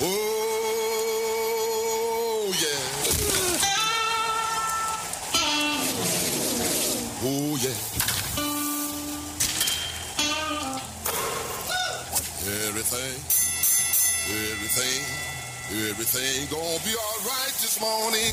Oh, yeah. Oh, yeah. Everything, everything, everything gonna be all right this morning.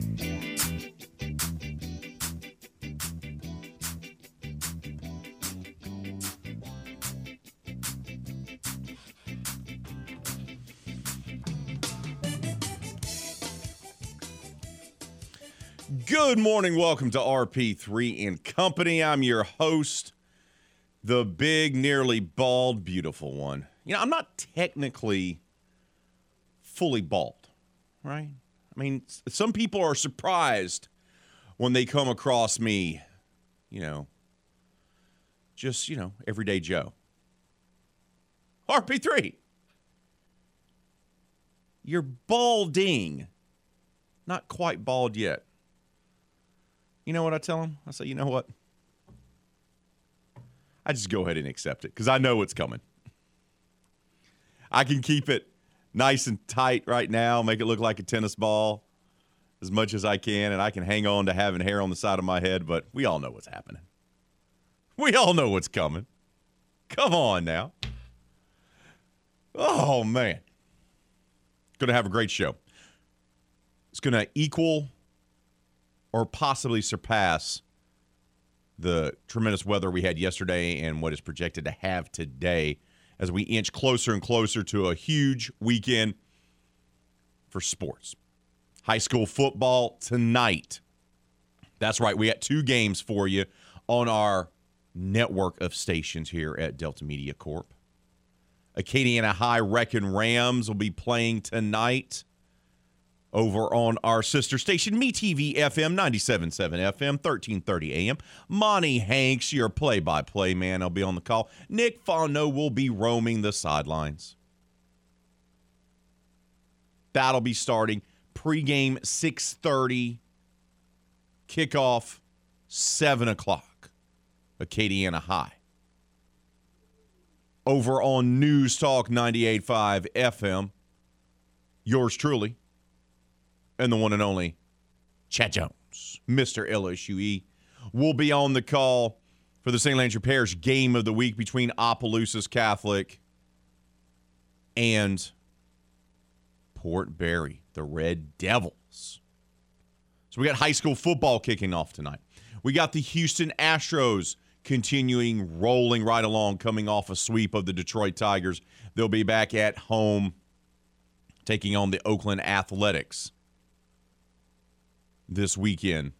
Good morning. Welcome to RP3 and Company. I'm your host, the big, nearly bald, beautiful one. You know, I'm not technically fully bald, right? I mean, some people are surprised when they come across me, you know, just, you know, everyday Joe. RP3. You're balding. Not quite bald yet. You know what I tell them? I say, you know what? I just go ahead and accept it because I know what's coming. I can keep it nice and tight right now, make it look like a tennis ball as much as I can, and I can hang on to having hair on the side of my head, but we all know what's happening. We all know what's coming. Come on now. Oh, man. Going to have a great show. It's going to equal or possibly surpass the tremendous weather we had yesterday and what is projected to have today as we inch closer and closer to a huge weekend for sports. High school football tonight. That's right. We got two games for you on our network of stations here at Delta Media Corp. Acadiana High Wreckin' Rams will be playing tonight over on our sister station, MeTV FM 97.7 FM, 1330 AM. Monty Hanks, your play-by-play man, I'll be on the call. Nick Fano will be roaming the sidelines. That'll be starting pregame 6.30, kickoff 7 o'clock, Acadiana High. Over on News Talk 98.5 FM, yours truly, and the one and only Chad Jones, Mr. LSUE, will be on the call for the St. Landry Parish game of the week between Opelousas Catholic and Port Barre, the Red Devils. So we got high school football kicking off tonight. We got the Houston Astros continuing rolling right along, coming off a sweep of the Detroit Tigers. They'll be back at home taking on the Oakland Athletics this weekend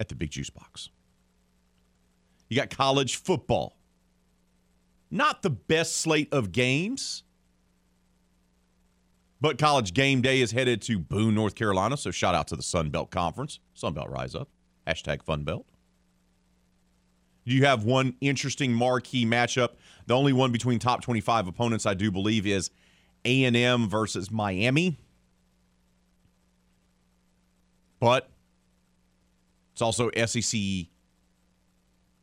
at the Big Juice Box. You got college football. Not the best slate of games, but college game day is headed to Boone, North Carolina. So shout out to the Sun Belt Conference. Sun Belt Rise Up. Hashtag Fun Belt. You have one interesting marquee matchup. The only one between top 25 opponents, I do believe, is A&M versus Miami. But it's also SEC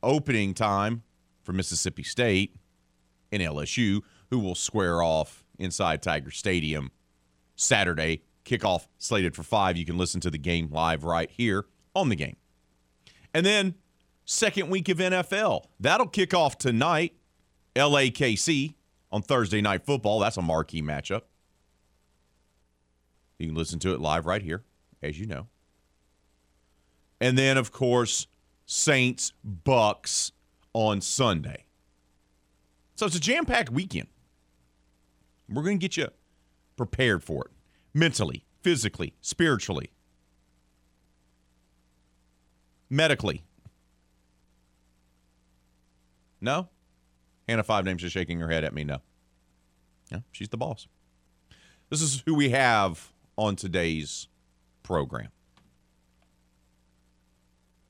opening time for Mississippi State and LSU, who will square off inside Tiger Stadium Saturday. Kickoff slated for five. You can listen to the game live right here on the game. And then second week of NFL. That'll kick off tonight. LAKC on Thursday Night Football. That's a marquee matchup. You can listen to it live right here, as you know. And then, of course, Saints Bucks on Sunday. So it's a jam packed weekend. We're going to get you prepared for it mentally, physically, spiritually, medically. No? Hannah Five Names is shaking her head at me. No. Yeah, she's the boss. This is who we have on today's program.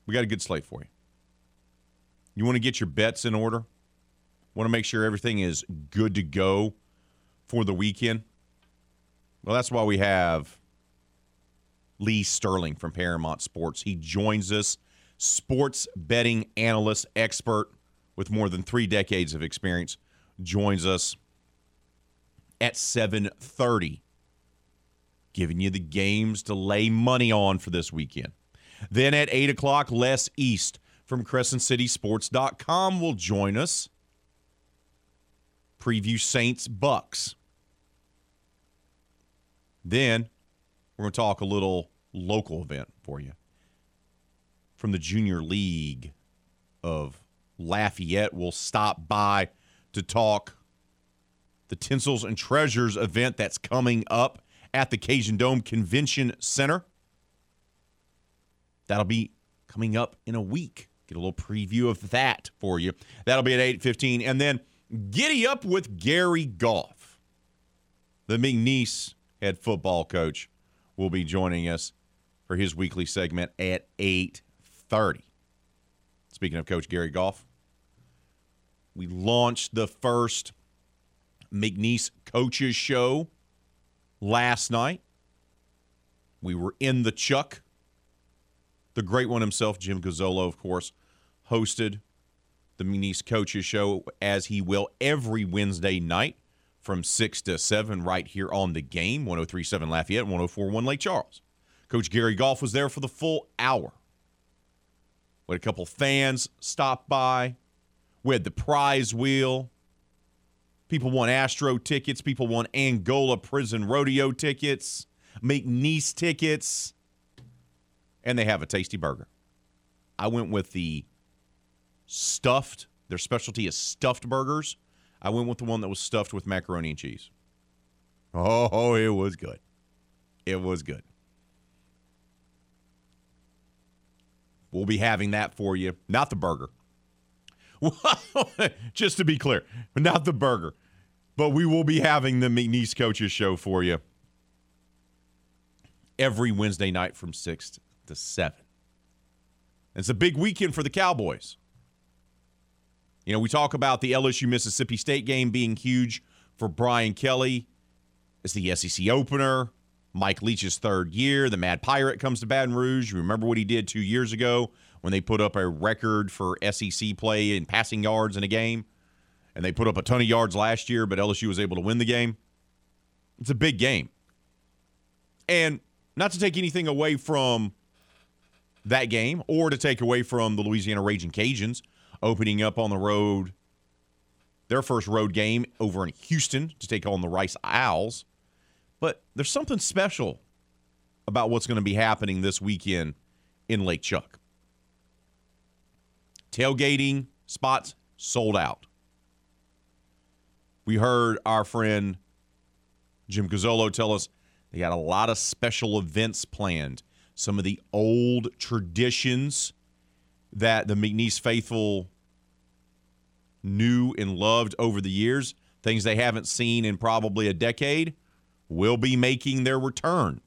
We got a good slate for you. You want to get your bets in order? Want to make sure everything is good to go for the weekend? Well, that's why we have Lee Sterling from Paramount Sports. He joins us, sports betting analyst, expert with more than three decades of experience, joins us at 7:30, giving you the games to lay money on for this weekend. Then at 8 o'clock, Les East from CrescentCitySports.com will join us. Preview Saints Bucks. Then we're going to talk a little local event for you from the Junior League of Lafayette. We'll stop by to talk the Tinsels and Treasures event that's coming up at the Cajun Dome Convention Center. That'll be coming up in a week. Get a little preview of that for you. That'll be at 8:15 and then giddy up with Gary Goff. The McNeese head football coach will be joining us for his weekly segment at 8:30. Speaking of coach Gary Goff, we launched the first McNeese coaches show last night. We were in the Chuck. The great one himself, Jim Gazzolo, of course, hosted the McNeese coaches show as he will every Wednesday night from 6 to 7 right here on the game 1037 Lafayette 1041 Lake Charles. Coach Gary Goff was there for the full hour. We had a couple fans stop by. We had the prize wheel. People won Astro tickets. People won Angola Prison Rodeo tickets, McNeese tickets, and they have a tasty burger. I went with the stuffed, their specialty is stuffed burgers. I went with the one that was stuffed with macaroni and cheese. Oh, it was good. It was good. We'll be having that for you. Not the burger. Just to be clear, not the burger. But we will be having the McNeese Coaches Show for you every Wednesday night from 6 to 7. It's a big weekend for the Cowboys. You know, we talk about the LSU Mississippi State game being huge for Brian Kelly. It's the SEC opener. Mike Leach's third year. The Mad Pirate comes to Baton Rouge. You remember what he did two years ago when they put up a record for SEC play in passing yards in a game? And they put up a ton of yards last year, but LSU was able to win the game. It's a big game. And not to take anything away from that game or to take away from the Louisiana Raging Cajuns opening up on the road their first road game over in Houston to take on the Rice Owls. But there's something special about what's going to be happening this weekend in Lake Chuck. Tailgating spots sold out. We heard our friend Jim Gazzolo tell us they got a lot of special events planned. Some of the old traditions that the McNeese faithful knew and loved over the years, things they haven't seen in probably a decade, will be making their return.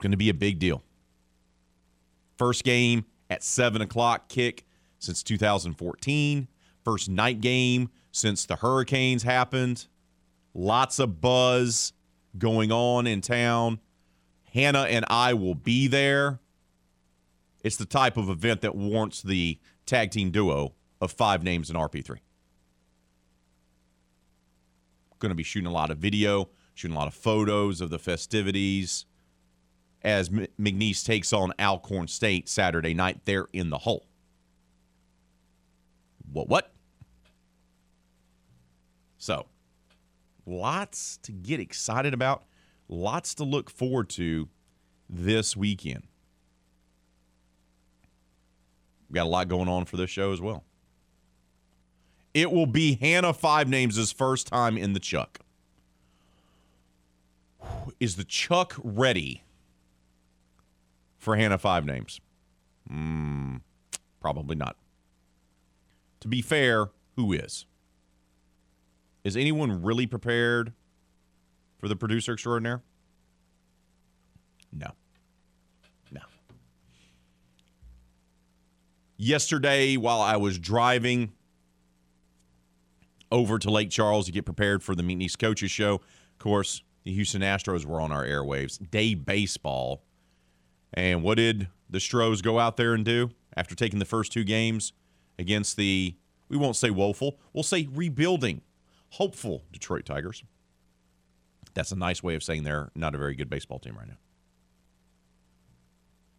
Going to be a big deal. First game at 7 o'clock kick since 2014. First night game since the hurricanes happened. Lots of buzz going on in town. Hannah and I will be there. It's the type of event that warrants the tag team duo of five names in RP3. Going to be shooting a lot of video, shooting a lot of photos of the festivities as McNeese takes on Alcorn State Saturday night there in the hole. What, what? So, lots to get excited about, lots to look forward to this weekend. We got a lot going on for this show as well. It will be Hannah Five Names' first time in the Chuck. Is the Chuck ready for Hannah Five Names? Mm, probably not. To be fair, who is? Is anyone really prepared for the producer extraordinaire? No. No. Yesterday while I was driving over to Lake Charles to get prepared for the McNeese Coaches Show. Of course, The Houston Astros were on our airwaves. Day baseball. And what did the Stros go out there and do after taking the first two games against the, we won't say woeful, we'll say rebuilding, hopeful Detroit Tigers? That's a nice way of saying they're not a very good baseball team right now.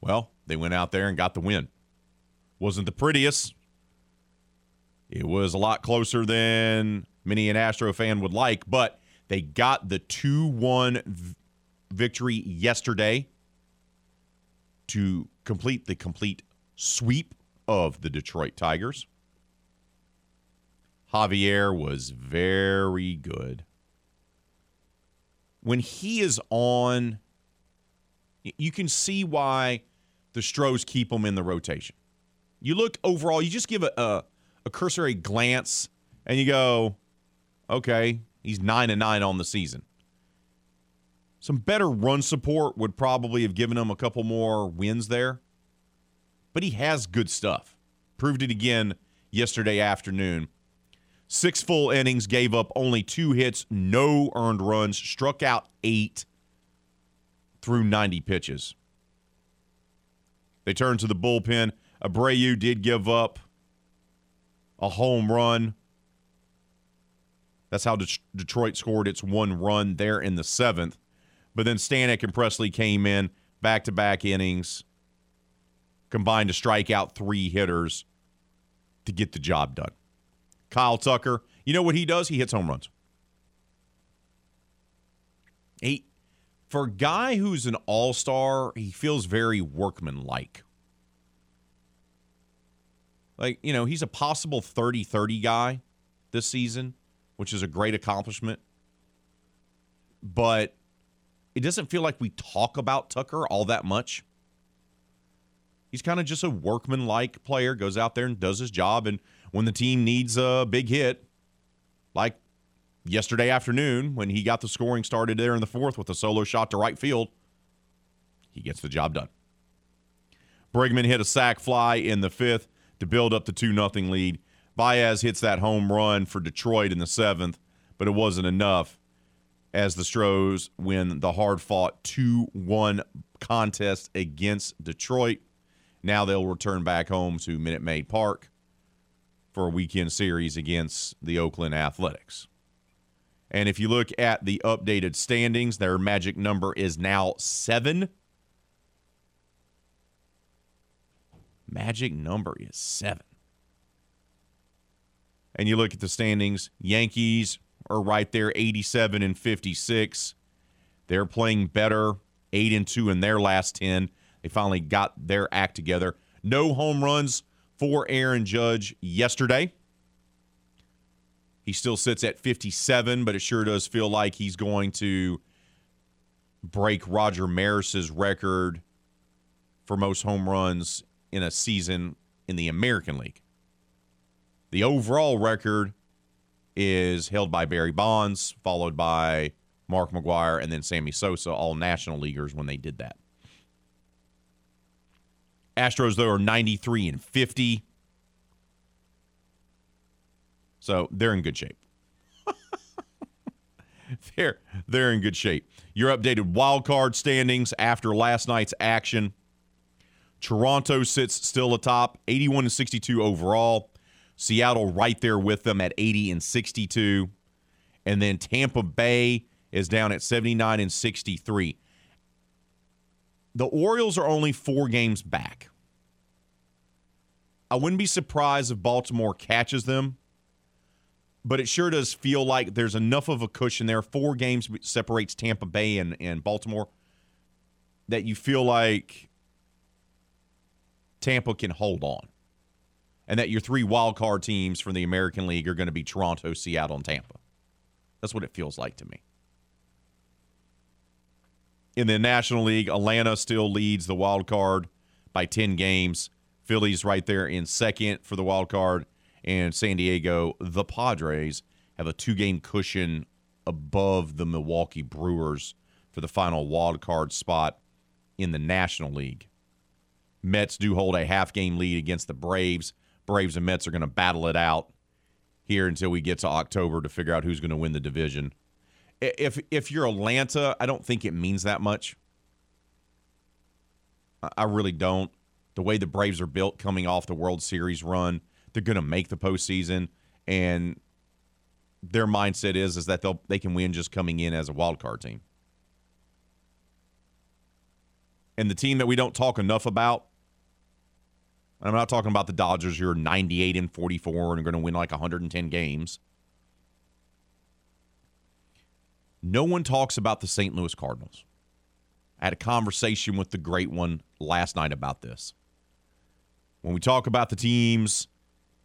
Well, they went out there and got the win. Wasn't the prettiest. It was a lot closer than many an Astro fan would like, but they got the 2 1 victory yesterday to complete the complete sweep of the Detroit Tigers. Javier was very good. When he is on, you can see why the Stros keep him in the rotation. You look overall, you just give a, a, a cursory glance and you go, okay, he's nine and nine on the season. Some better run support would probably have given him a couple more wins there. But he has good stuff. Proved it again yesterday afternoon. Six full innings, gave up only two hits, no earned runs, struck out eight through 90 pitches. They turned to the bullpen. Abreu did give up a home run. That's how De- Detroit scored its one run there in the seventh. But then Stanek and Pressly came in back to back innings, combined to strike out three hitters to get the job done. Kyle Tucker, you know what he does? He hits home runs. He, for a guy who's an all star, he feels very workmanlike. Like, you know, he's a possible 30 30 guy this season, which is a great accomplishment. But it doesn't feel like we talk about Tucker all that much. He's kind of just a workman-like player, goes out there and does his job. And when the team needs a big hit, like yesterday afternoon when he got the scoring started there in the fourth with a solo shot to right field, he gets the job done. Bregman hit a sac fly in the fifth to build up the 2 0 lead. Baez hits that home run for Detroit in the seventh, but it wasn't enough as the Stros win the hard fought 2 1 contest against Detroit. Now they'll return back home to Minute Maid Park for a weekend series against the Oakland Athletics. And if you look at the updated standings, their magic number is now seven. Magic number is seven. And you look at the standings, Yankees are right there, 87 and 56. They're playing better, 8 and 2 in their last 10. They finally got their act together. No home runs for Aaron Judge yesterday. He still sits at 57, but it sure does feel like he's going to break Roger Maris's record for most home runs in a season in the American League. The overall record is held by Barry Bonds, followed by Mark McGwire, and then Sammy Sosa, all national leaguers when they did that. Astros, though, are 93 and 50. So they're in good shape. they're they're in good shape. Your updated wild card standings after last night's action. Toronto sits still atop, 81 and 62 overall. Seattle right there with them at 80 and 62. And then Tampa Bay is down at 79 and 63. The Orioles are only four games back. I wouldn't be surprised if Baltimore catches them, but it sure does feel like there's enough of a cushion there. Four games separates Tampa Bay and, and Baltimore that you feel like Tampa can hold on. And that your three wild card teams from the American League are going to be Toronto, Seattle, and Tampa. That's what it feels like to me. In the National League, Atlanta still leads the wild card by 10 games. Phillies right there in second for the wild card. And San Diego, the Padres, have a two game cushion above the Milwaukee Brewers for the final wild card spot in the National League. Mets do hold a half game lead against the Braves. Braves and Mets are going to battle it out here until we get to October to figure out who's going to win the division. If if you're Atlanta, I don't think it means that much. I, really don't. The way the Braves are built coming off the World Series run, they're going to make the postseason, and their mindset is is that they'll they can win just coming in as a wild card team. And the team that we don't talk enough about, I'm not talking about the Dodgers who are 98 and 44 and are going to win like 110 games. No one talks about the St. Louis Cardinals. I had a conversation with the great one last night about this. When we talk about the teams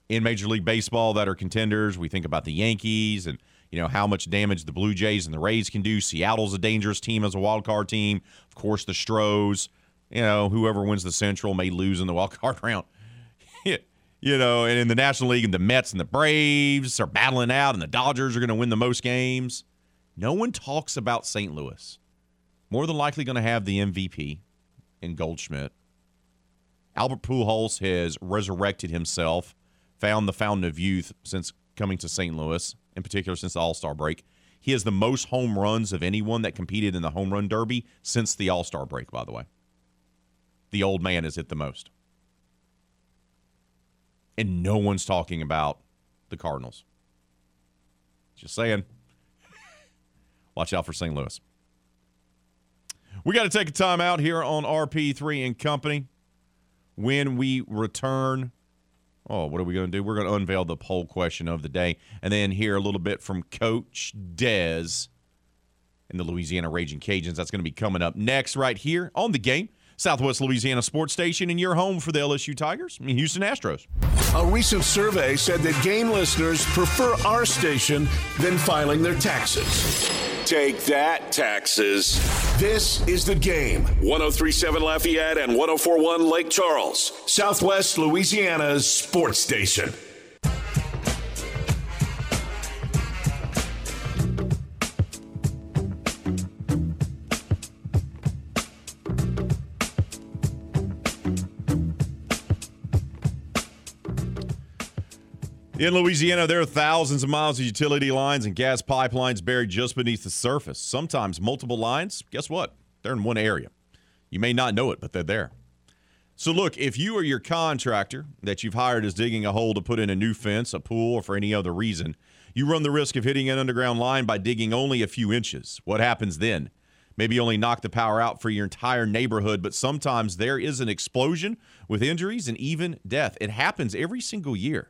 in Major League Baseball that are contenders, we think about the Yankees and you know how much damage the Blue Jays and the Rays can do. Seattle's a dangerous team as a wild card team. Of course, the Stros. You know, whoever wins the Central may lose in the wild card round. you know, and in the National League, and the Mets and the Braves are battling out, and the Dodgers are going to win the most games. No one talks about St. Louis. More than likely going to have the MVP in Goldschmidt. Albert Pujols has resurrected himself, found the fountain of youth since coming to St. Louis, in particular since the All Star break. He has the most home runs of anyone that competed in the home run derby since the All Star break, by the way. The old man has hit the most. And no one's talking about the Cardinals. Just saying. Watch out for St. Louis. We got to take a time out here on RP3 and Company. When we return, oh, what are we going to do? We're going to unveil the poll question of the day and then hear a little bit from Coach Dez and the Louisiana Raging Cajuns. That's going to be coming up next, right here on the game. Southwest Louisiana Sports Station, and your home for the LSU Tigers and Houston Astros. A recent survey said that game listeners prefer our station than filing their taxes. Take that, taxes. This is the game. 1037 Lafayette and 1041 Lake Charles, Southwest Louisiana's sports station. In Louisiana, there are thousands of miles of utility lines and gas pipelines buried just beneath the surface. Sometimes multiple lines. Guess what? They're in one area. You may not know it, but they're there. So, look, if you or your contractor that you've hired is digging a hole to put in a new fence, a pool, or for any other reason, you run the risk of hitting an underground line by digging only a few inches. What happens then? Maybe only knock the power out for your entire neighborhood, but sometimes there is an explosion with injuries and even death. It happens every single year.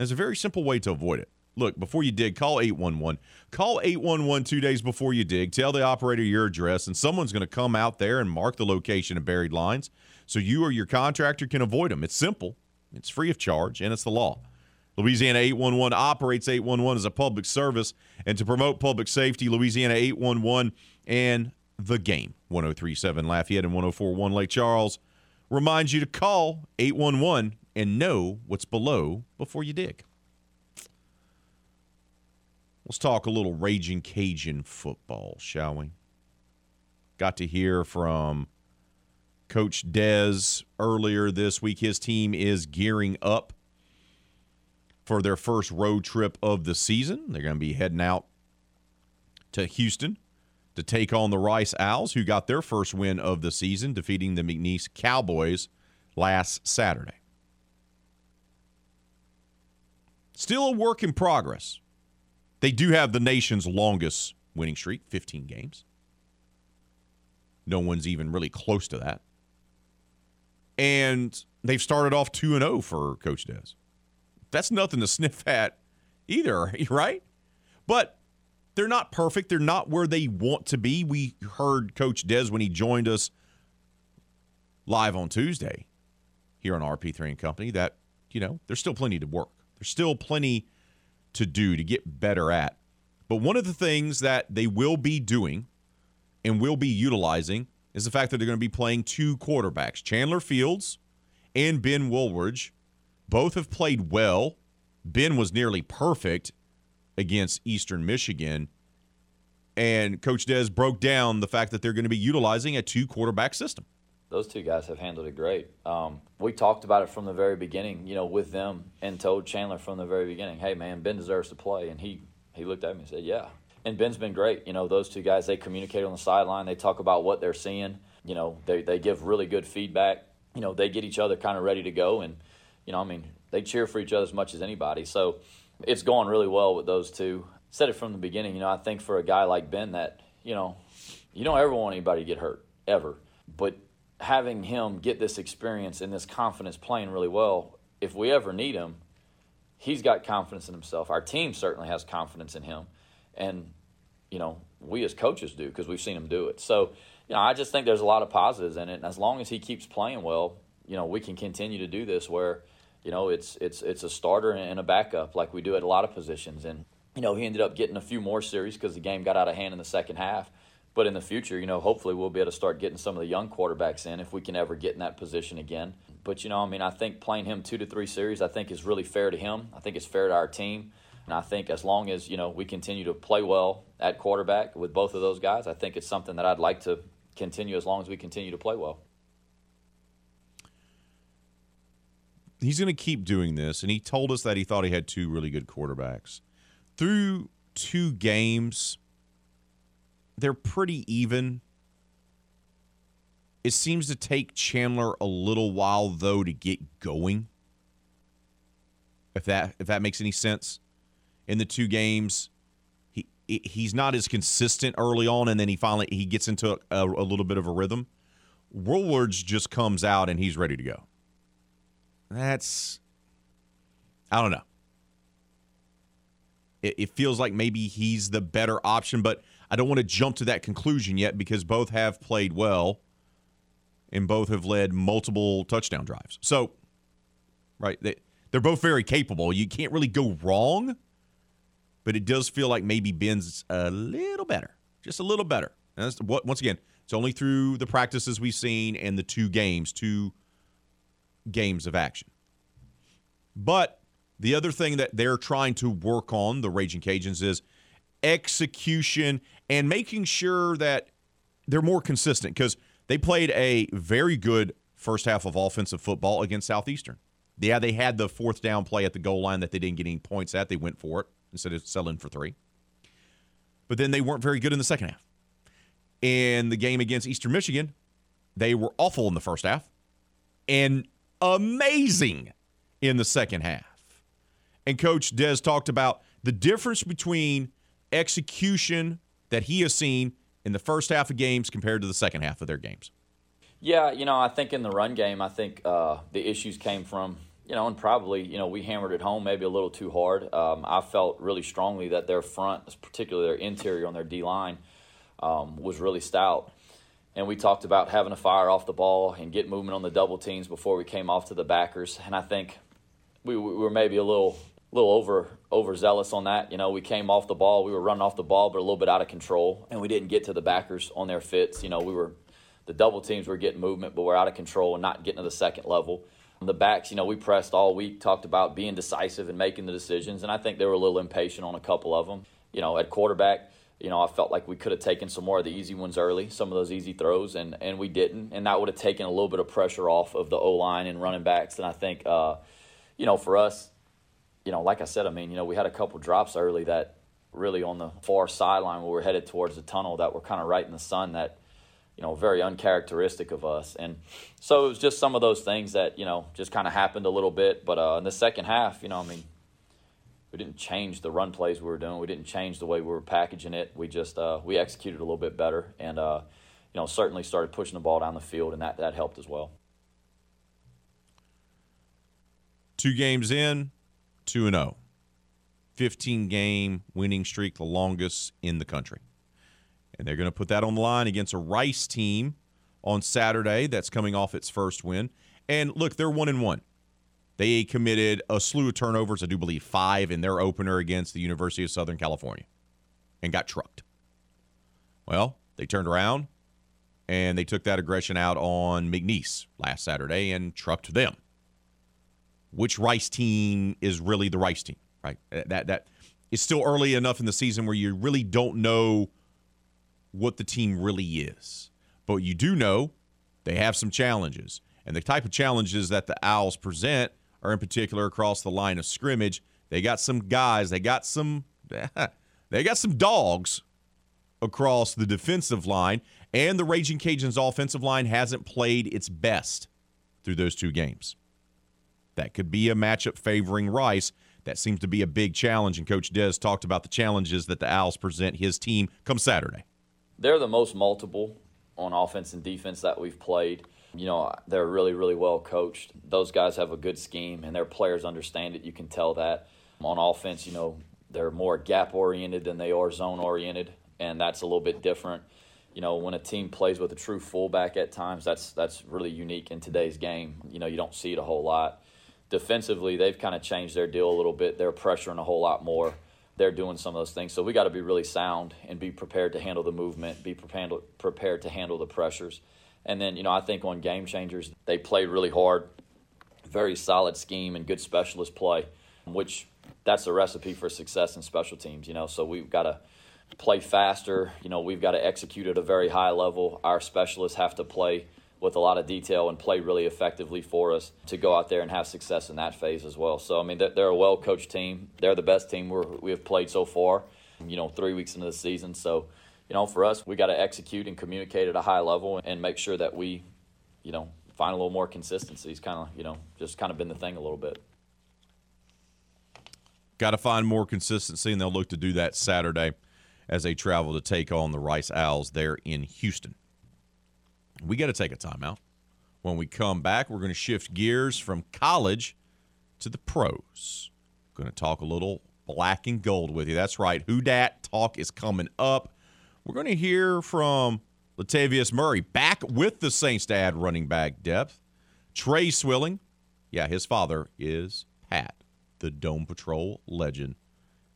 There's a very simple way to avoid it. Look, before you dig, call 811. Call 811 two days before you dig. Tell the operator your address, and someone's going to come out there and mark the location of buried lines so you or your contractor can avoid them. It's simple, it's free of charge, and it's the law. Louisiana 811 operates 811 as a public service, and to promote public safety, Louisiana 811 and the game 1037 Lafayette and 1041 Lake Charles reminds you to call 811 and know what's below before you dig. Let's talk a little Raging Cajun football, shall we? Got to hear from Coach Dez earlier this week. His team is gearing up for their first road trip of the season. They're going to be heading out to Houston to take on the Rice Owls, who got their first win of the season, defeating the McNeese Cowboys last Saturday. Still a work in progress. They do have the nation's longest winning streak, 15 games. No one's even really close to that. And they've started off 2 and 0 for Coach Dez. That's nothing to sniff at either, right? But they're not perfect. They're not where they want to be. We heard Coach Dez when he joined us live on Tuesday here on RP3 and Company that, you know, there's still plenty to work. There's still plenty to do to get better at. But one of the things that they will be doing and will be utilizing is the fact that they're going to be playing two quarterbacks, Chandler Fields and Ben Wooldridge. Both have played well. Ben was nearly perfect against Eastern Michigan. And Coach Dez broke down the fact that they're going to be utilizing a two quarterback system those two guys have handled it great. Um, we talked about it from the very beginning, you know, with them, and told Chandler from the very beginning, "Hey, man, Ben deserves to play." And he he looked at me and said, "Yeah." and Ben's been great. You know, those two guys they communicate on the sideline. They talk about what they're seeing. You know, they they give really good feedback. You know, they get each other kind of ready to go, and you know, I mean, they cheer for each other as much as anybody. So it's going really well with those two. Said it from the beginning. You know, I think for a guy like Ben, that you know, you don't ever want anybody to get hurt ever, but having him get this experience and this confidence playing really well, if we ever need him, he's got confidence in himself. Our team certainly has confidence in him, and you know, we as coaches do because we've seen him do it. So, you know, I just think there's a lot of positives in it, and as long as he keeps playing well, you know, we can continue to do this where, you know, it's it's it's a starter and a backup like we do at a lot of positions, and you know, he ended up getting a few more series because the game got out of hand in the second half. But in the future, you know, hopefully we'll be able to start getting some of the young quarterbacks in if we can ever get in that position again. But, you know, I mean, I think playing him two to three series, I think is really fair to him. I think it's fair to our team. And I think as long as, you know, we continue to play well at quarterback with both of those guys, I think it's something that I'd like to continue as long as we continue to play well. He's going to keep doing this. And he told us that he thought he had two really good quarterbacks. Through two games, they're pretty even. It seems to take Chandler a little while though to get going. If that if that makes any sense. In the two games, he he's not as consistent early on and then he finally he gets into a, a little bit of a rhythm. Woolwards just comes out and he's ready to go. That's I don't know. It, it feels like maybe he's the better option, but I don't want to jump to that conclusion yet because both have played well and both have led multiple touchdown drives. So, right, they, they're both very capable. You can't really go wrong, but it does feel like maybe Ben's a little better, just a little better. And that's, once again, it's only through the practices we've seen and the two games, two games of action. But the other thing that they're trying to work on, the Raging Cajuns, is execution and making sure that they're more consistent because they played a very good first half of offensive football against Southeastern. Yeah, they had the fourth down play at the goal line that they didn't get any points at. They went for it instead of selling for three. But then they weren't very good in the second half. In the game against Eastern Michigan, they were awful in the first half and amazing in the second half. And Coach Dez talked about the difference between execution that he has seen in the first half of games compared to the second half of their games? Yeah, you know, I think in the run game, I think uh, the issues came from, you know, and probably, you know, we hammered it home maybe a little too hard. Um, I felt really strongly that their front, particularly their interior on their D line, um, was really stout. And we talked about having to fire off the ball and get movement on the double teams before we came off to the backers. And I think we, we were maybe a little little over overzealous on that. You know, we came off the ball, we were running off the ball, but a little bit out of control, and we didn't get to the backers on their fits. You know, we were the double teams were getting movement, but we're out of control and not getting to the second level. The backs, you know, we pressed all week, talked about being decisive and making the decisions, and I think they were a little impatient on a couple of them. You know, at quarterback, you know, I felt like we could have taken some more of the easy ones early, some of those easy throws, and and we didn't, and that would have taken a little bit of pressure off of the O line and running backs. And I think, uh, you know, for us, you know, like I said, I mean, you know, we had a couple drops early that really on the far sideline where we're headed towards the tunnel that were kind of right in the sun that, you know, very uncharacteristic of us. And so it was just some of those things that, you know, just kind of happened a little bit. But uh, in the second half, you know, I mean, we didn't change the run plays we were doing. We didn't change the way we were packaging it. We just uh, we executed a little bit better, and uh, you know certainly started pushing the ball down the field, and that that helped as well. Two games in, 2 0. 15 game winning streak, the longest in the country. And they're going to put that on the line against a Rice team on Saturday that's coming off its first win. And look, they're 1 and 1. They committed a slew of turnovers, I do believe five in their opener against the University of Southern California and got trucked. Well, they turned around and they took that aggression out on McNeese last Saturday and trucked them which Rice team is really the Rice team, right? Uh, that that it's still early enough in the season where you really don't know what the team really is. But you do know they have some challenges. And the type of challenges that the Owls present are in particular across the line of scrimmage. They got some guys, they got some They got some dogs across the defensive line, and the Raging Cajuns offensive line hasn't played its best through those two games. That could be a matchup favoring Rice. That seems to be a big challenge, and Coach Dez talked about the challenges that the Owls present his team come Saturday. They're the most multiple on offense and defense that we've played. You know, they're really, really well coached. Those guys have a good scheme, and their players understand it. You can tell that. On offense, you know, they're more gap oriented than they are zone oriented, and that's a little bit different. You know, when a team plays with a true fullback at times, that's that's really unique in today's game. You know, you don't see it a whole lot. Defensively, they've kind of changed their deal a little bit. They're pressuring a whole lot more. They're doing some of those things. So we got to be really sound and be prepared to handle the movement, be prepared to handle the pressures. And then, you know, I think on game changers, they played really hard, very solid scheme and good specialist play, which that's a recipe for success in special teams, you know. So we've got to play faster, you know, we've got to execute at a very high level. Our specialists have to play with a lot of detail and play really effectively for us to go out there and have success in that phase as well. So, I mean, they're a well coached team. They're the best team we have played so far, you know, three weeks into the season. So, you know, for us, we got to execute and communicate at a high level and make sure that we, you know, find a little more consistency. It's kind of, you know, just kind of been the thing a little bit. Got to find more consistency, and they'll look to do that Saturday as they travel to take on the Rice Owls there in Houston. We got to take a timeout. When we come back, we're going to shift gears from college to the pros. Going to talk a little black and gold with you. That's right. Who dat talk is coming up. We're going to hear from Latavius Murray back with the Saints to add running back depth. Tre Swilling, yeah, his father is Pat, the Dome Patrol legend.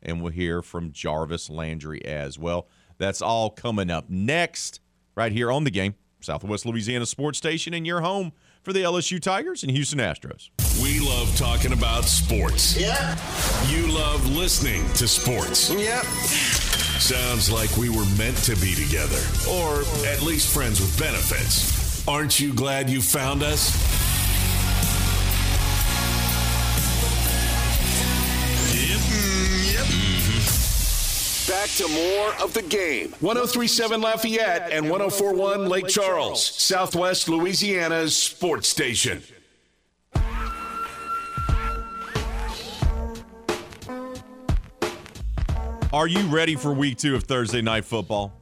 And we'll hear from Jarvis Landry as well. That's all coming up next, right here on the game. Southwest Louisiana Sports Station and your home for the LSU Tigers and Houston Astros. We love talking about sports. Yeah. You love listening to sports. Yep. Sounds like we were meant to be together, or at least friends with benefits. Aren't you glad you found us? Back to more of the game. 1037 Lafayette and 1041 Lake Charles, Southwest Louisiana's sports station. Are you ready for week two of Thursday Night Football?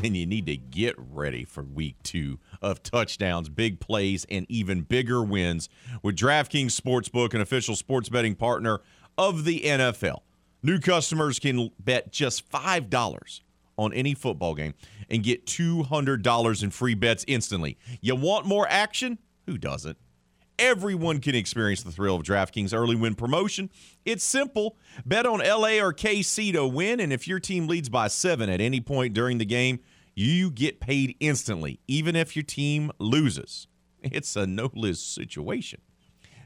Then you need to get ready for week two of touchdowns, big plays, and even bigger wins with DraftKings Sportsbook, an official sports betting partner of the NFL. New customers can bet just $5 on any football game and get $200 in free bets instantly. You want more action? Who doesn't? Everyone can experience the thrill of DraftKings early win promotion. It's simple. Bet on LA or KC to win, and if your team leads by seven at any point during the game, you get paid instantly, even if your team loses. It's a no lose situation.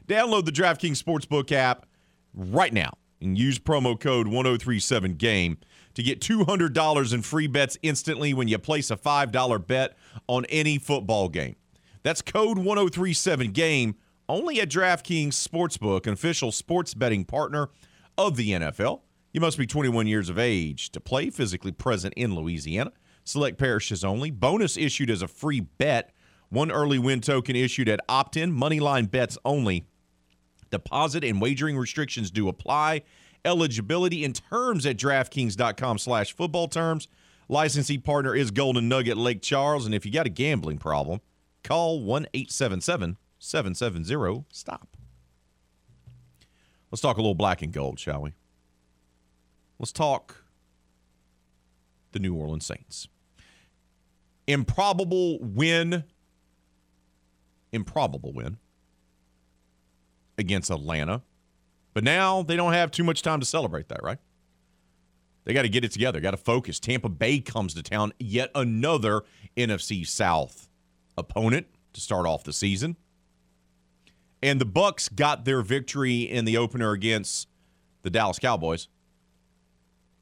Download the DraftKings Sportsbook app right now and use promo code 1037GAME to get $200 in free bets instantly when you place a $5 bet on any football game. That's code 1037GAME only at DraftKings Sportsbook, an official sports betting partner of the NFL. You must be 21 years of age to play, physically present in Louisiana. Select parishes only. Bonus issued as a free bet. One early win token issued at opt in. Moneyline bets only. Deposit and wagering restrictions do apply. Eligibility and terms at DraftKings.com slash football terms. Licensing partner is Golden Nugget Lake Charles. And if you got a gambling problem, call 1 877 770 STOP. Let's talk a little black and gold, shall we? Let's talk the New Orleans Saints. Improbable win. Improbable win against Atlanta. But now they don't have too much time to celebrate that, right? They got to get it together, got to focus. Tampa Bay comes to town, yet another NFC South opponent to start off the season. And the Bucks got their victory in the opener against the Dallas Cowboys.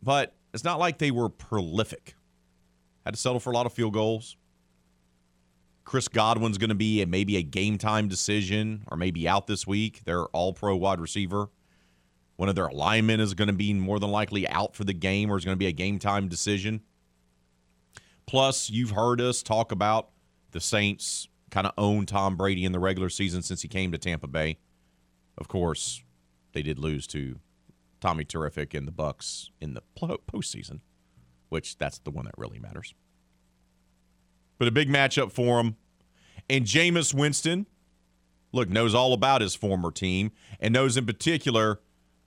But it's not like they were prolific. Had to settle for a lot of field goals. Chris Godwin's going to be a, maybe a game time decision or maybe out this week. They're all pro wide receiver. One of their linemen is going to be more than likely out for the game or is going to be a game time decision. Plus, you've heard us talk about the Saints kind of own Tom Brady in the regular season since he came to Tampa Bay. Of course, they did lose to Tommy Terrific and the Bucks in the postseason, which that's the one that really matters. But a big matchup for him. And Jameis Winston, look, knows all about his former team and knows in particular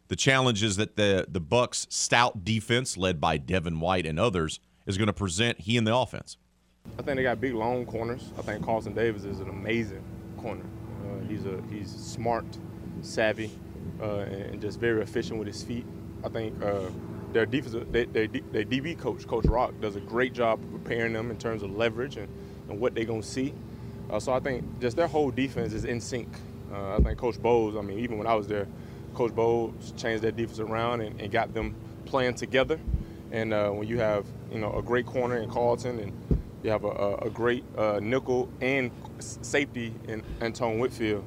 the challenges that the the Bucs stout defense led by Devin White and others is going to present he and the offense. I think they got big long corners. I think Carlton Davis is an amazing corner. Uh, he's a he's smart, savvy, uh, and just very efficient with his feet. I think uh, their defensive they, they, their DB coach, Coach Rock, does a great job preparing them in terms of leverage and, and what they're gonna see. Uh, so I think just their whole defense is in sync. Uh, I think Coach Bowles. I mean, even when I was there, Coach Bowles changed their defense around and, and got them playing together. And uh, when you have you know a great corner in Carlton and you have a, a great uh, nickel and safety in Antoine Winfield.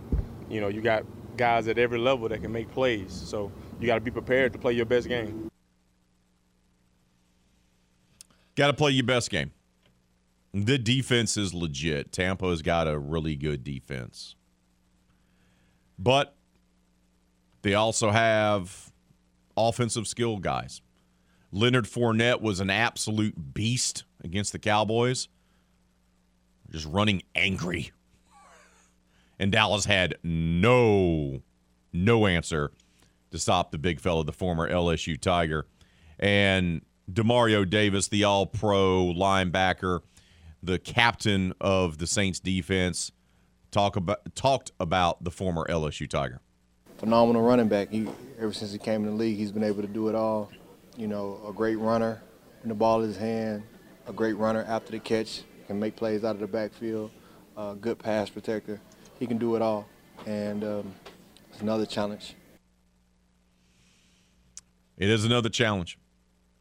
You know, you got guys at every level that can make plays. So you got to be prepared to play your best game. Got to play your best game. The defense is legit. Tampa's got a really good defense. But they also have offensive skill guys. Leonard Fournette was an absolute beast against the Cowboys, just running angry. And Dallas had no, no answer to stop the big fella, the former LSU Tiger. And Demario Davis, the all pro linebacker, the captain of the Saints defense, talk about talked about the former LSU Tiger. Phenomenal running back. He ever since he came in the league, he's been able to do it all. You know, a great runner, and the ball in his hand, a great runner after the catch, can make plays out of the backfield, a good pass protector. He can do it all, and um, it's another challenge. It is another challenge.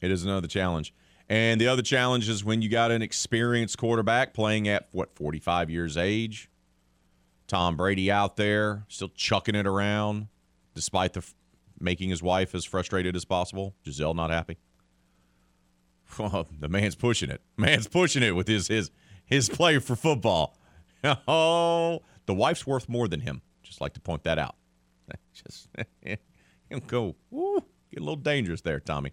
It is another challenge. And the other challenge is when you got an experienced quarterback playing at what 45 years age. Tom Brady out there still chucking it around despite the making his wife as frustrated as possible. Gisele not happy. Well, the man's pushing it. Man's pushing it with his his his play for football. Oh, the wife's worth more than him. Just like to point that out. Just go. Woo, get a little dangerous there, Tommy.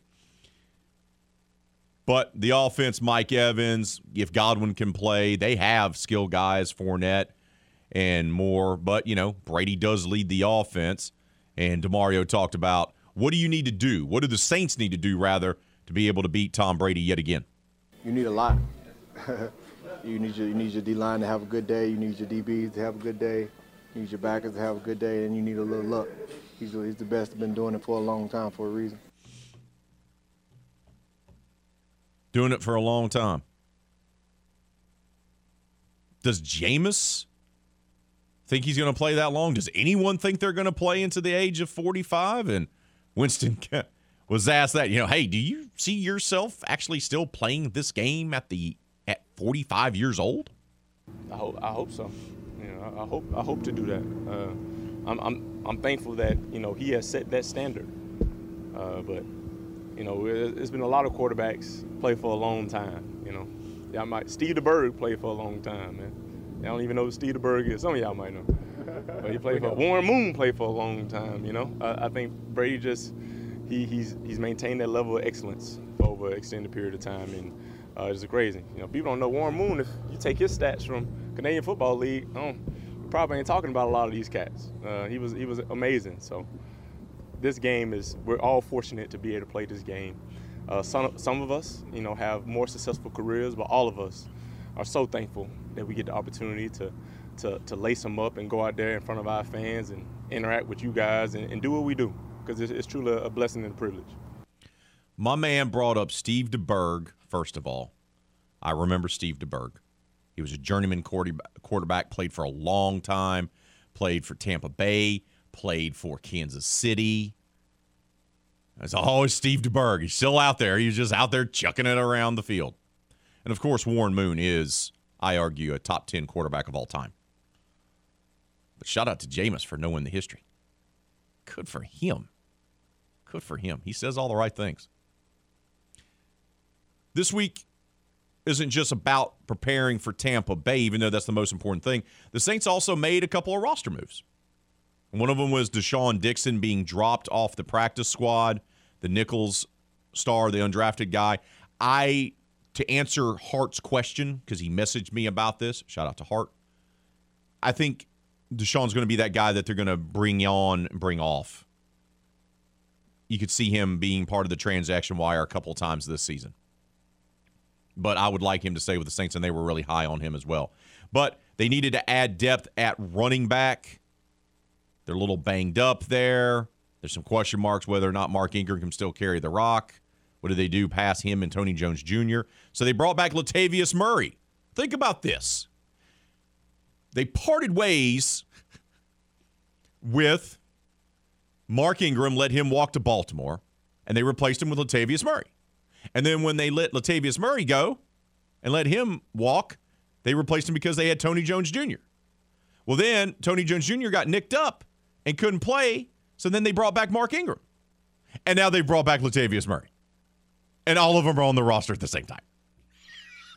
But the offense, Mike Evans, if Godwin can play, they have skill guys, Fournette and more. But, you know, Brady does lead the offense. And Demario talked about what do you need to do? What do the Saints need to do, rather, to be able to beat Tom Brady yet again? You need a lot. you need your you need your D line to have a good day. You need your DBs to have a good day. You need your backers to have a good day, and you need a little luck. He's, he's the best. Been doing it for a long time for a reason. Doing it for a long time. Does Jameis think he's going to play that long? Does anyone think they're going to play into the age of 45? And Winston was asked that, you know, hey, do you see yourself actually still playing this game at the at 45 years old? I hope I hope so. You know, I hope I hope to do that. Uh, I'm I'm I'm thankful that you know he has set that standard. Uh, but you know, it's been a lot of quarterbacks play for a long time. You know, y'all might Steve DeBerg played for a long time, man. I don't even know who Steve DeBerg is. Some of y'all might know. But he played for Warren Moon played for a long time. You know, I, I think Brady just he, he's he's maintained that level of excellence for over an extended period of time, and uh, it's crazy. You know, people don't know Warren Moon. If you take his stats from Canadian Football League, um, probably ain't talking about a lot of these cats. Uh, he was he was amazing. So this game is we're all fortunate to be able to play this game. Uh, some some of us, you know, have more successful careers, but all of us are so thankful that we get the opportunity to to, to lace them up and go out there in front of our fans and interact with you guys and, and do what we do because it's, it's, truly a blessing and a privilege. My man brought up Steve DeBerg, first of all. I remember Steve DeBerg. He was a journeyman quarterback, played for a long time, played for Tampa Bay, played for Kansas City. It's always Steve DeBerg. He's still out there. He's just out there chucking it around the field. And of course, Warren Moon is, I argue, a top 10 quarterback of all time. But shout out to Jameis for knowing the history. Good for him. Good for him. He says all the right things. This week isn't just about preparing for Tampa Bay, even though that's the most important thing. The Saints also made a couple of roster moves. One of them was Deshaun Dixon being dropped off the practice squad, the Nicholls star, the undrafted guy. I, to answer Hart's question, because he messaged me about this, shout out to Hart. I think Deshaun's going to be that guy that they're going to bring on bring off. You could see him being part of the transaction wire a couple times this season. But I would like him to stay with the Saints, and they were really high on him as well. But they needed to add depth at running back. They're a little banged up there. There's some question marks whether or not Mark Ingram can still carry the rock. What do they do past him and Tony Jones Jr.? So they brought back Latavius Murray. Think about this. They parted ways with Mark Ingram, let him walk to Baltimore, and they replaced him with Latavius Murray. And then when they let Latavius Murray go and let him walk, they replaced him because they had Tony Jones Jr. Well, then Tony Jones Jr. got nicked up and couldn't play, so then they brought back Mark Ingram. And now they brought back Latavius Murray. And all of them are on the roster at the same time.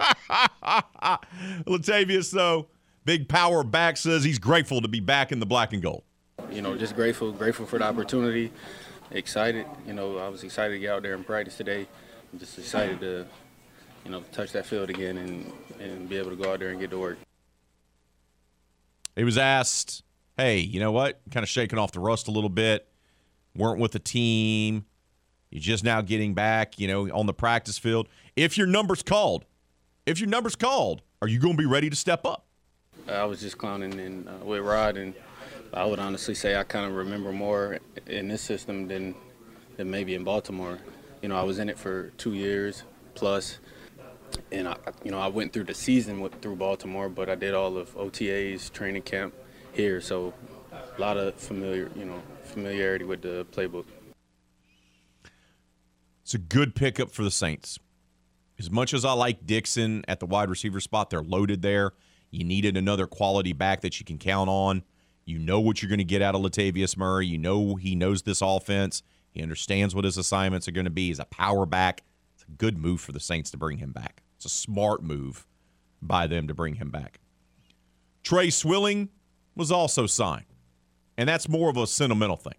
Latavius, though, big power back, says he's grateful to be back in the black and gold. You know, just grateful, grateful for the opportunity. Excited, you know, I was excited to get out there and practice today. I'm just excited to, you know, touch that field again and, and be able to go out there and get to work. He was asked, hey, you know what? Kind of shaking off the rust a little bit. Weren't with the team. You're just now getting back, you know, on the practice field. If your number's called, if your number's called, are you going to be ready to step up? I was just clowning in, uh, with Rod, and I would honestly say I kind of remember more in this system than than maybe in Baltimore. You know, I was in it for two years plus, and I, you know, I went through the season with, through Baltimore, but I did all of OTAs, training camp here, so a lot of familiar, you know, familiarity with the playbook. It's a good pickup for the Saints. As much as I like Dixon at the wide receiver spot, they're loaded there. You needed another quality back that you can count on. You know what you're going to get out of Latavius Murray. You know he knows this offense. He understands what his assignments are going to be. He's a power back. It's a good move for the Saints to bring him back. It's a smart move by them to bring him back. Tre Swilling was also signed, and that's more of a sentimental thing.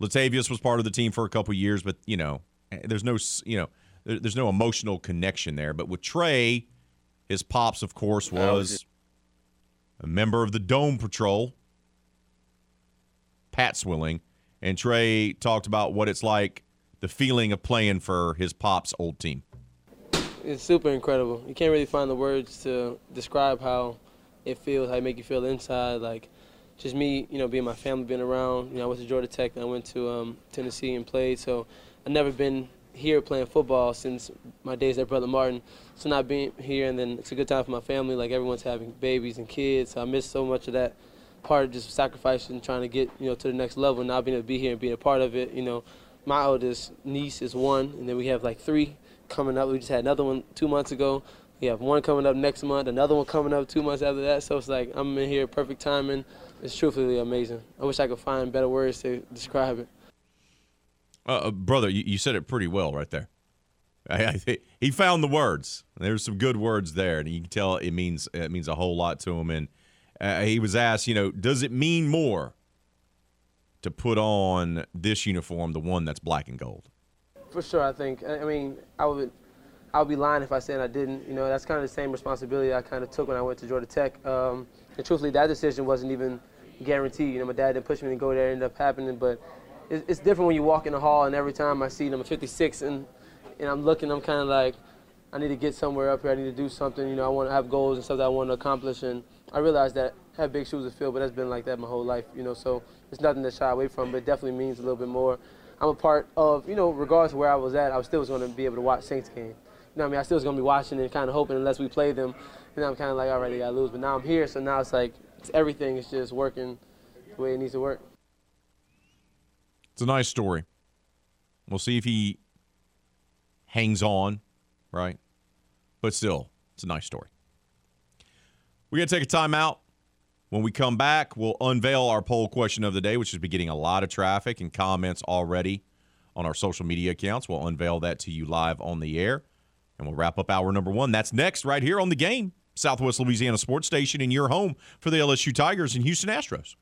Latavius was part of the team for a couple years, but you know, eh, there's no you know, there's no emotional connection there. But with Tre, his pops, of course, was a member of the Dome Patrol, Pat Swilling, and Tre talked about what it's like, the feeling of playing for his pop's old team. It's super incredible. You can't really find the words to describe how it feels, how it make you feel inside. Like, just me, you know, being my family, being around. You know, I went to Georgia Tech, I went to um, Tennessee and played. So I've never been here playing football since my days at Brother Martin. So not being here, and then it's a good time for my family. Like everyone's having babies and kids. So I miss so much of that part of just sacrificing, trying to get you know to the next level. Not being able to be here and being a part of it. You know, my oldest niece is one, and then we have like three coming up. We just had another one two months ago. We have one coming up next month, another one coming up two months after that. So it's like I'm in here, perfect timing. It's truthfully amazing. I wish I could find better words to describe it. Uh, brother, you, you, said it pretty well right there. I, I, he found the words. There's some good words there, and you can tell it means it means a whole lot to him. And uh, he was asked, you know, does it mean more to put on this uniform, the one that's black and gold? For sure, I think. I mean, I would, I would be lying if I said I didn't. You know, that's kind of the same responsibility I kind of took when I went to Georgia Tech. Um, and truthfully, that decision wasn't even guaranteed. You know, my dad didn't push me to go there. It ended up happening, but it's different when you walk in the hall and every time I see number 56 and and I'm looking, I'm kind of like, I need to get somewhere up here. I need to do something. You know, I want to have goals and stuff that I want to accomplish. And I realized that I have big shoes to fill, but that's been like that my whole life. You know, so it's nothing to shy away from, but it definitely means a little bit more. I'm a part of, you know, regardless of where I was at, I still was going to be able to watch Saints game. You know I mean? I still was going to be watching and kind of hoping unless we play them. And I'm kind of like, all right, they got to lose. But now I'm here, so now it's like it's everything is just working the way it needs to work. It's a nice story. We'll see if he hangs on, right? But still, it's a nice story. We're going to take a timeout. When we come back, we'll unveil our poll question of the day, which has been getting a lot of traffic and comments already on our social media accounts. We'll unveil that to you live on the air, and we'll wrap up hour number one. That's next, right here on the game, Southwest Louisiana Sports Station, in your home for the LSU Tigers and Houston Astros.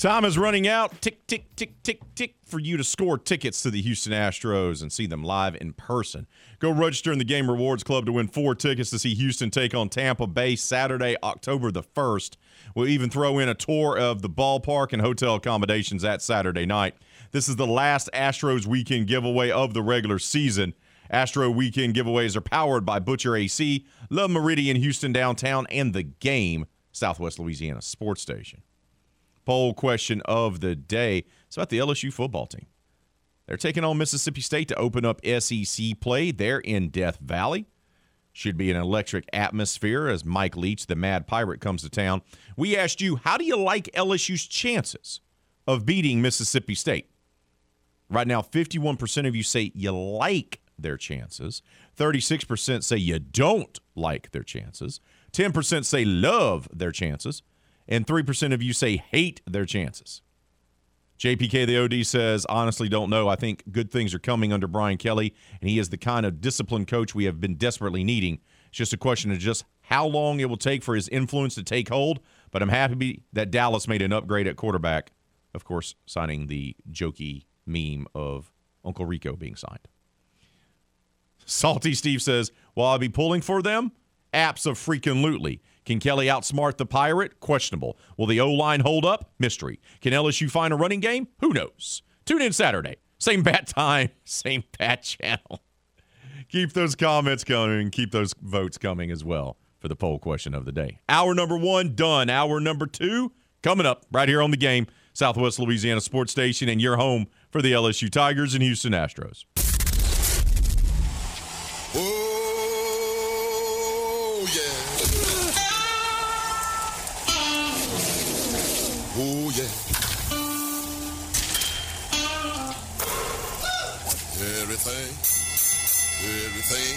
Time is running out. Tick, tick, tick, tick, tick for you to score tickets to the Houston Astros and see them live in person. Go register in the Game Rewards Club to win four tickets to see Houston take on Tampa Bay Saturday, October the 1st. We'll even throw in a tour of the ballpark and hotel accommodations that Saturday night. This is the last Astros weekend giveaway of the regular season. Astro weekend giveaways are powered by Butcher AC, Love Meridian Houston Downtown, and the game, Southwest Louisiana Sports Station poll question of the day. It's about the LSU football team. They're taking on Mississippi State to open up SEC play. They're in Death Valley. Should be an electric atmosphere as Mike Leach, the Mad Pirate, comes to town. We asked you, how do you like LSU's chances of beating Mississippi State? Right now, 51% of you say you like their chances. 36% say you don't like their chances. 10% say love their chances and 3% of you say hate their chances. JPK the OD says, honestly, don't know. I think good things are coming under Brian Kelly, and he is the kind of disciplined coach we have been desperately needing. It's just a question of just how long it will take for his influence to take hold. But I'm happy that Dallas made an upgrade at quarterback. Of course, signing the jokey meme of Uncle Rico being signed. Salty Steve says, Will I be pulling for them? Apps of freaking lootly. Can Kelly outsmart the Pirate? Questionable. Will the O line hold up? Mystery. Can LSU find a running game? Who knows? Tune in Saturday. Same bat time, same bat channel. Keep those comments coming. Keep those votes coming as well for the poll question of the day. Hour number one done. Hour number two coming up right here on the game, Southwest Louisiana Sports Station, and your home for the LSU Tigers and Houston Astros. Oh, yeah. Oh, yeah. Everything, everything,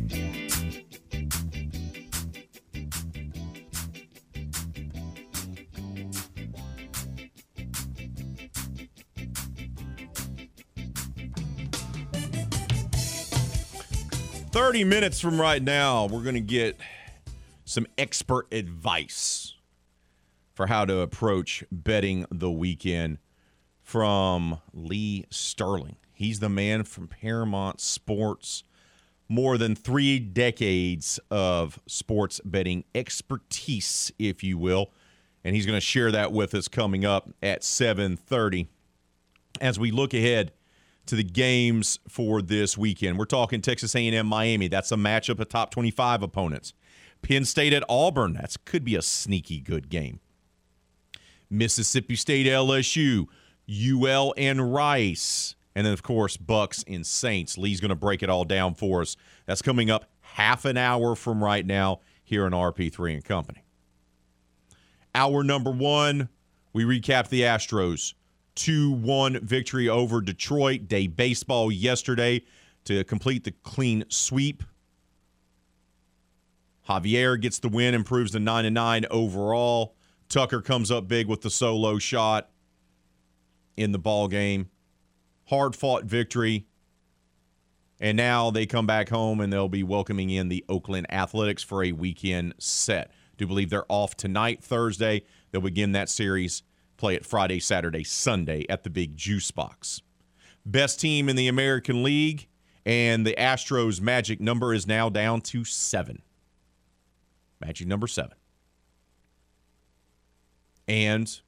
30 minutes from right now, we're going to get some expert advice for how to approach betting the weekend from Lee Sterling. He's the man from Paramount Sports. More than three decades of sports betting expertise, if you will. And he's going to share that with us coming up at 730 as we look ahead to the games for this weekend. We're talking Texas A&M Miami. That's a matchup of top 25 opponents. Penn State at Auburn. That could be a sneaky good game. Mississippi State LSU, UL and Rice, and then of course Bucs and Saints. Lee's going to break it all down for us. That's coming up half an hour from right now here in RP3 and Company. Hour number 1, we recap the Astros 2 1 victory over Detroit. Day baseball yesterday to complete the clean sweep. Javier gets the win, improves to 9 9 overall. Tucker comes up big with the solo shot in the ball game. Hard fought victory. And now they come back home and they'll be welcoming in the Oakland Athletics for a weekend set. Do believe they're off tonight, Thursday. They'll begin that series play it Friday, Saturday, Sunday at the big juice box. Best team in the American League, and the Astros' magic number is now down to seven. Magic number seven. And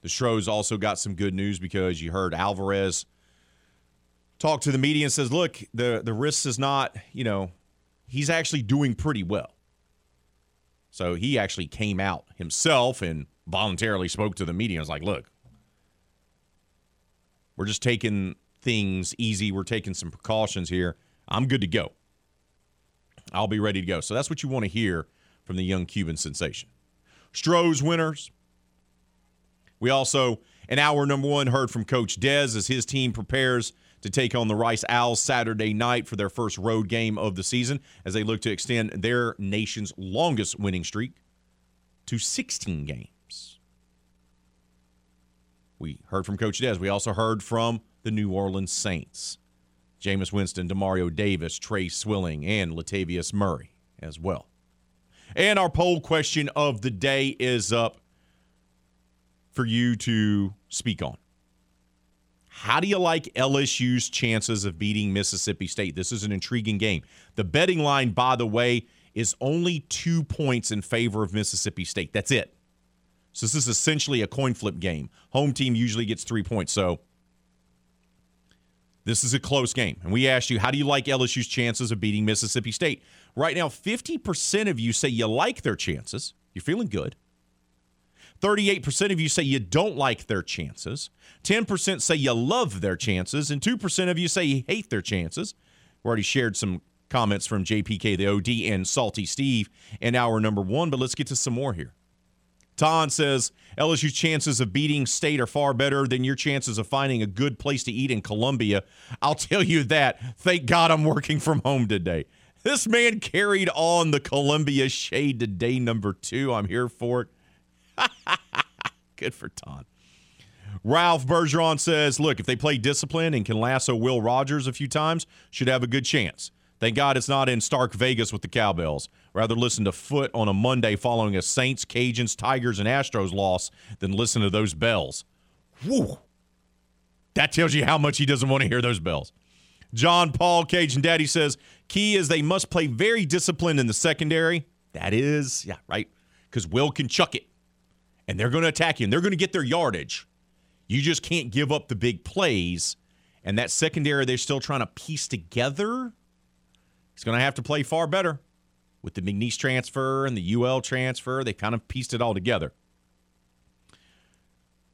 the Stros also got some good news because you heard Alvarez talk to the media and says, look, the, the risk is not, you know, he's actually doing pretty well. So he actually came out himself and voluntarily spoke to the media and was like, look, we're just taking things easy. We're taking some precautions here. I'm good to go. I'll be ready to go. So that's what you want to hear from the young Cuban sensation. Stros winners. We also, in hour number one, heard from Coach Dez as his team prepares to take on the Rice Owls Saturday night for their first road game of the season as they look to extend their nation's longest winning streak to 16 games. We heard from Coach Dez. We also heard from the New Orleans Saints. Jameis Winston, Demario Davis, Tre Swilling, and Latavius Murray as well. And our poll question of the day is up for you to speak on. How do you like LSU's chances of beating Mississippi State? This is an intriguing game. The betting line, by the way, is only two points in favor of Mississippi State. That's it. So this is essentially a coin flip game. Home team usually gets three points. So this is a close game. And we asked you, how do you like LSU's chances of beating Mississippi State? Right now, 50% of you say you like their chances. You're feeling good. 38% of you say you don't like their chances. 10% say you love their chances. And 2% of you say you hate their chances. We already shared some comments from JPK, the OD, and Salty Steve in hour number one, but let's get to some more here. Ton says LSU's chances of beating State are far better than your chances of finding a good place to eat in Columbia. I'll tell you that. Thank God I'm working from home today. This man carried on the Columbia shade to day number two. I'm here for it. good for Ton. Ralph Bergeron says, look, if they play discipline and can lasso Will Rogers a few times, should have a good chance. Thank God it's not in Stark Vegas with the Cowbells. Rather listen to Foot on a Monday following a Saints, Cajuns, Tigers, and Astros loss than listen to those bells. Whew. That tells you how much he doesn't want to hear those bells. John Paul Cajun Daddy says key is they must play very disciplined in the secondary. That is, yeah, right. Because Will can chuck it. And they're going to attack you and they're going to get their yardage. You just can't give up the big plays. And that secondary they're still trying to piece together He's going to have to play far better with the McNeese transfer and the UL transfer. They kind of pieced it all together.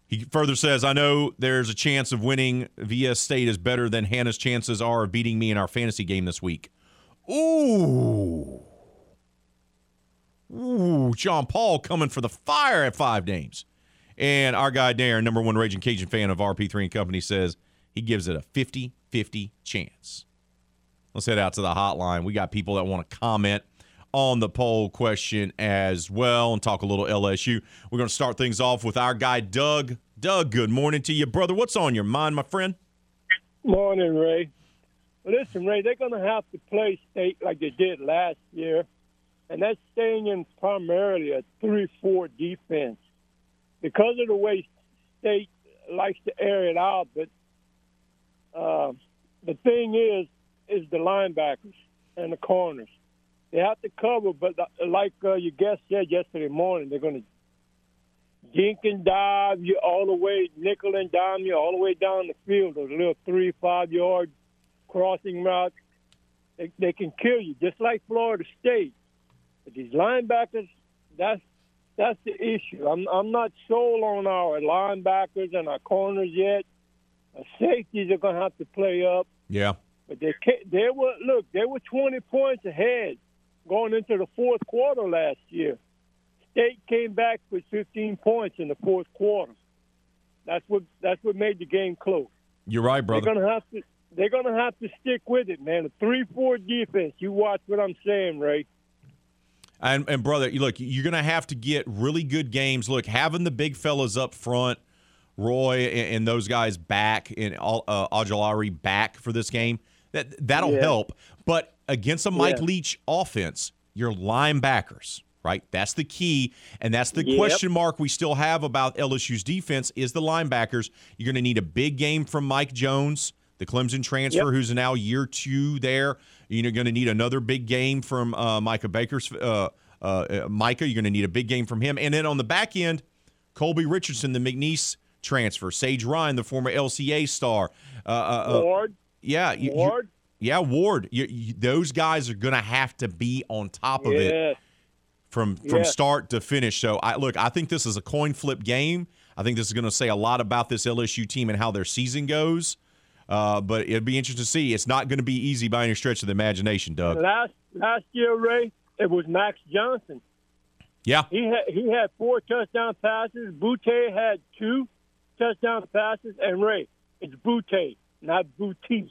He further says, I know there's a chance of winning VS State is better than Hannah's chances are of beating me in our fantasy game this week. Ooh. Ooh, John Paul coming for the fire at five names. And our guy Darren, number one Raging Cajun fan of RP3 and Company, says he gives it a 50 50 chance. Let's head out to the hotline. We got people that want to comment on the poll question as well and talk a little LSU. We're going to start things off with our guy, Doug. Doug, good morning to you, brother. What's on your mind, my friend? Morning, Ray. Listen, Ray, they're going to have to play state like they did last year, and that's staying in primarily a 3 4 defense. Because of the way state likes to air it out, but uh, the thing is, is the linebackers and the corners. They have to cover, but like uh, your guest said yesterday morning, they're going to dink and dive you all the way, nickel and dime you all the way down the field. Those little three, five yard crossing routes, they, they can kill you, just like Florida State. But these linebackers, that's that's the issue. I'm I'm not sold on our linebackers and our corners yet. Our safeties are going to have to play up. Yeah. But they they were look they were 20 points ahead going into the fourth quarter last year. State came back with 15 points in the fourth quarter. That's what that's what made the game close. You're right, brother. They're gonna have to they're gonna have to stick with it, man. A three-four defense. You watch what I'm saying, Ray. And, and brother, look, you're going to have to get really good games. Look, having the big fellas up front, Roy and, and those guys back, and uh, back for this game, that that'll yeah. help. But against a Mike yeah. Leach offense, your linebackers, right? That's the key, and that's the yep. question mark we still have about LSU's defense is the linebackers. You're going to need a big game from Mike Jones, the Clemson transfer, yep. who's now year two there. You're going to need another big game from uh, Micah Baker's. Uh, uh, uh, Micah, you're going to need a big game from him, and then on the back end, Colby Richardson, the McNeese transfer, Sage Ryan, the former LCA star, uh, uh, Ward. Yeah, you, Ward. You, yeah, Ward. You, those guys are going to have to be on top of it from from start to finish. So I look, I think this is a coin flip game. I think this is going to say a lot about this LSU team and how their season goes. Uh, but it'd be interesting to see. It's not going to be easy by any stretch of the imagination, Doug. Last last year, Ray, it was Max Johnson. Yeah. He had he had four touchdown passes. Boutte had two touchdown passes, and Ray, it's Boutte, not Boutte.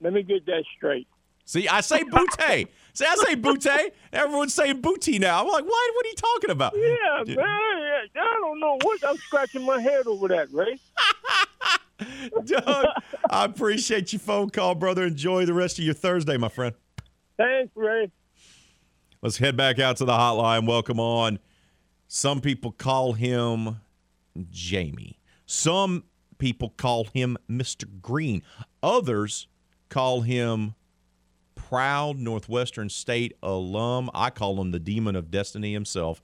Let me get that straight. See, I say Boutte. See, I say Boutte. Everyone's saying Boutte now. I'm like, what? What are you talking about? Yeah, man. I don't know what I'm scratching my head over that, Ray. Doug, I appreciate your phone call, brother. Enjoy the rest of your Thursday, my friend. Thanks, Ray. Let's head back out to the hotline. Welcome on. Some people call him Jamie. Some people call him Mr. Green. Others call him proud Northwestern State alum. I call him the demon of destiny himself.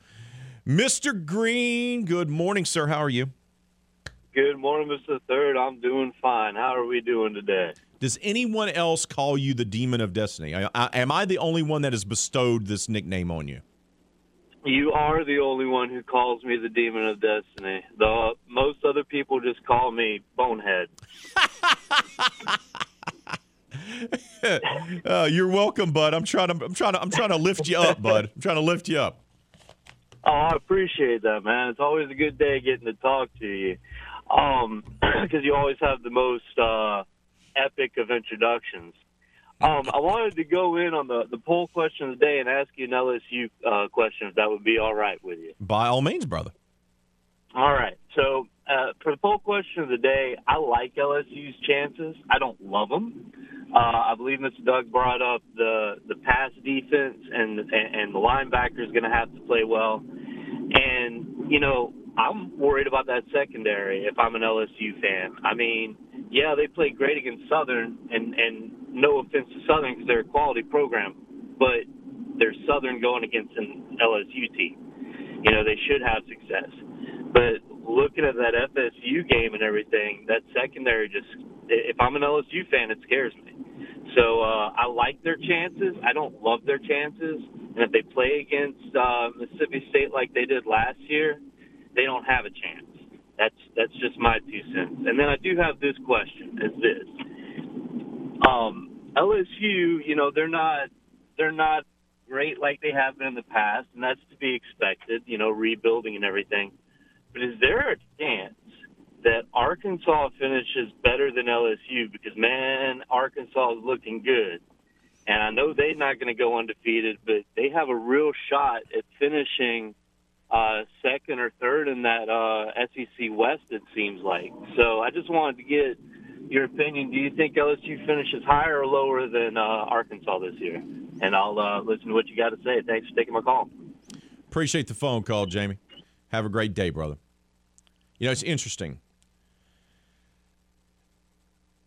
Mr. Green, good morning, sir. How are you? Good morning, Mr. Third. I'm doing fine. How are we doing today? Does anyone else call you the demon of destiny? I, I, am I the only one that has bestowed this nickname on you? You are the only one who calls me the demon of destiny. The most other people just call me bonehead. uh, you're welcome, bud. I'm trying to I'm trying to I'm trying to lift you up, bud. I'm trying to lift you up. Oh, I appreciate that, man. It's always a good day getting to talk to you. Um, because you always have the most uh epic of introductions. Um, I wanted to go in on the, the poll question of the day and ask you an LSU uh, question, if that would be all right with you. By all means, brother. All right. So uh, for the poll question of the day, I like LSU's chances. I don't love them. Uh, I believe Mr. Doug brought up the the pass defense and and, and the linebacker is going to have to play well. And you know, I'm worried about that secondary if I'm an LSU fan. I mean, yeah, they played great against Southern, and and no offense to Southern because they're a quality program, but they're Southern going against an LSU team. You know, they should have success. But looking at that FSU game and everything, that secondary just, if I'm an LSU fan, it scares me. So uh, I like their chances. I don't love their chances. And if they play against uh, Mississippi State like they did last year, they don't have a chance. That's that's just my two cents. And then I do have this question: Is this um, LSU? You know, they're not they're not great like they have been in the past, and that's to be expected. You know, rebuilding and everything. But is there a chance that Arkansas finishes better than LSU? Because man, Arkansas is looking good. And I know they're not going to go undefeated, but they have a real shot at finishing uh, second or third in that uh, SEC West. It seems like. So I just wanted to get your opinion. Do you think LSU finishes higher or lower than uh, Arkansas this year? And I'll uh, listen to what you got to say. Thanks for taking my call. Appreciate the phone call, Jamie. Have a great day, brother. You know, it's interesting.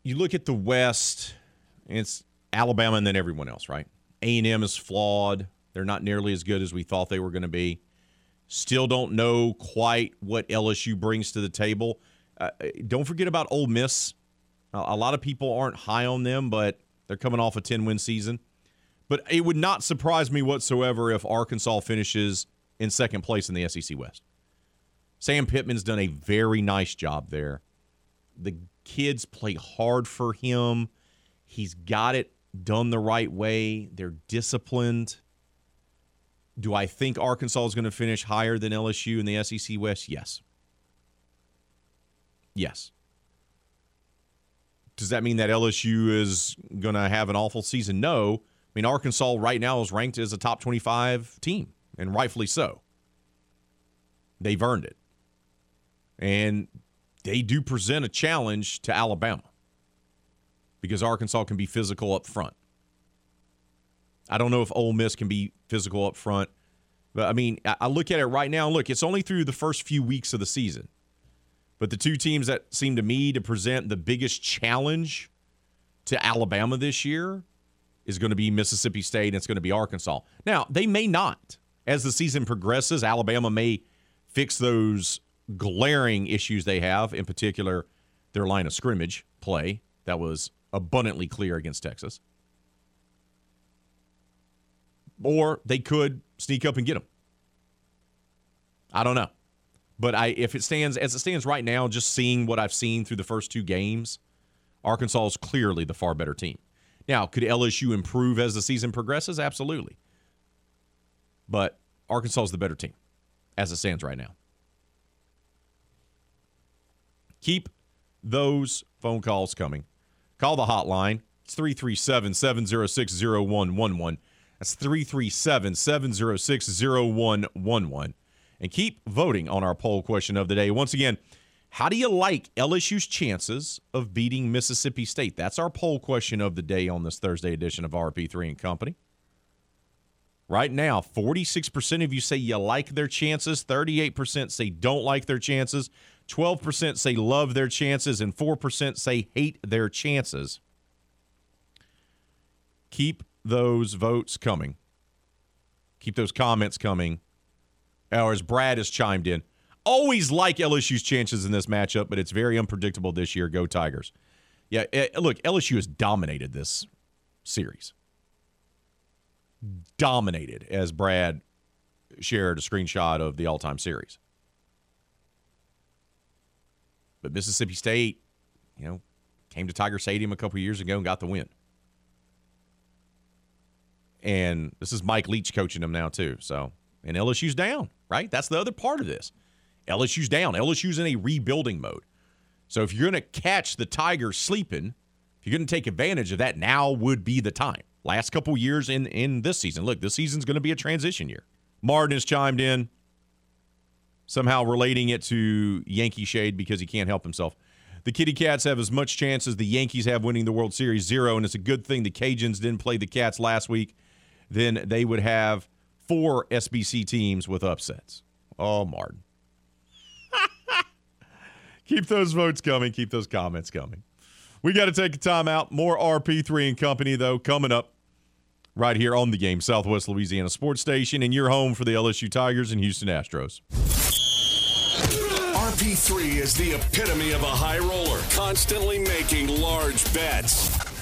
You look at the West, it's Alabama and then everyone else, right? A&M is flawed. They're not nearly as good as we thought they were going to be. Still don't know quite what LSU brings to the table. Uh, don't forget about Ole Miss. A lot of people aren't high on them, but they're coming off a 10 win season. But it would not surprise me whatsoever if Arkansas finishes in second place in the SEC West. Sam Pittman's done a very nice job there. The kids play hard for him. He's got it done the right way. They're disciplined. Do I think Arkansas is going to finish higher than LSU in the SEC West? Yes. Yes. Does that mean that LSU is going to have an awful season? No. I mean, Arkansas right now is ranked as a top 25 team, and rightfully so. They've earned it. And they do present a challenge to Alabama because Arkansas can be physical up front. I don't know if Ole Miss can be physical up front, but I mean, I look at it right now. Look, it's only through the first few weeks of the season. But the two teams that seem to me to present the biggest challenge to Alabama this year is going to be Mississippi State and it's going to be Arkansas. Now, they may not. As the season progresses, Alabama may fix those glaring issues they have, in particular, their line of scrimmage play that was abundantly clear against Texas. Or they could sneak up and get them. I don't know. But I if it stands as it stands right now, just seeing what I've seen through the first two games, Arkansas is clearly the far better team. Now, could LSU improve as the season progresses? Absolutely. But Arkansas is the better team as it stands right now. Keep those phone calls coming. Call the hotline. It's 337 706 0111. That's 337 706 0111. And keep voting on our poll question of the day. Once again, how do you like LSU's chances of beating Mississippi State? That's our poll question of the day on this Thursday edition of RP3 and Company. Right now, 46% of you say you like their chances, 38% say don't like their chances, 12% say love their chances, and 4% say hate their chances. Keep those votes coming. Keep those comments coming. Or as Brad has chimed in, always like LSU's chances in this matchup, but it's very unpredictable this year. Go Tigers. Yeah, eh, look, LSU has dominated this series. Dominated, as Brad shared a screenshot of the all time series. But Mississippi State, you know, came to Tiger Stadium a couple years ago and got the win. And this is Mike Leach coaching them now, too. So, and LSU's down, right? That's the other part of this. LSU's down. LSU's in a rebuilding mode. So if you're going to catch the Tigers sleeping, if you're going to take advantage of that, now would be the time. Last couple years in in this season. Look, this season's going to be a transition year. Martin has chimed in, somehow relating it to Yankee shade because he can't help himself. The Kitty Cats have as much chance as the Yankees have winning the World Series, zero, and it's a good thing the Cajuns didn't play the Cats last week. Then they would have four SBC teams with upsets. Oh, Martin. keep those votes coming. Keep those comments coming. We got to take a timeout. More RP3 and Company, though, coming up right here on the game, Southwest Louisiana Sports Station, and your home for the LSU Tigers and Houston Astros. RP3 is the epitome of a high roller, constantly making large bets.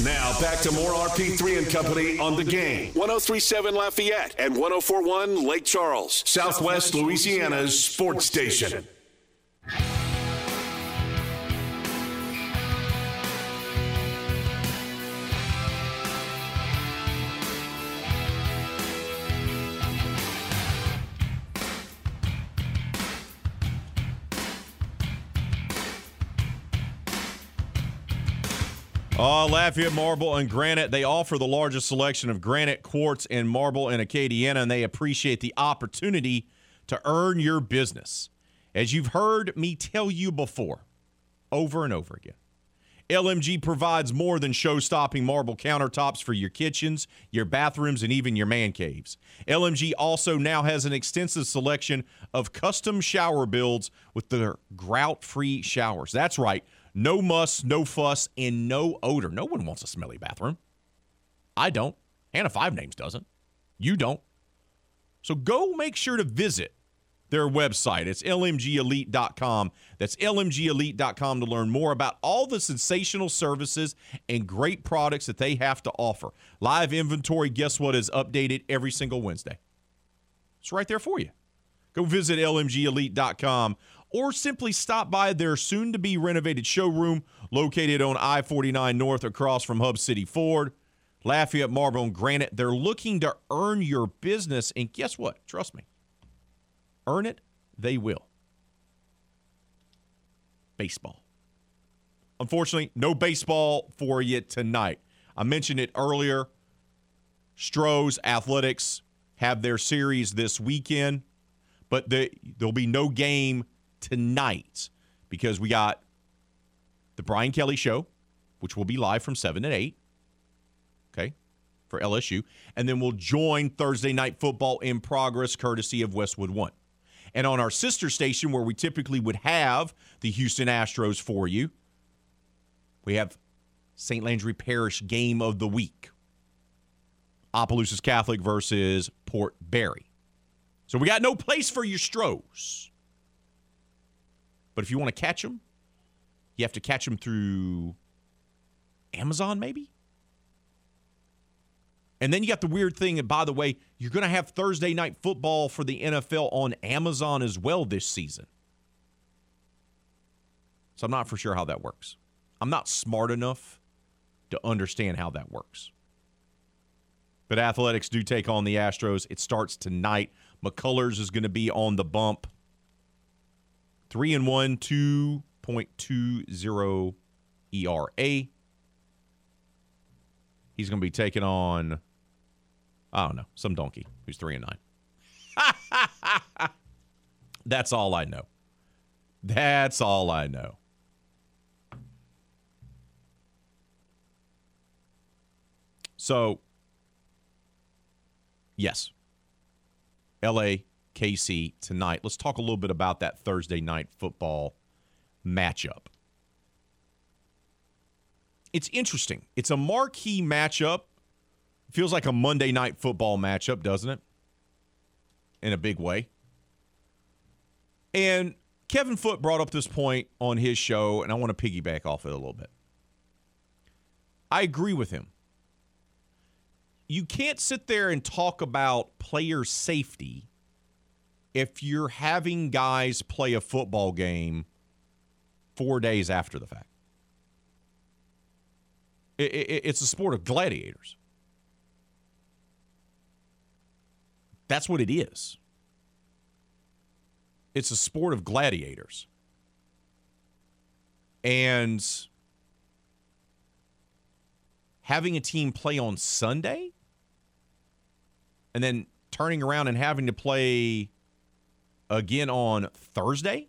Now back to more RP3 and Company on the game. 1037 Lafayette and 1041 Lake Charles, Southwest Louisiana's sports station. Uh, Lafayette Marble and Granite, they offer the largest selection of granite, quartz, and marble in Acadiana, and they appreciate the opportunity to earn your business. As you've heard me tell you before, over and over again, LMG provides more than show stopping marble countertops for your kitchens, your bathrooms, and even your man caves. LMG also now has an extensive selection of custom shower builds with their grout free showers. That's right. No muss, no fuss, and no odor. No one wants a smelly bathroom. I don't. Hannah Five Names doesn't. You don't. So go make sure to visit their website. It's lmgelite.com. That's lmgelite.com to learn more about all the sensational services and great products that they have to offer. Live inventory, guess what, is updated every single Wednesday. It's right there for you. Go visit lmgelite.com or simply stop by their soon to be renovated showroom located on I 49 North across from Hub City Ford. Lafayette Marble and Granite, they're looking to earn your business. And guess what? Trust me, earn it, they will. Baseball. Unfortunately, no baseball for you tonight. I mentioned it earlier. Stros Athletics have their series this weekend, but there'll be no game tonight because we got the Brian Kelly show, which will be live from 7 to 8. Okay. For LSU. And then we'll join Thursday night football in progress, courtesy of Westwood One. And on our sister station, where we typically would have the Houston Astros for you, we have St. Landry Parish game of the week. Opelousas Catholic versus Port Barre. So we got no place for your Stros. But if you want to catch them, you have to catch them through Amazon, maybe? And then you got the weird thing, and by the way, you're going to have Thursday night football for the NFL on Amazon as well this season. So I'm not for sure how that works. I'm not smart enough to understand how that works. But athletics do take on the Astros. It starts tonight. McCullers is going to be on the bump. Three and one, 2.20 ERA. He's going to be taking on, I don't know, some donkey who's three and nine. That's all I know. That's all I know. So, yes, LA, KC tonight. Let's talk a little bit about that Thursday night football matchup. It's interesting. It's a marquee matchup. Feels like a Monday night football matchup, doesn't it? In a big way. And Kevin Foote brought up this point on his show, and I want to piggyback off it a little bit. I agree with him. You can't sit there and talk about player safety if you're having guys play a football game four days after the fact. It, it, it's a sport of gladiators. That's what it is. It's a sport of gladiators. And having a team play on Sunday and then turning around and having to play again on Thursday.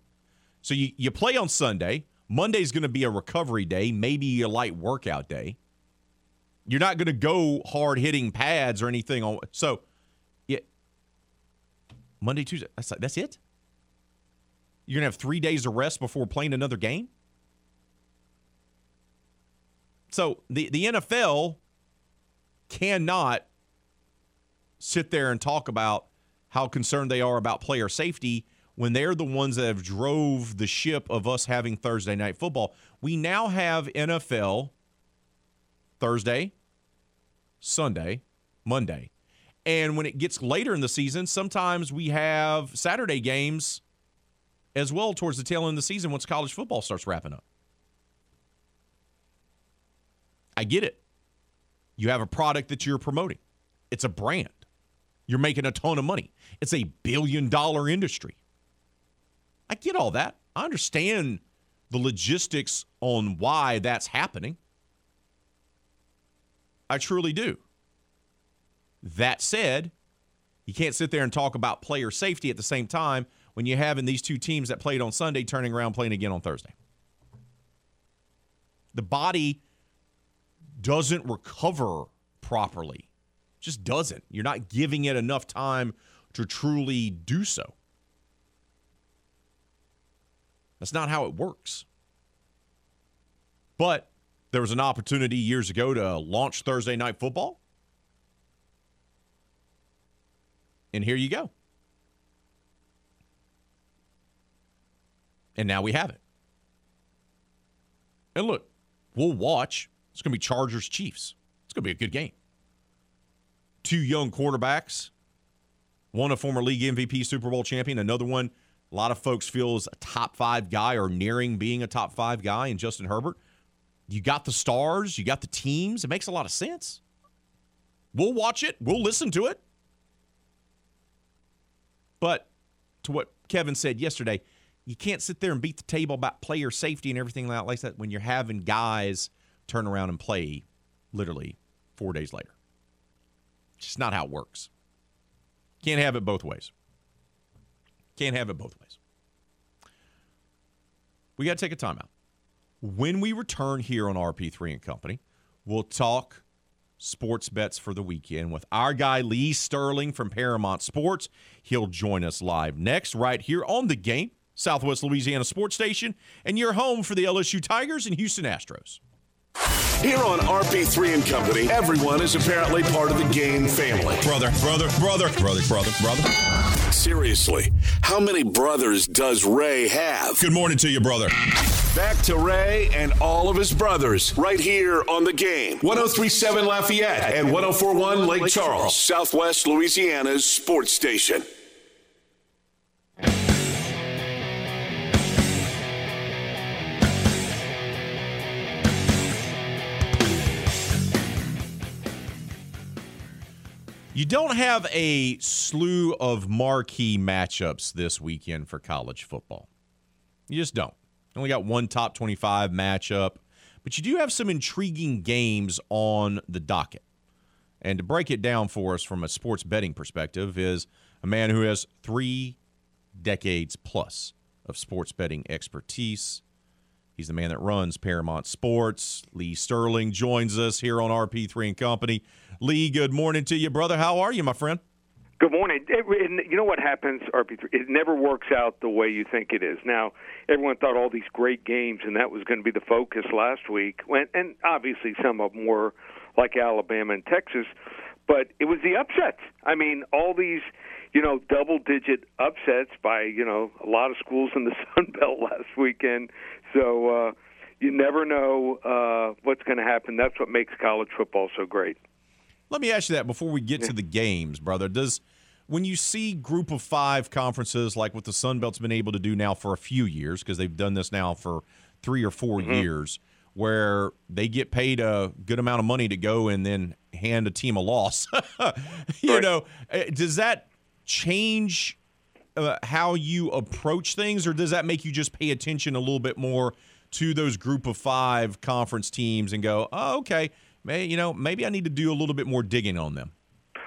So you, you play on Sunday. Monday's going to be a recovery day, maybe a light workout day. You're not going to go hard hitting pads or anything on. So, yeah, Monday, Tuesday. That's that's it. You're gonna have three days of rest before playing another game. So the the NFL cannot sit there and talk about how concerned they are about player safety when they're the ones that have drove the ship of us having Thursday night football. We now have NFL Thursday, Sunday, Monday. And when it gets later in the season, sometimes we have Saturday games as well towards the tail end of the season once college football starts wrapping up. I get it. You have a product that you're promoting, it's a brand. You're making a ton of money. It's a billion dollar industry. I get all that. I understand the logistics on why that's happening. I truly do. That said, you can't sit there and talk about player safety at the same time when you're having these two teams that played on Sunday turning around playing again on Thursday. The body doesn't recover properly. Just doesn't. You're not giving it enough time to truly do so. That's not how it works. But there was an opportunity years ago to launch Thursday night football. And here you go. And now we have it. And look, we'll watch. It's going to be Chargers Chiefs. It's going to be a good game. Two young quarterbacks, one a former league MVP, Super Bowl champion, another one a lot of folks feel is a top five guy or nearing being a top five guy in Justin Herbert. You got the stars, you got the teams. It makes a lot of sense. We'll watch it, we'll listen to it. But to what Kevin said yesterday, you can't sit there and beat the table about player safety and everything like that when you're having guys turn around and play literally four days later. It's just not how it works. Can't have it both ways. Can't have it both ways. We got to take a timeout. When we return here on RP3 and Company, we'll talk sports bets for the weekend with our guy Lee Sterling from Paramount Sports. He'll join us live next, right here on the game, Southwest Louisiana Sports Station, and your home for the LSU Tigers and Houston Astros. Here on RP3 and Company, everyone is apparently part of the game family. Brother, brother, brother, brother, brother, brother. Seriously, how many brothers does Ray have? Good morning to you, brother. Back to Ray and all of his brothers right here on the game. 1037 Lafayette and 1041 Lake Charles, Southwest Louisiana's sports station. You don't have a slew of marquee matchups this weekend for college football. You just don't. You only got one top 25 matchup, but you do have some intriguing games on the docket. And to break it down for us from a sports betting perspective is a man who has three decades plus of sports betting expertise. He's the man that runs Paramount Sports. Lee Sterling joins us here on RP3 and Company. Lee, good morning to you, brother. How are you, my friend? Good morning. You know what happens, RP3? It never works out the way you think it is. Now, everyone thought all these great games, and that was going to be the focus last week. And obviously, some of them were like Alabama and Texas, but it was the upsets. I mean, all these, you know, double-digit upsets by you know a lot of schools in the Sun Belt last weekend. So uh, you never know uh, what's going to happen. That's what makes college football so great. Let me ask you that before we get yeah. to the games, brother. Does when you see group of five conferences like what the Sun Belt's been able to do now for a few years, because they've done this now for three or 4 mm-hmm. years, where they get paid a good amount of money to go and then hand a team a loss. you right. know, eh, does that change uh, how you approach things, or does that make you just pay attention a little bit more to those group of five conference teams and go, oh, okay, may, you know, maybe I need to do a little bit more digging on them?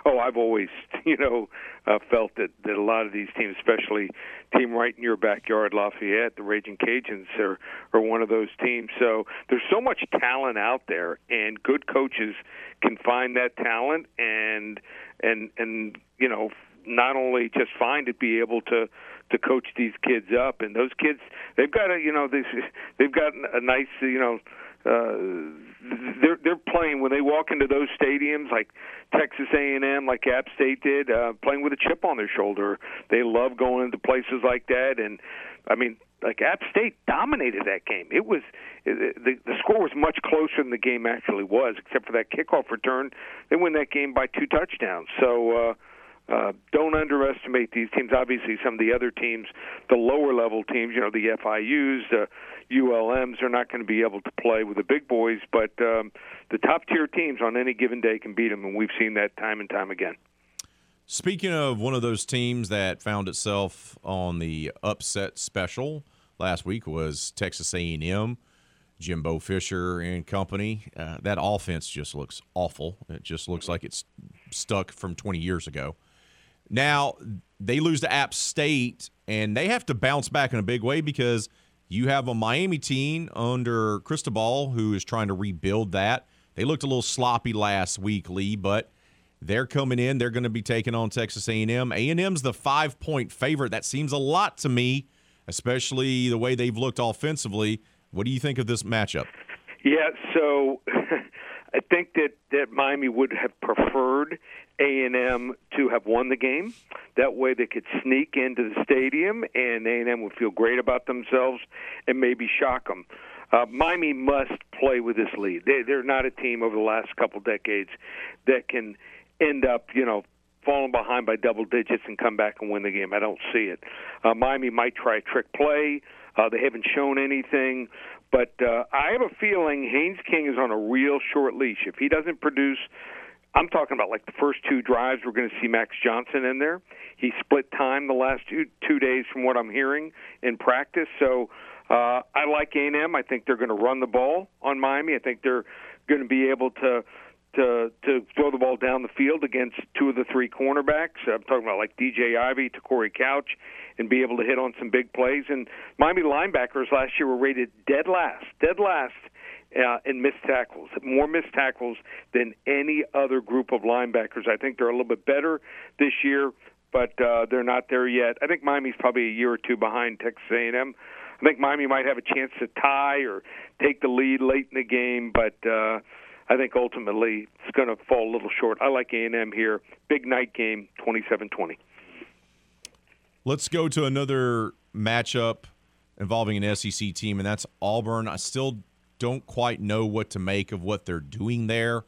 Oh, I've always, you know, uh, felt that that a lot of these teams, especially team right in your backyard, Lafayette, the Raging Cajuns, are are one of those teams. So there's so much talent out there, and good coaches can find that talent and and and you know not only just find it, be able to to coach these kids up. And those kids, they've got a you know they they've got a nice you know uh, they're they're playing when they walk into those stadiums like Texas A&M, like App State did, uh, playing with a chip on their shoulder. They love going into places like that, and I mean, like App State dominated that game. It was it, the the score was much closer than the game actually was, except for that kickoff return. They win that game by two touchdowns. So. uh uh, don't underestimate these teams. Obviously, some of the other teams, the lower level teams, you know, the FIU's, the ULMs, are not going to be able to play with the big boys. But um, the top tier teams on any given day can beat them, and we've seen that time and time again. Speaking of one of those teams that found itself on the upset special last week was Texas A&M. Jimbo Fisher and company. Uh, that offense just looks awful. It just looks like it's stuck from 20 years ago. Now they lose to App State, and they have to bounce back in a big way because you have a Miami team under Cristobal who is trying to rebuild that. They looked a little sloppy last week, Lee, but they're coming in. They're going to be taking on Texas A&M. A&M's the five-point favorite. That seems a lot to me, especially the way they've looked offensively. What do you think of this matchup? Yeah, so I think that that Miami would have preferred a&M to have won the game. That way they could sneak into the stadium and A&M would feel great about themselves and maybe shock them. Uh, Miami must play with this lead. They, they're not a team over the last couple decades that can end up, you know, falling behind by double digits and come back and win the game. I don't see it. Uh, Miami might try a trick play. Uh, they haven't shown anything, but uh, I have a feeling Haynes King is on a real short leash. If he doesn't produce I'm talking about like the first two drives. We're going to see Max Johnson in there. He split time the last two two days, from what I'm hearing in practice. So uh, I like A&M. I think they're going to run the ball on Miami. I think they're going to be able to to to throw the ball down the field against two of the three cornerbacks. I'm talking about like DJ Ivey, to Corey Couch, and be able to hit on some big plays. And Miami linebackers last year were rated dead last, dead last uh, in missed tackles, more missed tackles than any other group of linebackers. I think they're a little bit better this year, but uh, they're not there yet. I think Miami's probably a year or two behind Texas A&M. I think Miami might have a chance to tie or take the lead late in the game, but uh, I think ultimately it's going to fall a little short. I like A&M here. Big night game, 27-20. Let's go to another matchup involving an SEC team, and that's Auburn. I still don't quite know what to make of what they're doing there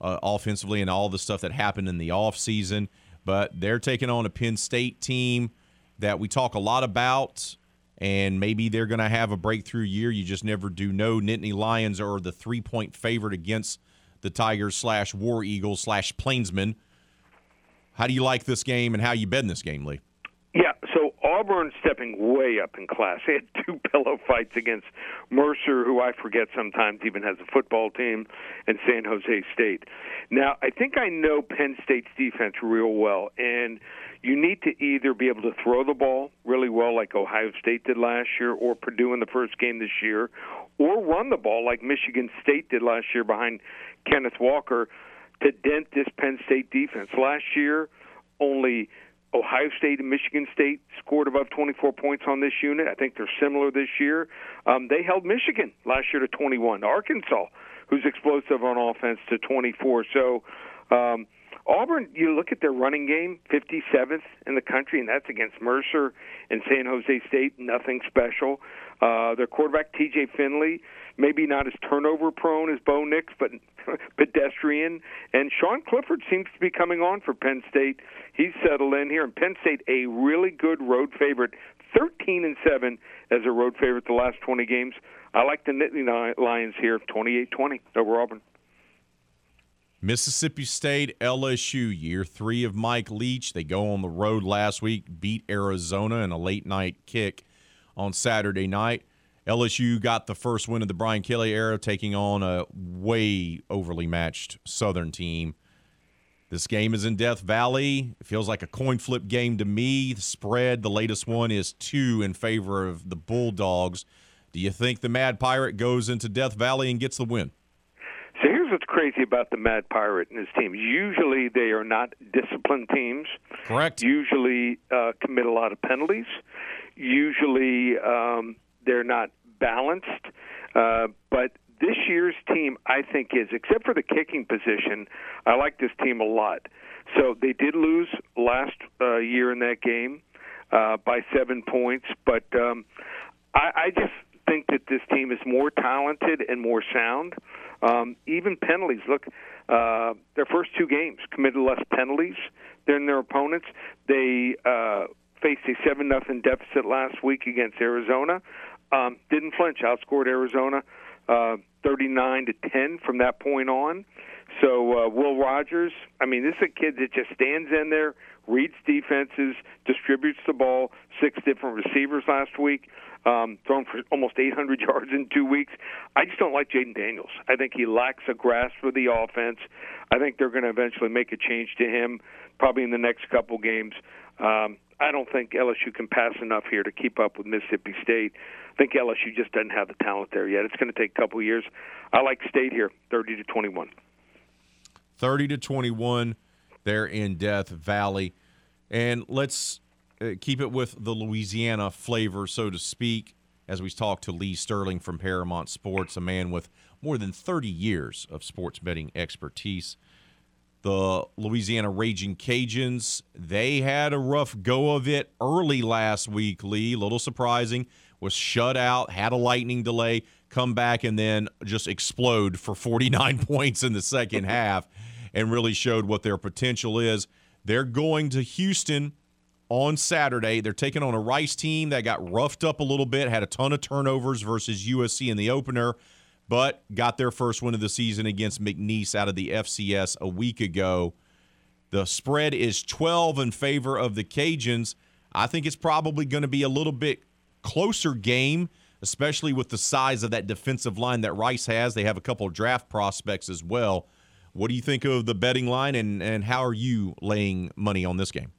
uh, offensively and all the stuff that happened in the offseason, but they're taking on a Penn State team that we talk a lot about, and maybe they're going to have a breakthrough year. You just never do know. Nittany Lions are the three point favorite against the Tigers slash War Eagles slash Plainsmen. How do you like this game, and how you bet in this game, Lee? Auburn stepping way up in class. They had two pillow fights against Mercer, who I forget sometimes even has a football team, and San Jose State. Now, I think I know Penn State's defense real well, and you need to either be able to throw the ball really well, like Ohio State did last year, or Purdue in the first game this year, or run the ball like Michigan State did last year behind Kenneth Walker to dent this Penn State defense. Last year, only Ohio State and Michigan State scored above 24 points on this unit. I think they're similar this year. Um, they held Michigan last year to 21. Arkansas, who's explosive on offense, to 24. So um, Auburn, you look at their running game, 57th in the country, and that's against Mercer and San Jose State. Nothing special. Uh, their quarterback, T.J. Finley, maybe not as turnover prone as Bo Nix, but pedestrian. And Sean Clifford seems to be coming on for Penn State. He's settled in here, and Penn State a really good road favorite, 13 and seven as a road favorite the last 20 games. I like the Nittany Lions here, 28-20 over Auburn. Mississippi State, LSU, year three of Mike Leach. They go on the road last week, beat Arizona in a late night kick on Saturday night. LSU got the first win of the Brian Kelly era, taking on a way overly matched Southern team. This game is in Death Valley. It feels like a coin flip game to me. The spread, the latest one, is two in favor of the Bulldogs. Do you think the Mad Pirate goes into Death Valley and gets the win? So here's what's crazy about the Mad Pirate and his team. Usually they are not disciplined teams. Correct. Usually uh, commit a lot of penalties. Usually um, they're not balanced. Uh, but this year's team, I think, is except for the kicking position. I like this team a lot. So they did lose last uh, year in that game uh, by seven points, but um, I, I just think that this team is more talented and more sound. Um, even penalties. Look, uh, their first two games committed less penalties than their opponents. They uh, faced a seven nothing deficit last week against Arizona. Um, didn't flinch. Outscored Arizona uh, 39 to 10 from that point on. So uh, Will Rogers, I mean, this is a kid that just stands in there, reads defenses, distributes the ball. Six different receivers last week, um, thrown for almost 800 yards in two weeks. I just don't like Jayden Daniels. I think he lacks a grasp for the offense. I think they're going to eventually make a change to him, probably in the next couple games. Um, I don't think LSU can pass enough here to keep up with Mississippi State. I think LSU just doesn't have the talent there yet. It's going to take a couple years. I like State here, 30 to 21. 30 to 21 there in Death Valley. And let's uh, keep it with the Louisiana flavor, so to speak, as we talk to Lee Sterling from Paramount Sports, a man with more than 30 years of sports betting expertise. The Louisiana Raging Cajuns, they had a rough go of it early last week, Lee. A little surprising. Was shut out, had a lightning delay, come back, and then just explode for 49 points in the second half and really showed what their potential is. They're going to Houston on Saturday. They're taking on a Rice team that got roughed up a little bit, had a ton of turnovers versus USC in the opener but got their first win of the season against McNeese out of the FCS a week ago. The spread is 12 in favor of the Cajuns. I think it's probably going to be a little bit closer game, especially with the size of that defensive line that Rice has. They have a couple draft prospects as well. What do you think of the betting line, and, and how are you laying money on this game?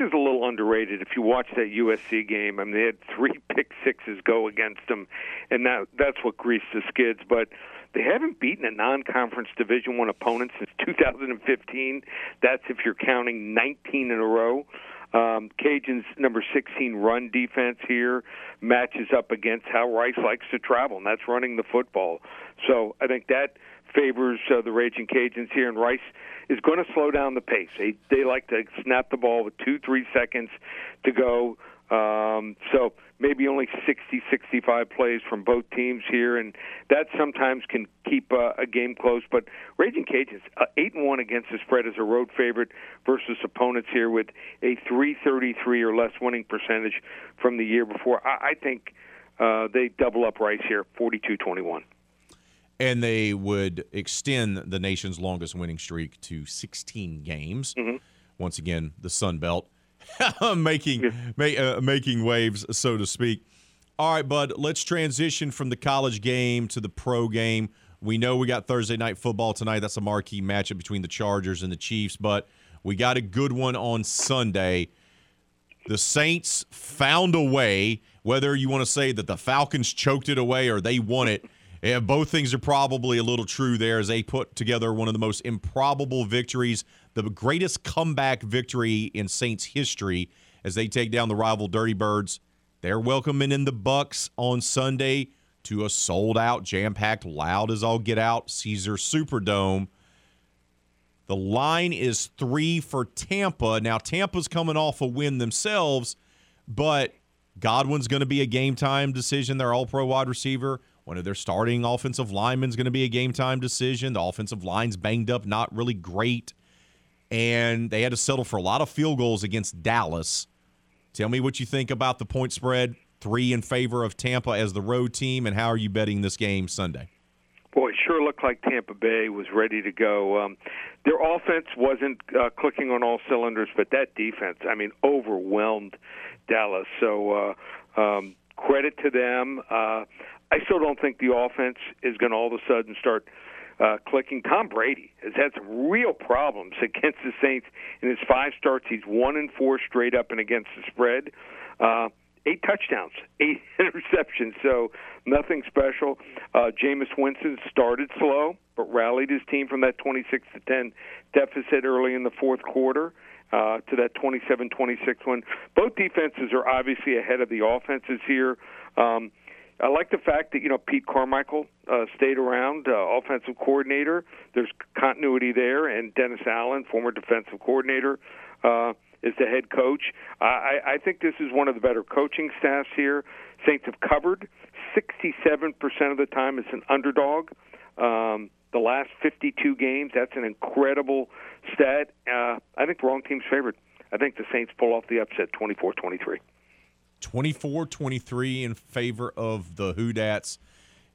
Is a little underrated. If you watch that USC game, I mean, they had three pick sixes go against them, and that that's what greased the skids. But they haven't beaten a non-conference Division One opponent since 2015. That's if you're counting 19 in a row. Um, Cajuns' number 16 run defense here matches up against how Rice likes to travel, and that's running the football. So I think that favors uh, the Raging Cajuns here, and Rice is going to slow down the pace. They they like to snap the ball with two three seconds to go. Um, so maybe only 60, 65 plays from both teams here, and that sometimes can keep uh, a game close. But Raging Cajuns, uh, eight and one against the spread as a road favorite versus opponents here with a 333 or less winning percentage from the year before. I, I think uh, they double up Rice here, 42-21 and they would extend the nation's longest winning streak to 16 games. Mm-hmm. Once again, the Sun Belt making ma- uh, making waves, so to speak. All right, bud. Let's transition from the college game to the pro game. We know we got Thursday night football tonight. That's a marquee matchup between the Chargers and the Chiefs, but we got a good one on Sunday. The Saints found a way, whether you want to say that the Falcons choked it away or they won it. Yeah, both things are probably a little true there as they put together one of the most improbable victories, the greatest comeback victory in Saints history as they take down the rival Dirty Birds. They're welcoming in the Bucs on Sunday to a sold out, jam packed, loud as all get out Caesars Superdome. The line is three for Tampa. Now, Tampa's coming off a win themselves, but Godwin's going to be a game time decision. They're all pro wide receiver. One of their starting offensive linemen is going to be a game time decision. The offensive line's banged up, not really great. And they had to settle for a lot of field goals against Dallas. Tell me what you think about the point spread, three in favor of Tampa as the road team, and how are you betting this game Sunday? Boy, it sure looked like Tampa Bay was ready to go. Um, their offense wasn't uh, clicking on all cylinders, but that defense, I mean, overwhelmed Dallas. So uh, um, credit to them. Uh, I still don't think the offense is going to all of a sudden start uh, clicking. Tom Brady has had some real problems against the Saints in his five starts. He's one and four straight up and against the spread. Uh, eight touchdowns, eight interceptions, so nothing special. Uh, Jameis Winston started slow, but rallied his team from that 26 to 10 deficit early in the fourth quarter. Uh, to that 27-26 one. Both defenses are obviously ahead of the offenses here. Um, I like the fact that you know Pete Carmichael uh, stayed around, uh, offensive coordinator. There's continuity there, and Dennis Allen, former defensive coordinator, uh, is the head coach. I, I think this is one of the better coaching staffs here. Saints have covered 67% of the time as an underdog. Um, the last 52 games, that's an incredible stat. Uh, I think the wrong team's favored. I think the Saints pull off the upset 24 23. 24 23 in favor of the Who Dats.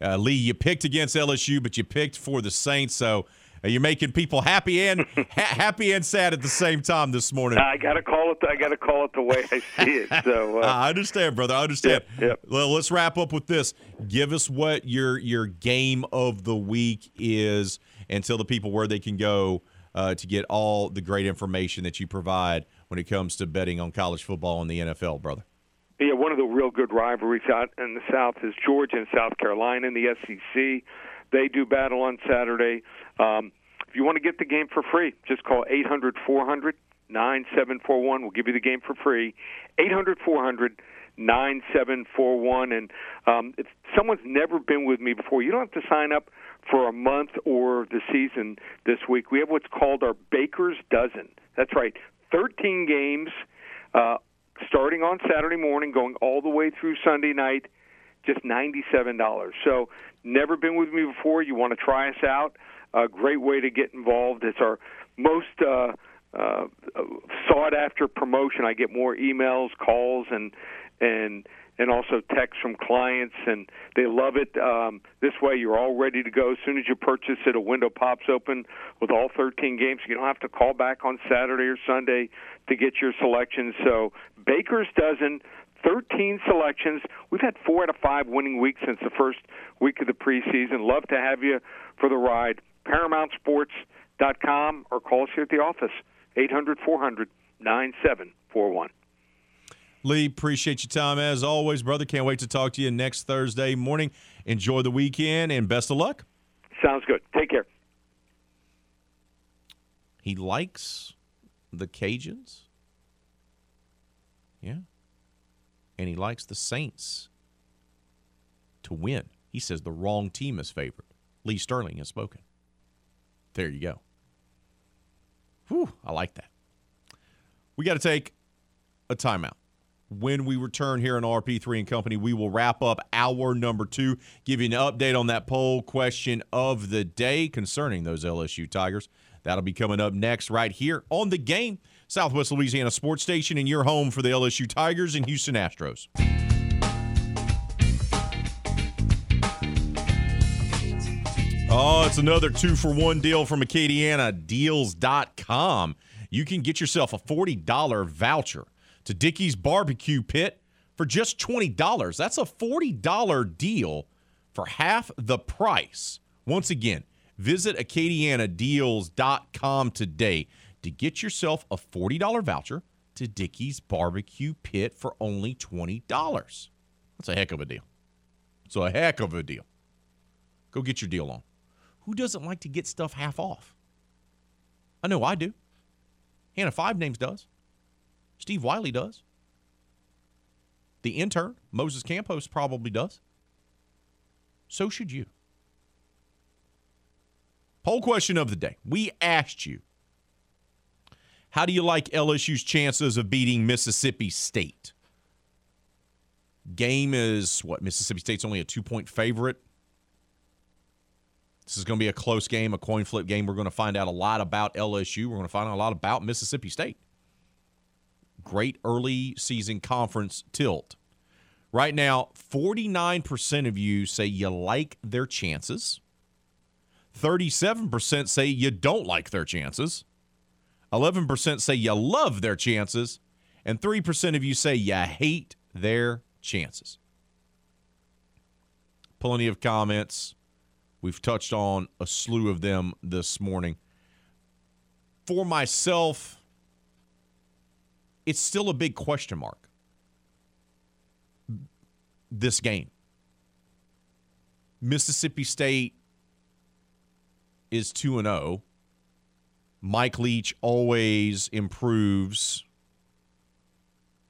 Uh, Lee, you picked against LSU, but you picked for the Saints. So uh, you're making people happy and ha- happy and sad at the same time this morning. I got to call it. The, I got to call it the way I see it. So uh, I understand, brother. I understand. Well, let's wrap up with this. Give us what your your game of the week is, and tell the people where they can go uh, to get all the great information that you provide when it comes to betting on college football and the NFL, brother. Yeah, one of the real good rivalries out in the South is Georgia and South Carolina in the SEC. They do battle on Saturday. Um, if you want to get the game for free, just call 800 400 9741. We'll give you the game for free. 800 400 9741. And um, if someone's never been with me before, you don't have to sign up for a month or the season this week. We have what's called our Baker's Dozen. That's right, 13 games. Uh, starting on Saturday morning, going all the way through Sunday night, just $97. So, never been with me before. You want to try us out? A great way to get involved. It's our most uh, uh, sought after promotion. I get more emails, calls, and and and also texts from clients, and they love it. Um, this way, you're all ready to go. As soon as you purchase it, a window pops open with all 13 games. You don't have to call back on Saturday or Sunday to get your selections. So, Baker's dozen. 13 selections. We've had four out of five winning weeks since the first week of the preseason. Love to have you for the ride. ParamountSports.com or call us here at the office, 800 400 9741. Lee, appreciate your time as always, brother. Can't wait to talk to you next Thursday morning. Enjoy the weekend and best of luck. Sounds good. Take care. He likes the Cajuns. Yeah. And he likes the Saints to win. He says the wrong team is favored. Lee Sterling has spoken. There you go. Whew, I like that. We got to take a timeout. When we return here on RP3 and Company, we will wrap up our number two, give you an update on that poll question of the day concerning those LSU Tigers. That'll be coming up next, right here on the game, Southwest Louisiana Sports Station, and your home for the LSU Tigers and Houston Astros. Oh, it's another two for one deal from AcadianaDeals.com. You can get yourself a $40 voucher to Dickey's Barbecue Pit for just $20. That's a $40 deal for half the price. Once again, visit AcadianaDeals.com today to get yourself a $40 voucher to Dickey's Barbecue Pit for only $20. That's a heck of a deal. It's a heck of a deal. Go get your deal on. Who doesn't like to get stuff half off? I know I do. Hannah Five Names does. Steve Wiley does. The intern, Moses Campos, probably does. So should you. Poll question of the day. We asked you How do you like LSU's chances of beating Mississippi State? Game is what? Mississippi State's only a two point favorite. This is going to be a close game, a coin flip game. We're going to find out a lot about LSU. We're going to find out a lot about Mississippi State. Great early season conference tilt. Right now, 49% of you say you like their chances. 37% say you don't like their chances. 11% say you love their chances. And 3% of you say you hate their chances. Plenty of comments We've touched on a slew of them this morning. For myself, it's still a big question mark. This game. Mississippi State is 2 and 0. Mike Leach always improves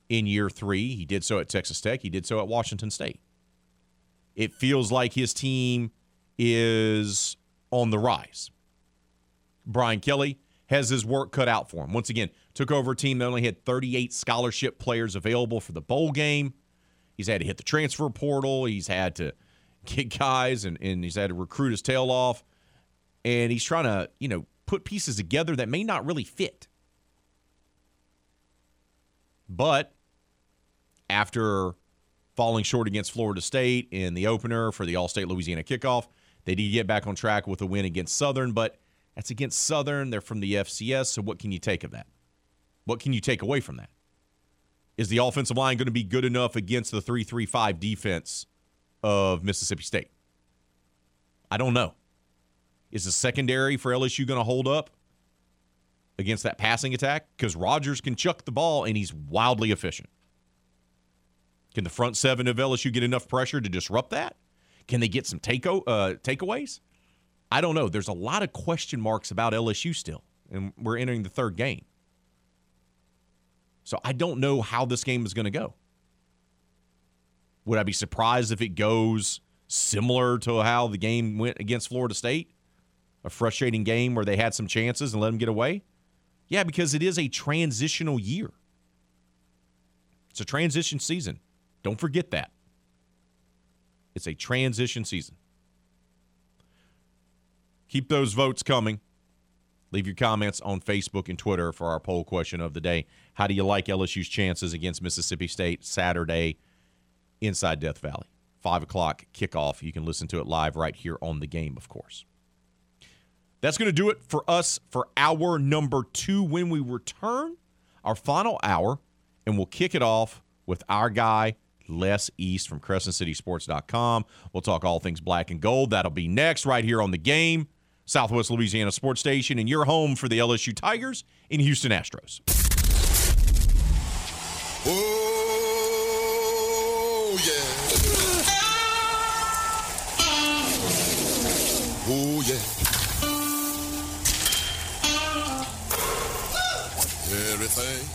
in year 3. He did so at Texas Tech, he did so at Washington State. It feels like his team is on the rise. Brian Kelly has his work cut out for him. Once again, took over a team that only had 38 scholarship players available for the bowl game. He's had to hit the transfer portal. He's had to get guys and, and he's had to recruit his tail off. And he's trying to, you know, put pieces together that may not really fit. But after falling short against Florida State in the opener for the All State Louisiana kickoff, they did get back on track with a win against Southern, but that's against Southern. They're from the FCS. So what can you take of that? What can you take away from that? Is the offensive line going to be good enough against the 3 3 5 defense of Mississippi State? I don't know. Is the secondary for LSU going to hold up against that passing attack? Because Rogers can chuck the ball and he's wildly efficient. Can the front seven of LSU get enough pressure to disrupt that? Can they get some uh, takeaways? I don't know. There's a lot of question marks about LSU still, and we're entering the third game. So I don't know how this game is going to go. Would I be surprised if it goes similar to how the game went against Florida State? A frustrating game where they had some chances and let them get away? Yeah, because it is a transitional year. It's a transition season. Don't forget that. It's a transition season. Keep those votes coming. Leave your comments on Facebook and Twitter for our poll question of the day. How do you like LSU's chances against Mississippi State Saturday inside Death Valley? Five o'clock kickoff. You can listen to it live right here on the game, of course. That's going to do it for us for hour number two when we return, our final hour, and we'll kick it off with our guy, Les East from CrescentCitySports.com. We'll talk all things black and gold. That'll be next right here on the game, Southwest Louisiana Sports Station, and your home for the LSU Tigers in Houston Astros. Oh, yeah. Oh, yeah. Everything,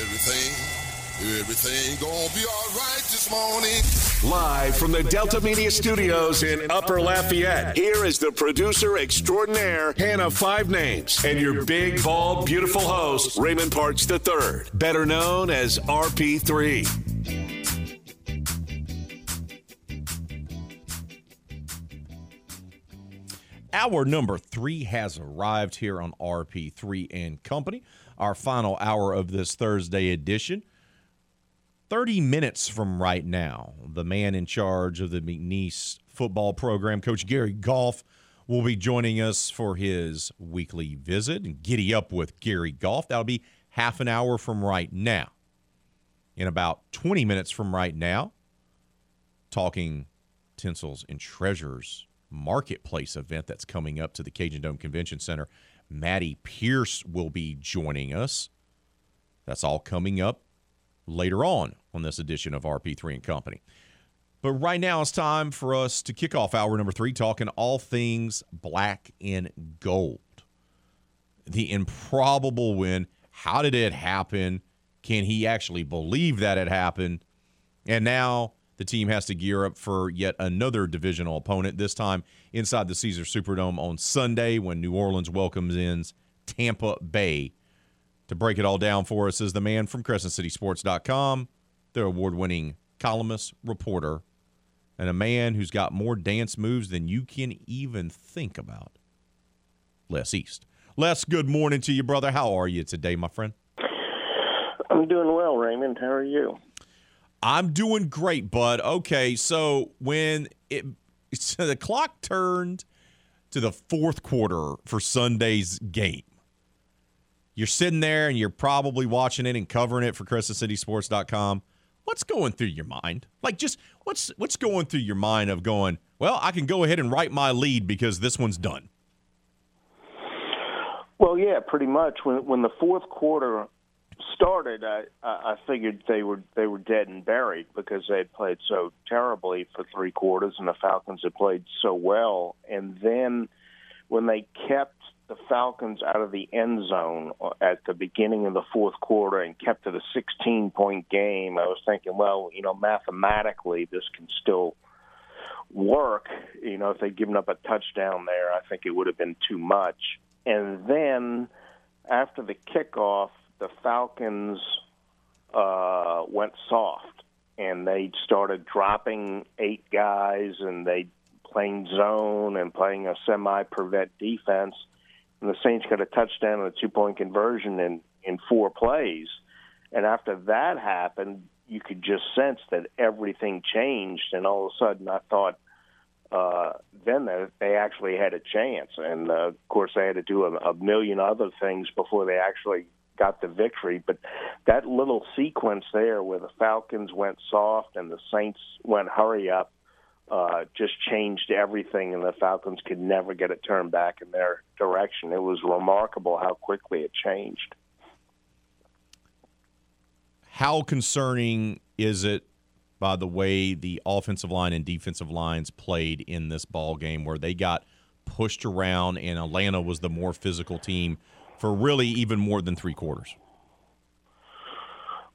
everything Everything gonna be alright this morning. Live from the Delta Media Studios in Upper Lafayette, here is the producer extraordinaire, Hannah Five Names, and your big, bald, beautiful host, Raymond Parks III, better known as RP3. Hour number three has arrived here on RP3 and Company, our final hour of this Thursday edition. 30 minutes from right now, the man in charge of the McNeese football program, Coach Gary Goff, will be joining us for his weekly visit and giddy up with Gary Goff. That'll be half an hour from right now. In about 20 minutes from right now, talking tinsels and treasures marketplace event that's coming up to the Cajun Dome Convention Center. Maddie Pierce will be joining us. That's all coming up later on on this edition of RP3 and Company. But right now it's time for us to kick off hour number three, talking all things black and gold. The improbable win. How did it happen? Can he actually believe that it happened? And now the team has to gear up for yet another divisional opponent, this time inside the Caesars Superdome on Sunday when New Orleans welcomes in Tampa Bay. To break it all down for us is the man from CrescentCitySports.com, their award winning columnist, reporter, and a man who's got more dance moves than you can even think about. Les East. Les, good morning to you, brother. How are you today, my friend? I'm doing well, Raymond. How are you? I'm doing great, bud. Okay, so when it so the clock turned to the fourth quarter for Sunday's game, you're sitting there and you're probably watching it and covering it for CrescentCitySports.com. What's going through your mind? Like, just what's what's going through your mind of going? Well, I can go ahead and write my lead because this one's done. Well, yeah, pretty much. When when the fourth quarter started, I I figured they were they were dead and buried because they had played so terribly for three quarters, and the Falcons had played so well. And then when they kept the Falcons out of the end zone at the beginning of the fourth quarter and kept it a 16 point game, I was thinking, well, you know, mathematically this can still work. You know, if they'd given up a touchdown there, I think it would have been too much. And then after the kickoff, the Falcons uh, went soft and they started dropping eight guys and they playing zone and playing a semi prevent defense. And the Saints got a touchdown and a two point conversion in, in four plays. And after that happened, you could just sense that everything changed. And all of a sudden, I thought, uh, then they, they actually had a chance. And uh, of course, they had to do a, a million other things before they actually got the victory. But that little sequence there where the Falcons went soft and the Saints went hurry up uh, just changed everything, and the Falcons could never get it turned back in their direction. It was remarkable how quickly it changed. How concerning is it by the way the offensive line and defensive lines played in this ball game where they got pushed around and Atlanta was the more physical team for really even more than three quarters?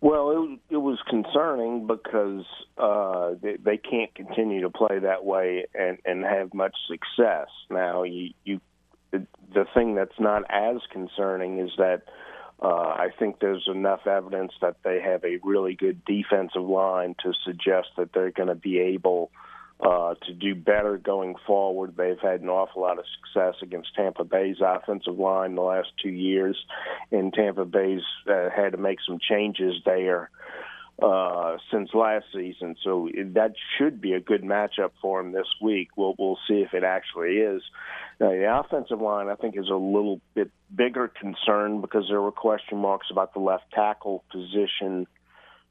Well, it, it was concerning because uh, they, they can't continue to play that way and, and have much success. Now, you, you the thing that's not as concerning is that uh, I think there's enough evidence that they have a really good defensive line to suggest that they're going to be able – uh, to do better going forward. They've had an awful lot of success against Tampa Bay's offensive line in the last two years, and Tampa Bay's uh, had to make some changes there uh, since last season. So that should be a good matchup for him this week. We'll we'll see if it actually is. Now, the offensive line, I think, is a little bit bigger concern because there were question marks about the left tackle position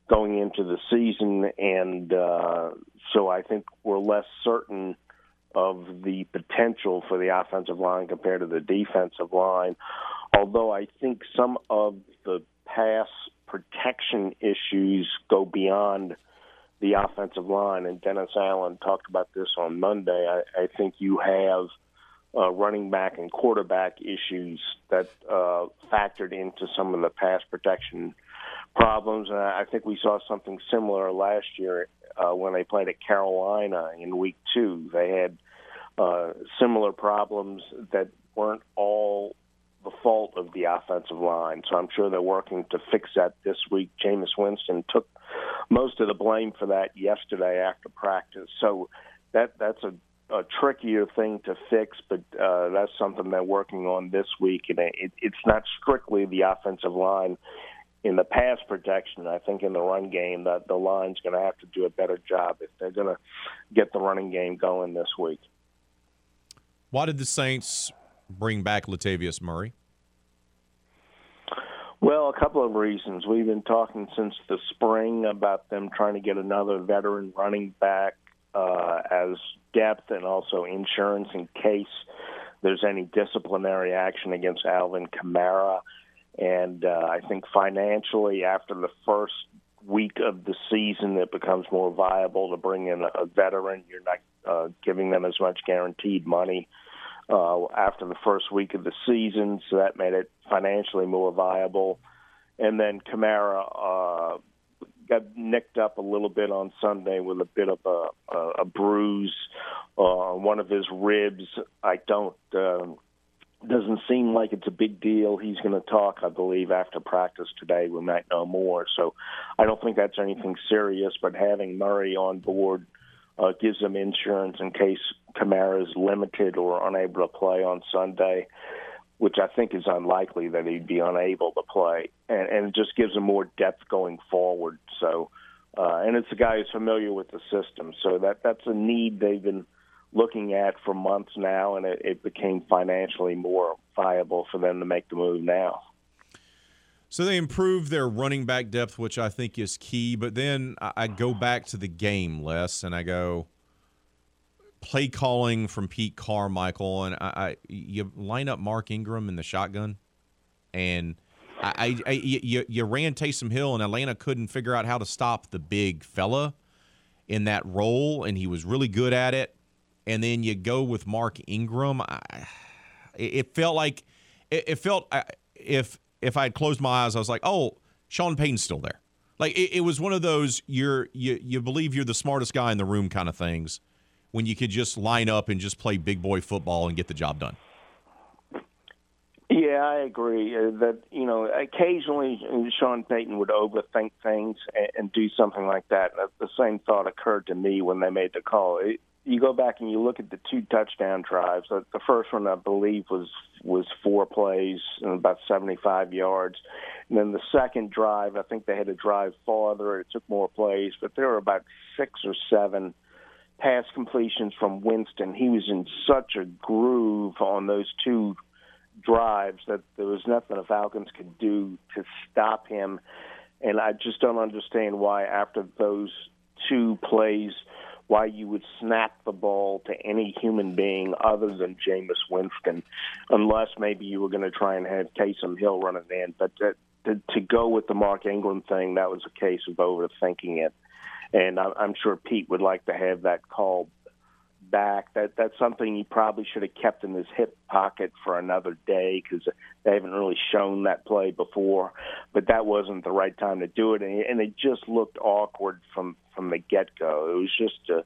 going into the season, and uh, so I think we're less certain of the potential for the offensive line compared to the defensive line. Although I think some of the pass protection issues go beyond the offensive line, and Dennis Allen talked about this on Monday. I, I think you have uh, running back and quarterback issues that uh, factored into some of the pass protection problems. And I think we saw something similar last year uh, when they played at Carolina in Week Two. They had uh, similar problems that weren't all the fault of the offensive line. So I'm sure they're working to fix that this week. Jameis Winston took most of the blame for that yesterday after practice. So that that's a a trickier thing to fix, but uh, that's something they're working on this week. And it, it's not strictly the offensive line in the pass protection. I think in the run game, that the line's going to have to do a better job if they're going to get the running game going this week. Why did the Saints bring back Latavius Murray? Well, a couple of reasons. We've been talking since the spring about them trying to get another veteran running back uh, as depth and also insurance in case there's any disciplinary action against Alvin Kamara. And uh, I think financially, after the first week of the season, it becomes more viable to bring in a veteran. You're not uh, giving them as much guaranteed money uh, after the first week of the season, so that made it financially more viable. And then Kamara uh, got nicked up a little bit on Sunday with a bit of a, a, a bruise on uh, one of his ribs. I don't. Uh, doesn't seem like it's a big deal. He's going to talk, I believe, after practice today. We might know more. So I don't think that's anything serious. But having Murray on board uh, gives them insurance in case Kamara is limited or unable to play on Sunday which I think is unlikely that he'd be unable to play, and, and it just gives him more depth going forward. So, uh, and it's a guy who's familiar with the system, so that that's a need they've been looking at for months now, and it, it became financially more viable for them to make the move now. So they improved their running back depth, which I think is key. But then I go back to the game, Les, and I go, play calling from Pete Carmichael, and I, I you line up Mark Ingram in the shotgun, and I, I, I you, you ran Taysom Hill, and Atlanta couldn't figure out how to stop the big fella in that role, and he was really good at it. And then you go with Mark Ingram. I, it felt like it, it felt if if I had closed my eyes, I was like, oh, Sean Payton's still there. Like it, it was one of those you're you you believe you're the smartest guy in the room kind of things when you could just line up and just play big boy football and get the job done. Yeah, I agree uh, that you know occasionally Sean Payton would overthink things and, and do something like that. The same thought occurred to me when they made the call. It, you go back and you look at the two touchdown drives. The first one, I believe, was was four plays and about 75 yards. And then the second drive, I think they had to drive farther. It took more plays, but there were about six or seven pass completions from Winston. He was in such a groove on those two drives that there was nothing the Falcons could do to stop him. And I just don't understand why, after those two plays, why you would snap the ball to any human being other than Jameis Winston, unless maybe you were going to try and have Taysom Hill running in. But to, to, to go with the Mark Ingram thing, that was a case of overthinking it and I'm sure Pete would like to have that call back. That that's something he probably should have kept in his hip pocket for another day because they haven't really shown that play before. But that wasn't the right time to do it, and, and it just looked awkward from from the get go. It was just a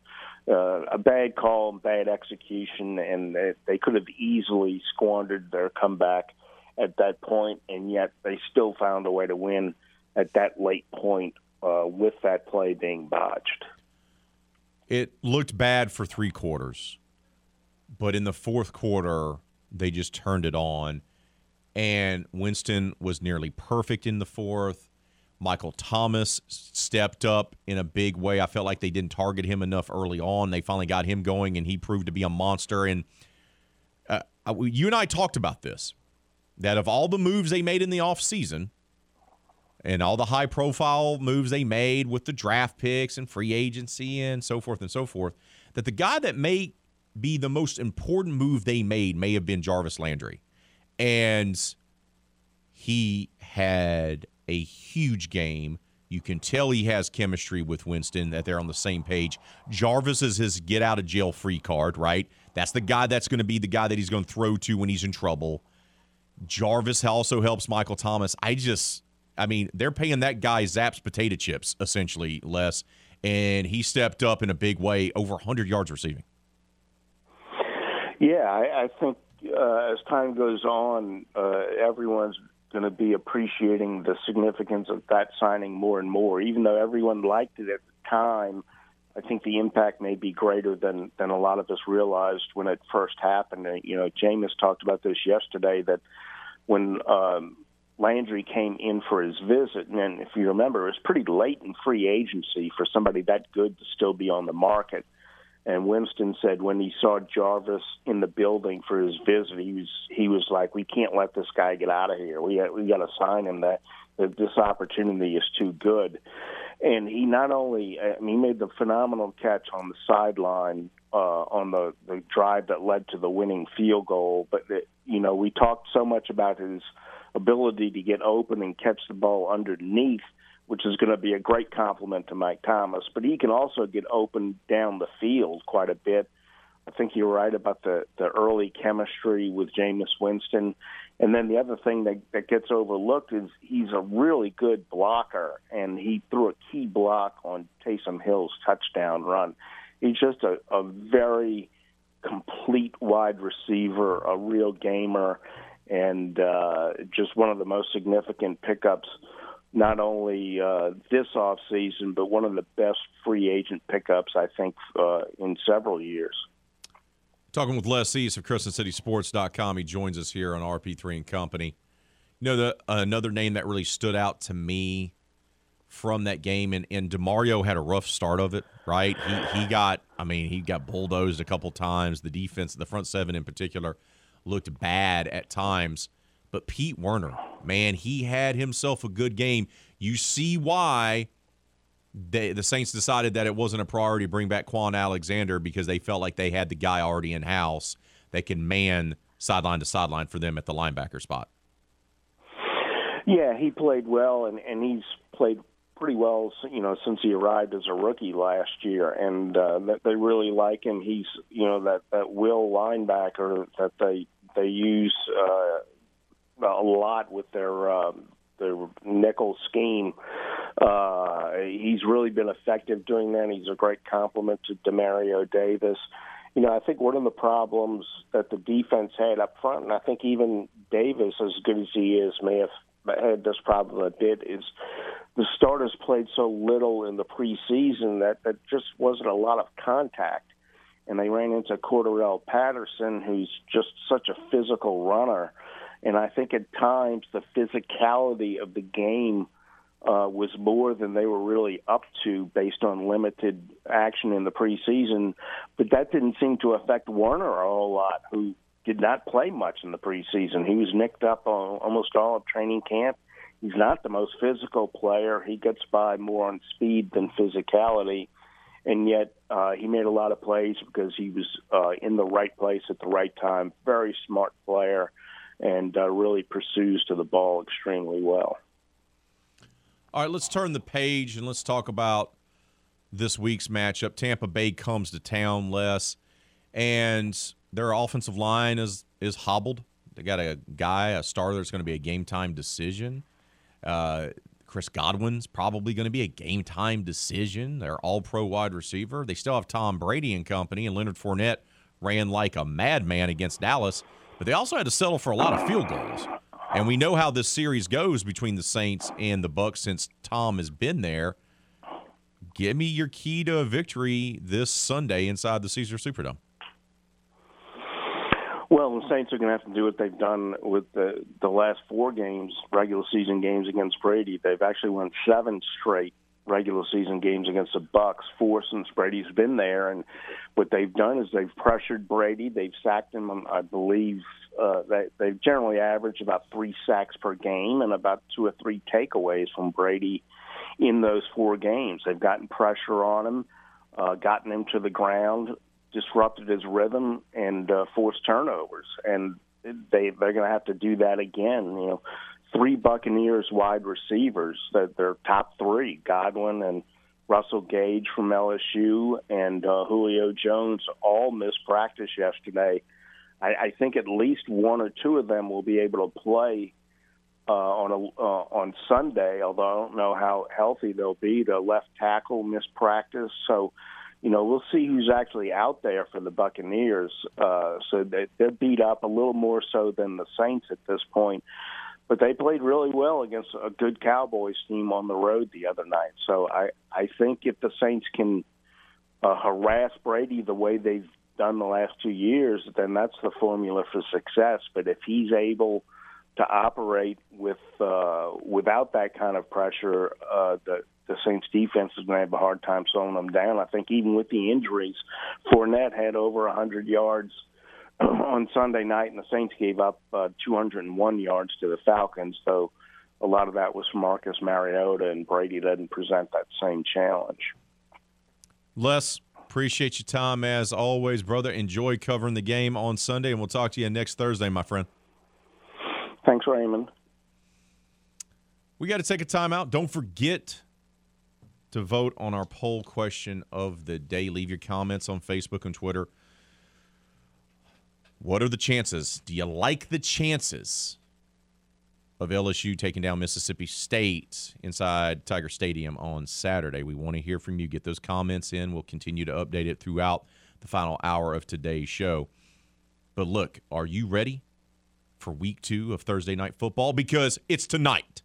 uh, a bad call, bad execution, and they, they could have easily squandered their comeback at that point, and yet they still found a way to win at that late point uh, with that play being botched. It looked bad for three quarters, but in the fourth quarter, they just turned it on. And Winston was nearly perfect in the fourth. Michael Thomas stepped up in a big way. I felt like they didn't target him enough early on. They finally got him going, and he proved to be a monster. And uh, you and I talked about this that of all the moves they made in the offseason, and all the high profile moves they made with the draft picks and free agency and so forth and so forth, that the guy that may be the most important move they made may have been Jarvis Landry. And he had a huge game. You can tell he has chemistry with Winston, that they're on the same page. Jarvis is his get out of jail free card, right? That's the guy that's going to be the guy that he's going to throw to when he's in trouble. Jarvis also helps Michael Thomas. I just I mean, they're paying that guy Zapp's potato chips essentially Les, and he stepped up in a big way, over 100 yards receiving. Yeah, I, I think uh, as time goes on, uh, everyone's going to be appreciating the significance of that signing more and more. Even though everyone liked it at the time, I think the impact may be greater than than a lot of us realized when it first happened. You know, Jameis talked about this yesterday that when um, Landry came in for his visit, and if you remember, it was pretty late in free agency for somebody that good to still be on the market. And Winston said when he saw Jarvis in the building for his visit, he was he was like, "We can't let this guy get out of here. We we got to sign him. That that this opportunity is too good." And he not only I mean, he made the phenomenal catch on the sideline uh, on the the drive that led to the winning field goal, but that, you know we talked so much about his ability to get open and catch the ball underneath which is going to be a great complement to Mike Thomas. But he can also get open down the field quite a bit. I think you're right about the the early chemistry with Jameis Winston. And then the other thing that, that gets overlooked is he's a really good blocker, and he threw a key block on Taysom Hill's touchdown run. He's just a, a very complete wide receiver, a real gamer, and uh, just one of the most significant pickups not only uh, this off season, but one of the best free agent pickups I think uh, in several years. Talking with Les East of CrescentCitySports.com, he joins us here on RP3 and Company. You know, the another name that really stood out to me from that game, and, and Demario had a rough start of it, right? He he got, I mean, he got bulldozed a couple times. The defense, the front seven in particular, looked bad at times. But Pete Werner, man, he had himself a good game. You see why they, the Saints decided that it wasn't a priority to bring back Kwon Alexander because they felt like they had the guy already in house that can man sideline to sideline for them at the linebacker spot. Yeah, he played well, and and he's played pretty well, you know, since he arrived as a rookie last year, and uh, that they really like him. He's, you know, that that will linebacker that they they use uh, a lot with their um, their nickel scheme. Uh, he's really been effective doing that. He's a great complement to Demario Davis. You know, I think one of the problems that the defense had up front, and I think even Davis, as good as he is, may have had this problem a bit, is the starters played so little in the preseason that that just wasn't a lot of contact. And they ran into Cordarrelle Patterson, who's just such a physical runner. And I think at times the physicality of the game uh, was more than they were really up to based on limited action in the preseason. But that didn't seem to affect Werner a whole lot, who did not play much in the preseason. He was nicked up on almost all of training camp. He's not the most physical player. He gets by more on speed than physicality. And yet, uh, he made a lot of plays because he was uh, in the right place at the right time. Very smart player and uh, really pursues to the ball extremely well. All right, let's turn the page and let's talk about this week's matchup. Tampa Bay comes to town Les, and their offensive line is is hobbled. They got a guy, a starter that's going to be a game time decision. Uh, Chris Godwin's probably going to be a game time decision. They're all pro wide receiver. They still have Tom Brady and company, and Leonard Fournette ran like a madman against Dallas. But they also had to settle for a lot of field goals. And we know how this series goes between the Saints and the Bucs since Tom has been there. Give me your key to a victory this Sunday inside the Caesars Superdome. Well, the Saints are going to have to do what they've done with the the last four games, regular season games against Brady. They've actually won seven straight regular season games against the Bucs, four since Brady's been there, and what they've done is they've pressured Brady. They've sacked him, I believe. Uh, they they generally average about three sacks per game and about two or three takeaways from Brady in those four games. They've gotten pressure on him, uh, gotten him to the ground, disrupted his rhythm, and uh, forced turnovers. And they they're going to have to do that again. You know, three Buccaneers wide receivers that they're top three, Godwin and Russell Gage from LSU and uh, Julio Jones all missed practice yesterday. I, I think at least one or two of them will be able to play uh, on a uh, on Sunday. Although I don't know how healthy they'll be. The left tackle missed practice, so you know we'll see who's actually out there for the Buccaneers. Uh, so they, they're beat up a little more so than the Saints at this point. But they played really well against a good Cowboys team on the road the other night. So I I think if the Saints can uh, harass Brady the way they've done the last two years, then that's the formula for success. But if he's able to operate with uh, without that kind of pressure, uh, the the Saints defense is going to have a hard time slowing them down. I think even with the injuries, Fournette had over 100 yards on Sunday night, and the Saints gave up uh, 201 yards to the Falcons. So a lot of that was from Marcus Mariota, and Brady doesn't present that same challenge. Les, appreciate your time as always, brother. Enjoy covering the game on Sunday, and we'll talk to you next Thursday, my friend. Thanks, Raymond. We got to take a timeout. Don't forget to vote on our poll question of the day. Leave your comments on Facebook and Twitter. What are the chances? Do you like the chances of LSU taking down Mississippi State inside Tiger Stadium on Saturday? We want to hear from you. Get those comments in. We'll continue to update it throughout the final hour of today's show. But look, are you ready for week two of Thursday Night Football? Because it's tonight.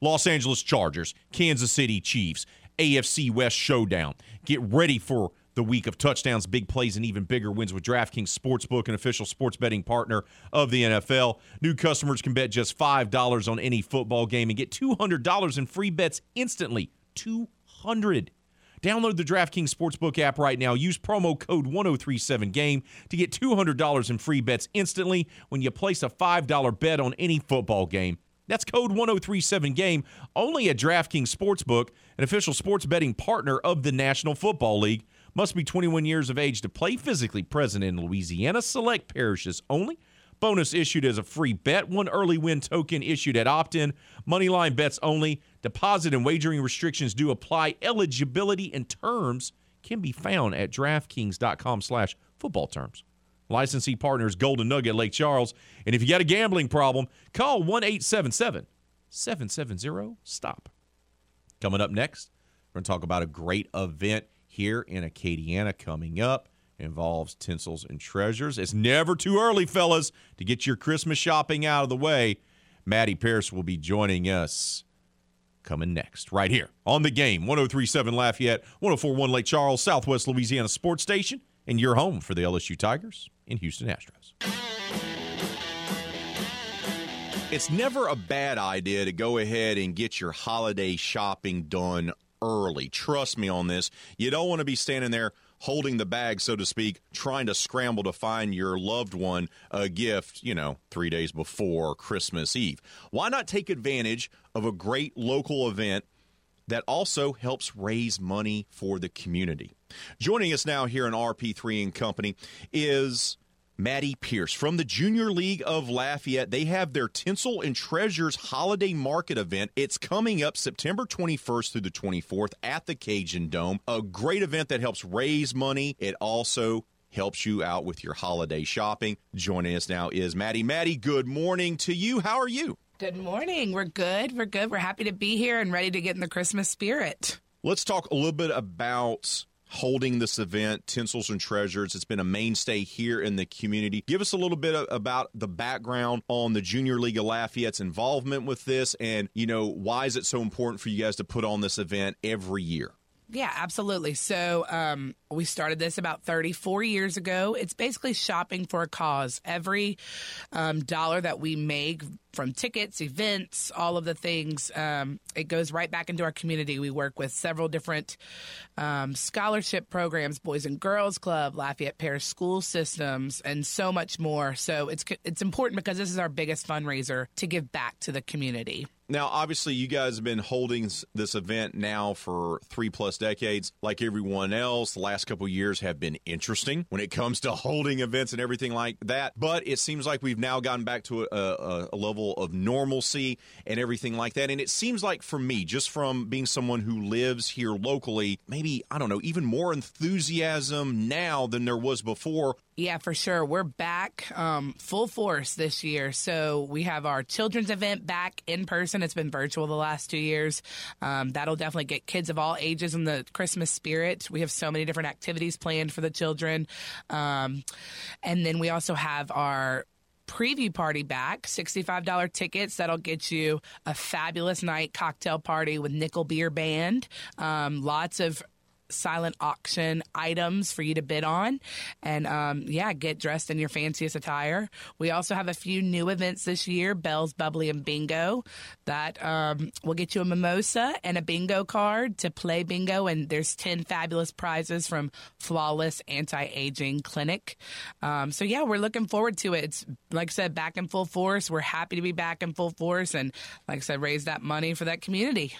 Los Angeles Chargers, Kansas City Chiefs, AFC West Showdown. Get ready for the week of touchdowns, big plays, and even bigger wins with DraftKings Sportsbook, an official sports betting partner of the NFL. New customers can bet just $5 on any football game and get $200 in free bets instantly. 200 Download the DraftKings Sportsbook app right now. Use promo code 1037GAME to get $200 in free bets instantly when you place a $5 bet on any football game. That's code 1037GAME only at DraftKings Sportsbook, an official sports betting partner of the National Football League. Must be 21 years of age to play physically present in Louisiana. Select parishes only. Bonus issued as a free bet. One early win token issued at opt in. Moneyline bets only. Deposit and wagering restrictions do apply. Eligibility and terms can be found at DraftKings.com slash football terms. Licensee partners Golden Nugget Lake Charles. And if you got a gambling problem, call 1 877 770 STOP. Coming up next, we're going to talk about a great event here in Acadiana coming up. Involves tinsels and treasures. It's never too early, fellas, to get your Christmas shopping out of the way. Maddie Pierce will be joining us coming next, right here on the game 1037 Lafayette, 1041 Lake Charles, Southwest Louisiana Sports Station, and your home for the LSU Tigers in Houston Astros. It's never a bad idea to go ahead and get your holiday shopping done early. Trust me on this. You don't want to be standing there holding the bag, so to speak, trying to scramble to find your loved one a gift, you know, three days before Christmas Eve. Why not take advantage of a great local event that also helps raise money for the community? Joining us now here in RP3 and Company is Maddie Pierce from the Junior League of Lafayette. They have their Tinsel and Treasures Holiday Market event. It's coming up September 21st through the 24th at the Cajun Dome. A great event that helps raise money. It also helps you out with your holiday shopping. Joining us now is Maddie. Maddie, good morning to you. How are you? Good morning. We're good. We're good. We're happy to be here and ready to get in the Christmas spirit. Let's talk a little bit about holding this event, Tinsels and Treasures. It's been a mainstay here in the community. Give us a little bit of, about the background on the Junior League of Lafayette's involvement with this and, you know, why is it so important for you guys to put on this event every year? Yeah, absolutely. So um, we started this about 34 years ago. It's basically shopping for a cause. Every um, dollar that we make from tickets, events, all of the things, um, it goes right back into our community. We work with several different um, scholarship programs, Boys and Girls Club, Lafayette Parish School Systems, and so much more. So it's it's important because this is our biggest fundraiser to give back to the community. Now, obviously, you guys have been holding this event now for three plus decades. Like everyone else, the last couple years have been interesting when it comes to holding events and everything like that. But it seems like we've now gotten back to a, a, a level level of normalcy and everything like that. And it seems like for me, just from being someone who lives here locally, maybe, I don't know, even more enthusiasm now than there was before yeah, for sure. We're back um, full force this year. So we have our children's event back in person. It's been virtual the last two years. Um, that'll definitely get kids of all ages in the Christmas spirit. We have so many different activities planned for the children. Um, and then we also have our preview party back. $65 tickets that'll get you a fabulous night cocktail party with nickel beer band. Um, lots of silent auction items for you to bid on. And um, yeah, get dressed in your fanciest attire. We also have a few new events this year Bell's Bubbly and Bingo. That um, will get you a mimosa and a bingo card to play bingo. And there's 10 fabulous prizes from Flawless Anti Aging Clinic. Um, so yeah, we're looking forward to it. It's, like I said, back in full force. We're happy to be back in full force. And like I said, raise that money for that community.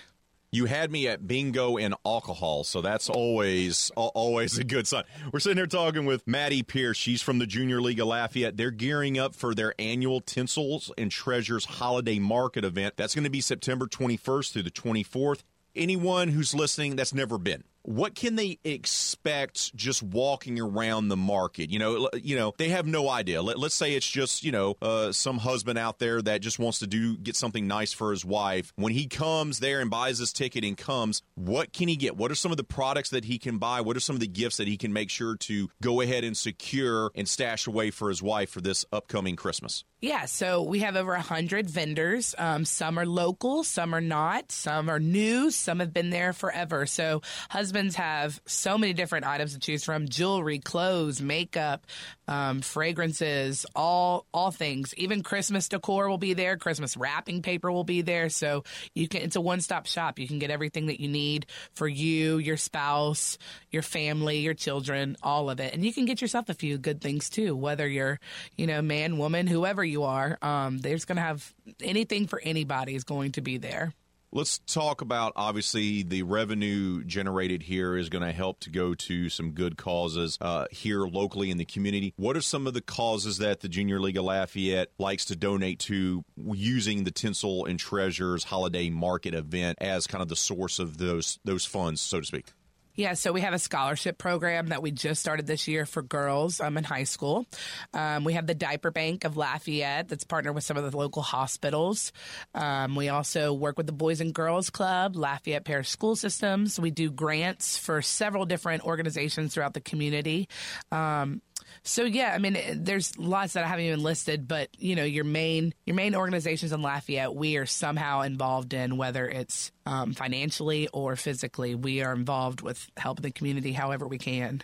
You had me at bingo and alcohol, so that's always always a good sign. We're sitting here talking with Maddie Pierce. She's from the Junior League of Lafayette. They're gearing up for their annual Tinsels and Treasures Holiday Market event. That's going to be September 21st through the 24th. Anyone who's listening that's never been, what can they expect just walking around the market? You know, you know they have no idea. Let, us say it's just you know uh, some husband out there that just wants to do get something nice for his wife. When he comes there and buys his ticket and comes, what can he get? What are some of the products that he can buy? What are some of the gifts that he can make sure to go ahead and secure and stash away for his wife for this upcoming Christmas? Yeah, so we have over 100 vendors. Um, some are local, some are not, some are new, some have been there forever. So, husbands have so many different items to choose from jewelry, clothes, makeup, um, fragrances, all all things. Even Christmas decor will be there, Christmas wrapping paper will be there. So, you can it's a one stop shop. You can get everything that you need for you, your spouse, your family, your children, all of it. And you can get yourself a few good things too, whether you're, you know, man, woman, whoever you are. Um, there's going to have anything for anybody is going to be there. Let's talk about obviously the revenue generated here is going to help to go to some good causes uh, here locally in the community. What are some of the causes that the Junior League of Lafayette likes to donate to using the Tinsel and Treasures Holiday Market event as kind of the source of those those funds, so to speak? Yeah, so we have a scholarship program that we just started this year for girls um, in high school. Um, we have the Diaper Bank of Lafayette that's partnered with some of the local hospitals. Um, we also work with the Boys and Girls Club, Lafayette Parish School Systems. We do grants for several different organizations throughout the community. Um, so yeah, I mean, there's lots that I haven't even listed, but you know, your main your main organizations in Lafayette, we are somehow involved in, whether it's um, financially or physically. We are involved with helping the community however we can.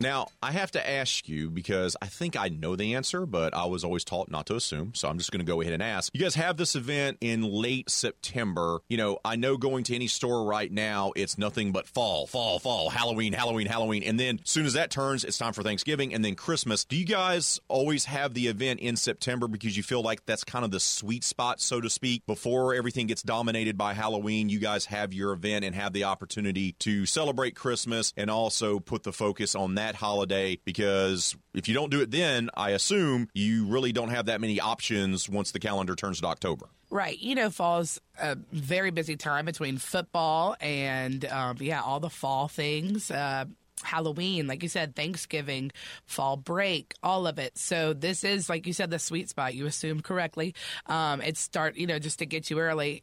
Now, I have to ask you because I think I know the answer, but I was always taught not to assume. So I'm just going to go ahead and ask. You guys have this event in late September. You know, I know going to any store right now, it's nothing but fall, fall, fall, Halloween, Halloween, Halloween. And then as soon as that turns, it's time for Thanksgiving and then Christmas. Do you guys always have the event in September because you feel like that's kind of the sweet spot, so to speak, before everything gets dominated by Halloween? You guys have your event and have the opportunity to celebrate Christmas and also put the focus on that that holiday because if you don't do it then, I assume you really don't have that many options once the calendar turns to October. Right. You know, fall's a very busy time between football and, um, yeah, all the fall things. Uh, Halloween, like you said, Thanksgiving, fall break, all of it. So this is, like you said, the sweet spot. You assumed correctly. Um, it start, you know, just to get you early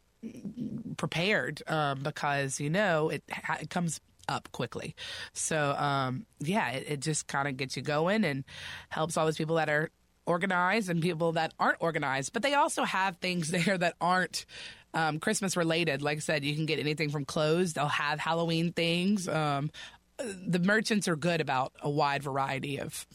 prepared um, because you know it, it comes up quickly. So, um, yeah, it, it just kind of gets you going and helps all those people that are organized and people that aren't organized. But they also have things there that aren't um, Christmas related. Like I said, you can get anything from clothes, they'll have Halloween things. Um, the merchants are good about a wide variety of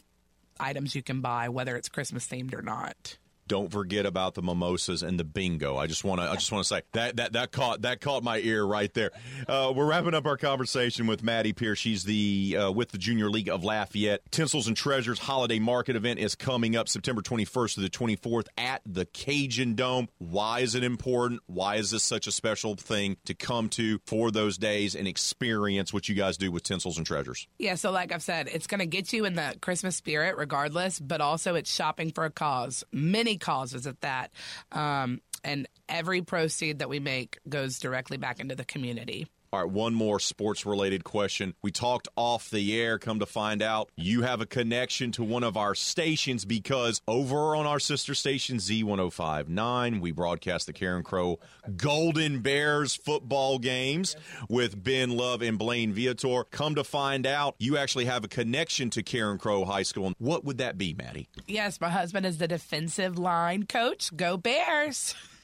items you can buy, whether it's Christmas themed or not. Don't forget about the mimosas and the bingo. I just want to I just want to say that that that caught that caught my ear right there. Uh, we're wrapping up our conversation with Maddie Pierce. She's the uh, with the Junior League of Lafayette. Tinsels and Treasures Holiday Market event is coming up September 21st to the 24th at the Cajun Dome. Why is it important? Why is this such a special thing to come to for those days and experience what you guys do with Tinsels and Treasures? Yeah, so like I've said, it's going to get you in the Christmas spirit regardless, but also it's shopping for a cause. Many causes at that. Um, and every proceed that we make goes directly back into the community. All right, one more sports related question. We talked off the air. Come to find out, you have a connection to one of our stations because over on our sister station, Z1059, we broadcast the Carencro Golden Bears football games with Ben Love and Blaine Viator. Come to find out, you actually have a connection to Carencro High School. What would that be, Maddie? Yes, my husband is the defensive line coach. Go Bears!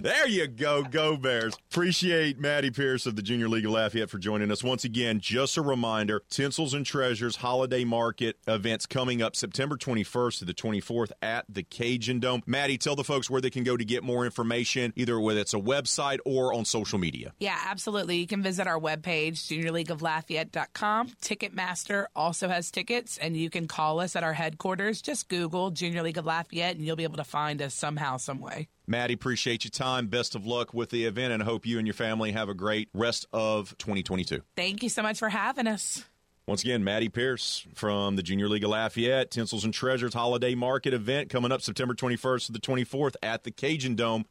there you go. Go Bears. Appreciate Maddie Pierce of the Junior League of Lafayette for joining us. Once again, just a reminder Tinsels and Treasures Holiday Market events coming up September 21st to the 24th at the Cajun Dome. Maddie, tell the folks where they can go to get more information, either whether it's a website or on social media. Yeah, absolutely. You can visit our webpage, juniorleagueoflafayette.com. Ticketmaster also has tickets, and you can call us at our headquarters. Just Google Junior League of Lafayette, and you'll be able to find us somehow, some way. Maddie, appreciate your time. Best of luck with the event, and I hope you and your family have a great rest of 2022. Thank you so much for having us. Once again, Maddie Pierce from the Junior League of Lafayette, Tinsels and Treasures Holiday Market event coming up September 21st to the 24th at the Cajun Dome.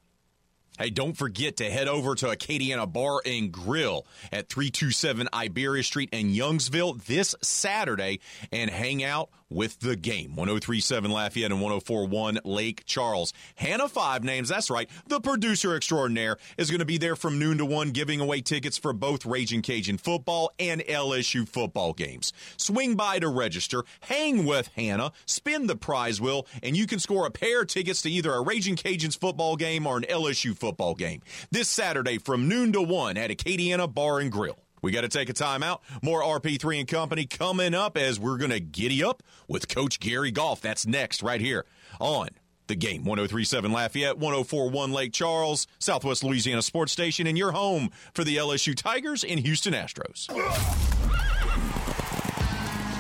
Hey, don't forget to head over to Acadiana Bar and Grill at 327 Iberia Street in Youngsville this Saturday and hang out with the game. 1037 Lafayette and 1041 Lake Charles. Hannah Five Names, that's right, the producer extraordinaire, is going to be there from noon to 1 giving away tickets for both Ragin' Cajun football and LSU football games. Swing by to register, hang with Hannah, spin the prize wheel, and you can score a pair of tickets to either a Ragin' Cajuns football game or an LSU football game. This Saturday from noon to 1 at Acadiana Bar and Grill. We got to take a timeout. More RP3 and Company coming up as we're going to giddy up with Coach Gary Goff. That's next, right here on the game. 1037 Lafayette, 1041 Lake Charles, Southwest Louisiana Sports Station, and your home for the LSU Tigers and Houston Astros.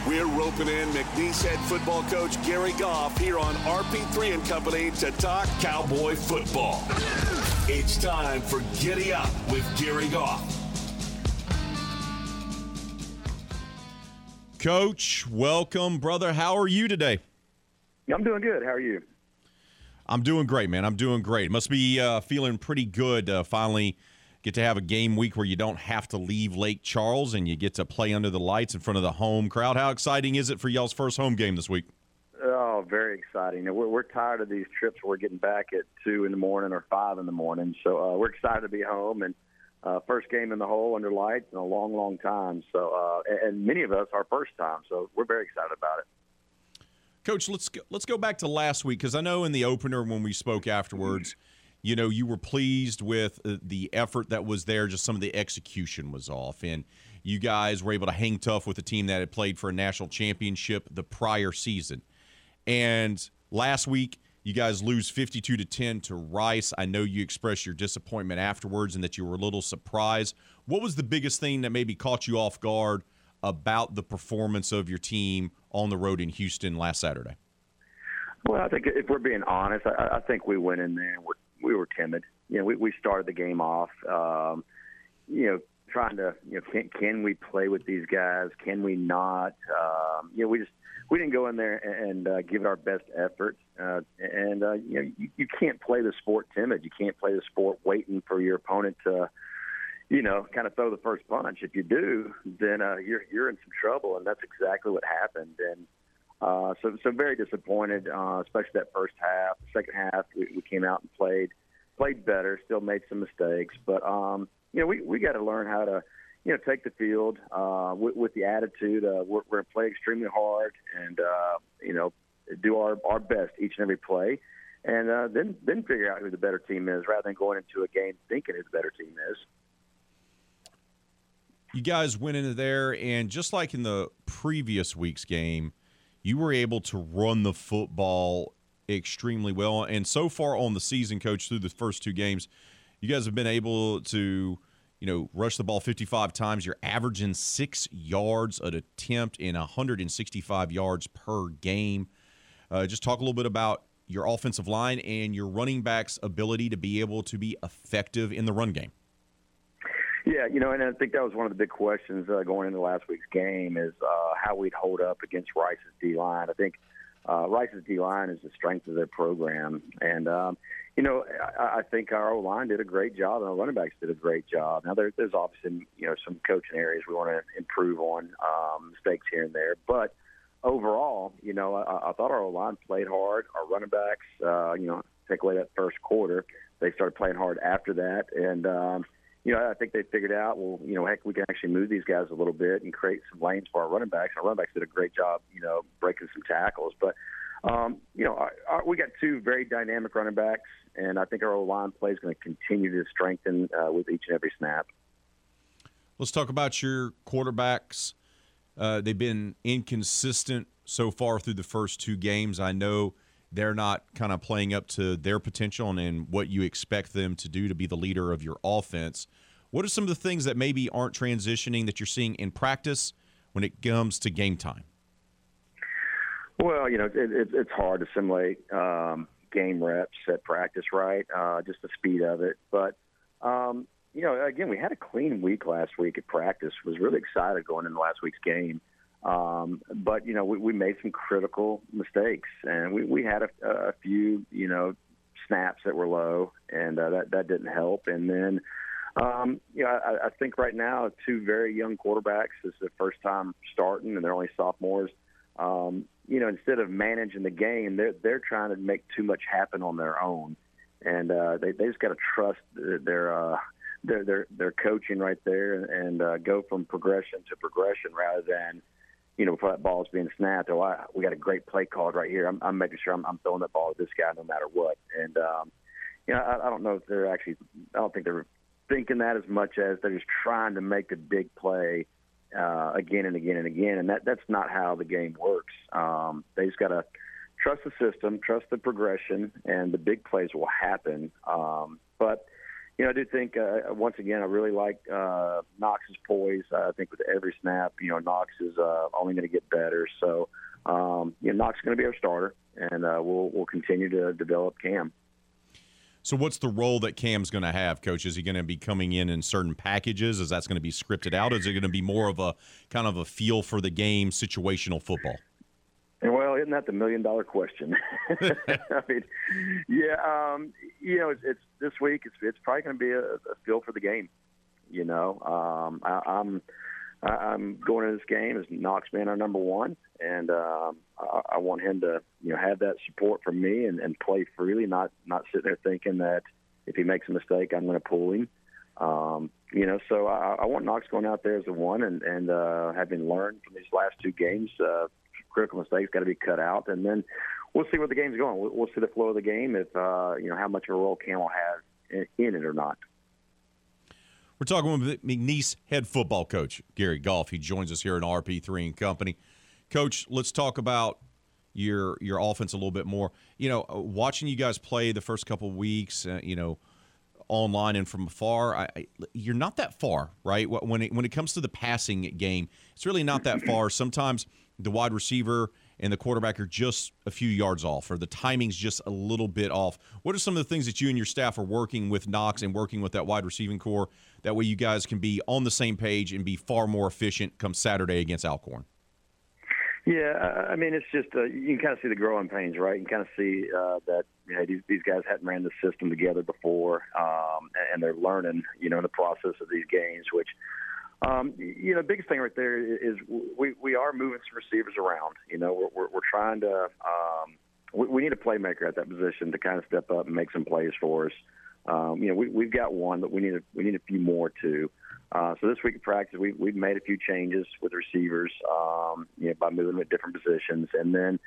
We're roping in McNeese head football coach Gary Goff here on RP3 and Company to talk Cowboy football. It's time for Giddy Up with Gary Goff. Coach, welcome, brother. How are you today? I'm doing good. How are you? I'm doing great, man. I'm doing great. Must be uh, feeling pretty good. Uh, finally, get to have a game week where you don't have to leave Lake Charles and you get to play under the lights in front of the home crowd. How exciting is it for y'all's first home game this week? Oh, very exciting. We're, we're tired of these trips where we're getting back at two in the morning or five in the morning. So uh, we're excited to be home and uh, first game in the hole under lights in a long, long time. So, uh, and many of us our first time. So we're very excited about it. Coach, let's go, let's go back to last week because I know in the opener when we spoke afterwards, you know, you were pleased with uh, the effort that was there. Just some of the execution was off, and you guys were able to hang tough with a team that had played for a national championship the prior season. And last week, you guys lose 52 to 10 to Rice. I know you expressed your disappointment afterwards and that you were a little surprised. What was the biggest thing that maybe caught you off guard about the performance of your team on the road in Houston last Saturday? Well, I think if we're being honest, I, I think we went in there we're, we were timid. You know, we, we started the game off, um, you know, trying to, you know, can, can we play with these guys? Can we not? Um, you know, we just we didn't go in there and uh, give it our best effort. Uh, and uh, you know, you, you can't play the sport timid. You can't play the sport waiting for your opponent to, you know, kind of throw the first punch. If you do, then uh, you're you're in some trouble, and that's exactly what happened. And uh, so, so very disappointed, uh, especially that first half. The second half, we, we came out and played played better. Still made some mistakes, but um, you know, we we got to learn how to you know, take the field uh, with, with the attitude. Uh, we're, we're going to play extremely hard and, uh, you know, do our, our best each and every play. And uh, then, then figure out who the better team is rather than going into a game thinking who the better team is. You guys went into there, and just like in the previous week's game, you were able to run the football extremely well. And so far on the season, coach, through the first two games, you guys have been able to – you know, rush the ball 55 times. You're averaging six yards an attempt in 165 yards per game. Uh, just talk a little bit about your offensive line and your running backs' ability to be able to be effective in the run game. Yeah, you know, and I think that was one of the big questions uh, going into last week's game is uh, how we'd hold up against Rice's D line. I think uh, Rice's D line is the strength of their program, and um, you know I, I think our O line did a great job, and our running backs did a great job. Now there, there's obviously you know some coaching areas we want to improve on, um, mistakes here and there, but overall, you know I, I thought our O line played hard. Our running backs, uh, you know, take away that first quarter, they started playing hard after that, and um, you know, I think they figured out, well, you know, heck, we can actually move these guys a little bit and create some lanes for our running backs. Our running backs did a great job, you know, breaking some tackles. But, um, you know, our, our, we got two very dynamic running backs, and I think our line play is going to continue to strengthen uh, with each and every snap. Let's talk about your quarterbacks. Uh, they've been inconsistent so far through the first two games. I know they're not kind of playing up to their potential and, and what you expect them to do to be the leader of your offense. What are some of the things that maybe aren't transitioning that you're seeing in practice when it comes to game time? Well, you know, it, it, it's hard to simulate um, game reps at practice, right? Uh, just the speed of it. But, um, you know, again, we had a clean week last week at practice. Was really excited going into last week's game. Um, but you know, we, we made some critical mistakes, and we, we had a, a few, you know, snaps that were low, and uh, that that didn't help. And then, um, you know, I, I think right now, two very young quarterbacks. This is their first time starting, and they're only sophomores. Um, you know, instead of managing the game, they're they're trying to make too much happen on their own, and uh, they they just got to trust their uh, their their their coaching right there, and uh, go from progression to progression rather than you know, before that ball is being snapped, oh, I, we got a great play called right here. I'm, I'm making sure I'm, I'm throwing that ball at this guy no matter what. And, um, you know, I, I don't know if they're actually, I don't think they're thinking that as much as they're just trying to make a big play uh, again and again and again. And that, that's not how the game works. Um, they just got to trust the system, trust the progression, and the big plays will happen. Um, but, you know, I do think uh, once again I really like uh, Knox's poise. I think with every snap, you know, Knox is uh, only going to get better. So, um, you know, Knox is going to be our starter, and uh, we'll we'll continue to develop Cam. So, what's the role that Cam's going to have, Coach? Is he going to be coming in in certain packages? Is that going to be scripted out? Is it going to be more of a kind of a feel for the game, situational football? And well, isn't that the million dollar question? I mean, yeah, um, you know, it's, it's this week. It's it's probably going to be a, a feel for the game. You know, um, I, I'm I'm going to this game as Knox being our number one, and um, I, I want him to you know have that support from me and, and play freely, not not sitting there thinking that if he makes a mistake, I'm going to pull him. Um, you know, so I, I want Knox going out there as the one, and and uh, having learned from these last two games, uh, critical mistakes got to be cut out, and then we'll see where the game's going. We'll, we'll see the flow of the game if uh, you know how much of a role Cam will have in, in it or not. We're talking with McNeese head football coach Gary Goff. He joins us here in RP3 and Company. Coach, let's talk about your your offense a little bit more. You know, uh, watching you guys play the first couple weeks, uh, you know, online and from afar, I, I, you're not that far, right? When it when it comes to the passing game, it's really not that far. Sometimes the wide receiver and the quarterback are just a few yards off, or the timing's just a little bit off. What are some of the things that you and your staff are working with Knox and working with that wide receiving corps? That way, you guys can be on the same page and be far more efficient come Saturday against Alcorn. Yeah, I mean, it's just uh, you can kind of see the growing pains, right? You can kind of see uh, that you know these these guys hadn't ran the system together before, um, and they're learning, you know, in the process of these games, which um, you know, biggest thing right there is we we are moving some receivers around. You know, we're we're, we're trying to um, we, we need a playmaker at that position to kind of step up and make some plays for us. Um, you know, we we've got one, but we need a we need a few more too. Uh, so this week in practice, we, we've made a few changes with receivers, um, you know, by moving them at different positions, and then,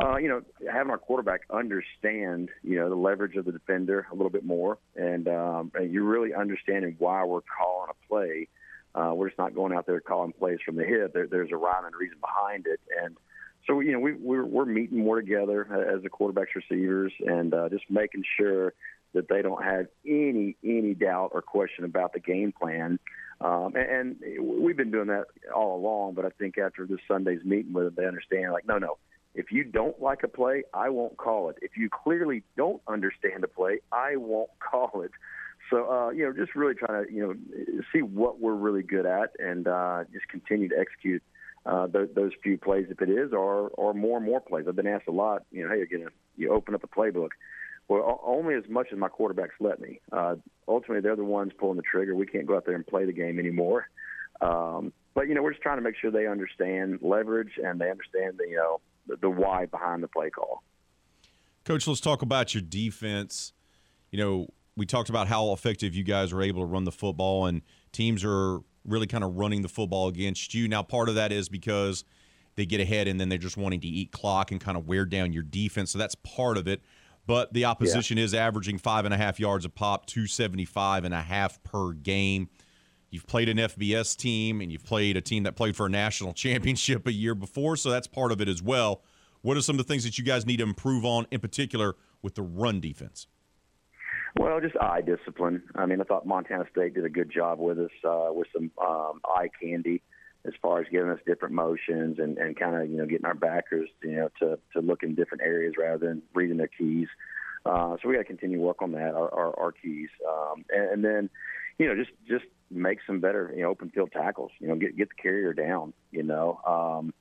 uh, you know, having our quarterback understand, you know, the leverage of the defender a little bit more, and, um, and you're really understanding why we're calling a play uh, we're just not going out there calling plays from the hip. There, there's a rhyme and reason behind it, and so you know we, we're we're meeting more together as the quarterbacks receivers and uh, just making sure that they don't have any any doubt or question about the game plan. Um, and, and we've been doing that all along, but I think after this Sunday's meeting with them, they understand like, no, no, if you don't like a play, I won't call it. If you clearly don't understand a play, I won't call it. So uh, you know, just really trying to you know see what we're really good at and uh, just continue to execute uh, th- those few plays, if it is, or or more and more plays. I've been asked a lot. You know, hey, you're gonna you open up the playbook. Well, only as much as my quarterbacks let me. Uh, ultimately, they're the ones pulling the trigger. We can't go out there and play the game anymore. Um, but you know, we're just trying to make sure they understand leverage and they understand the you know the, the why behind the play call. Coach, let's talk about your defense. You know, we talked about how effective you guys are able to run the football, and teams are really kind of running the football against you. Now, part of that is because they get ahead and then they're just wanting to eat clock and kind of wear down your defense. So that's part of it. But the opposition yeah. is averaging five and a half yards a pop, 275 and a half per game. You've played an FBS team and you've played a team that played for a national championship a year before, so that's part of it as well. What are some of the things that you guys need to improve on, in particular with the run defense? Well, just eye discipline. I mean, I thought Montana State did a good job with us uh, with some um, eye candy as far as giving us different motions and, and kind of you know getting our backers you know to to look in different areas rather than reading their keys. Uh, so we got to continue work on that our our, our keys, um, and, and then you know just just make some better you know open field tackles. You know get get the carrier down. You know. Um,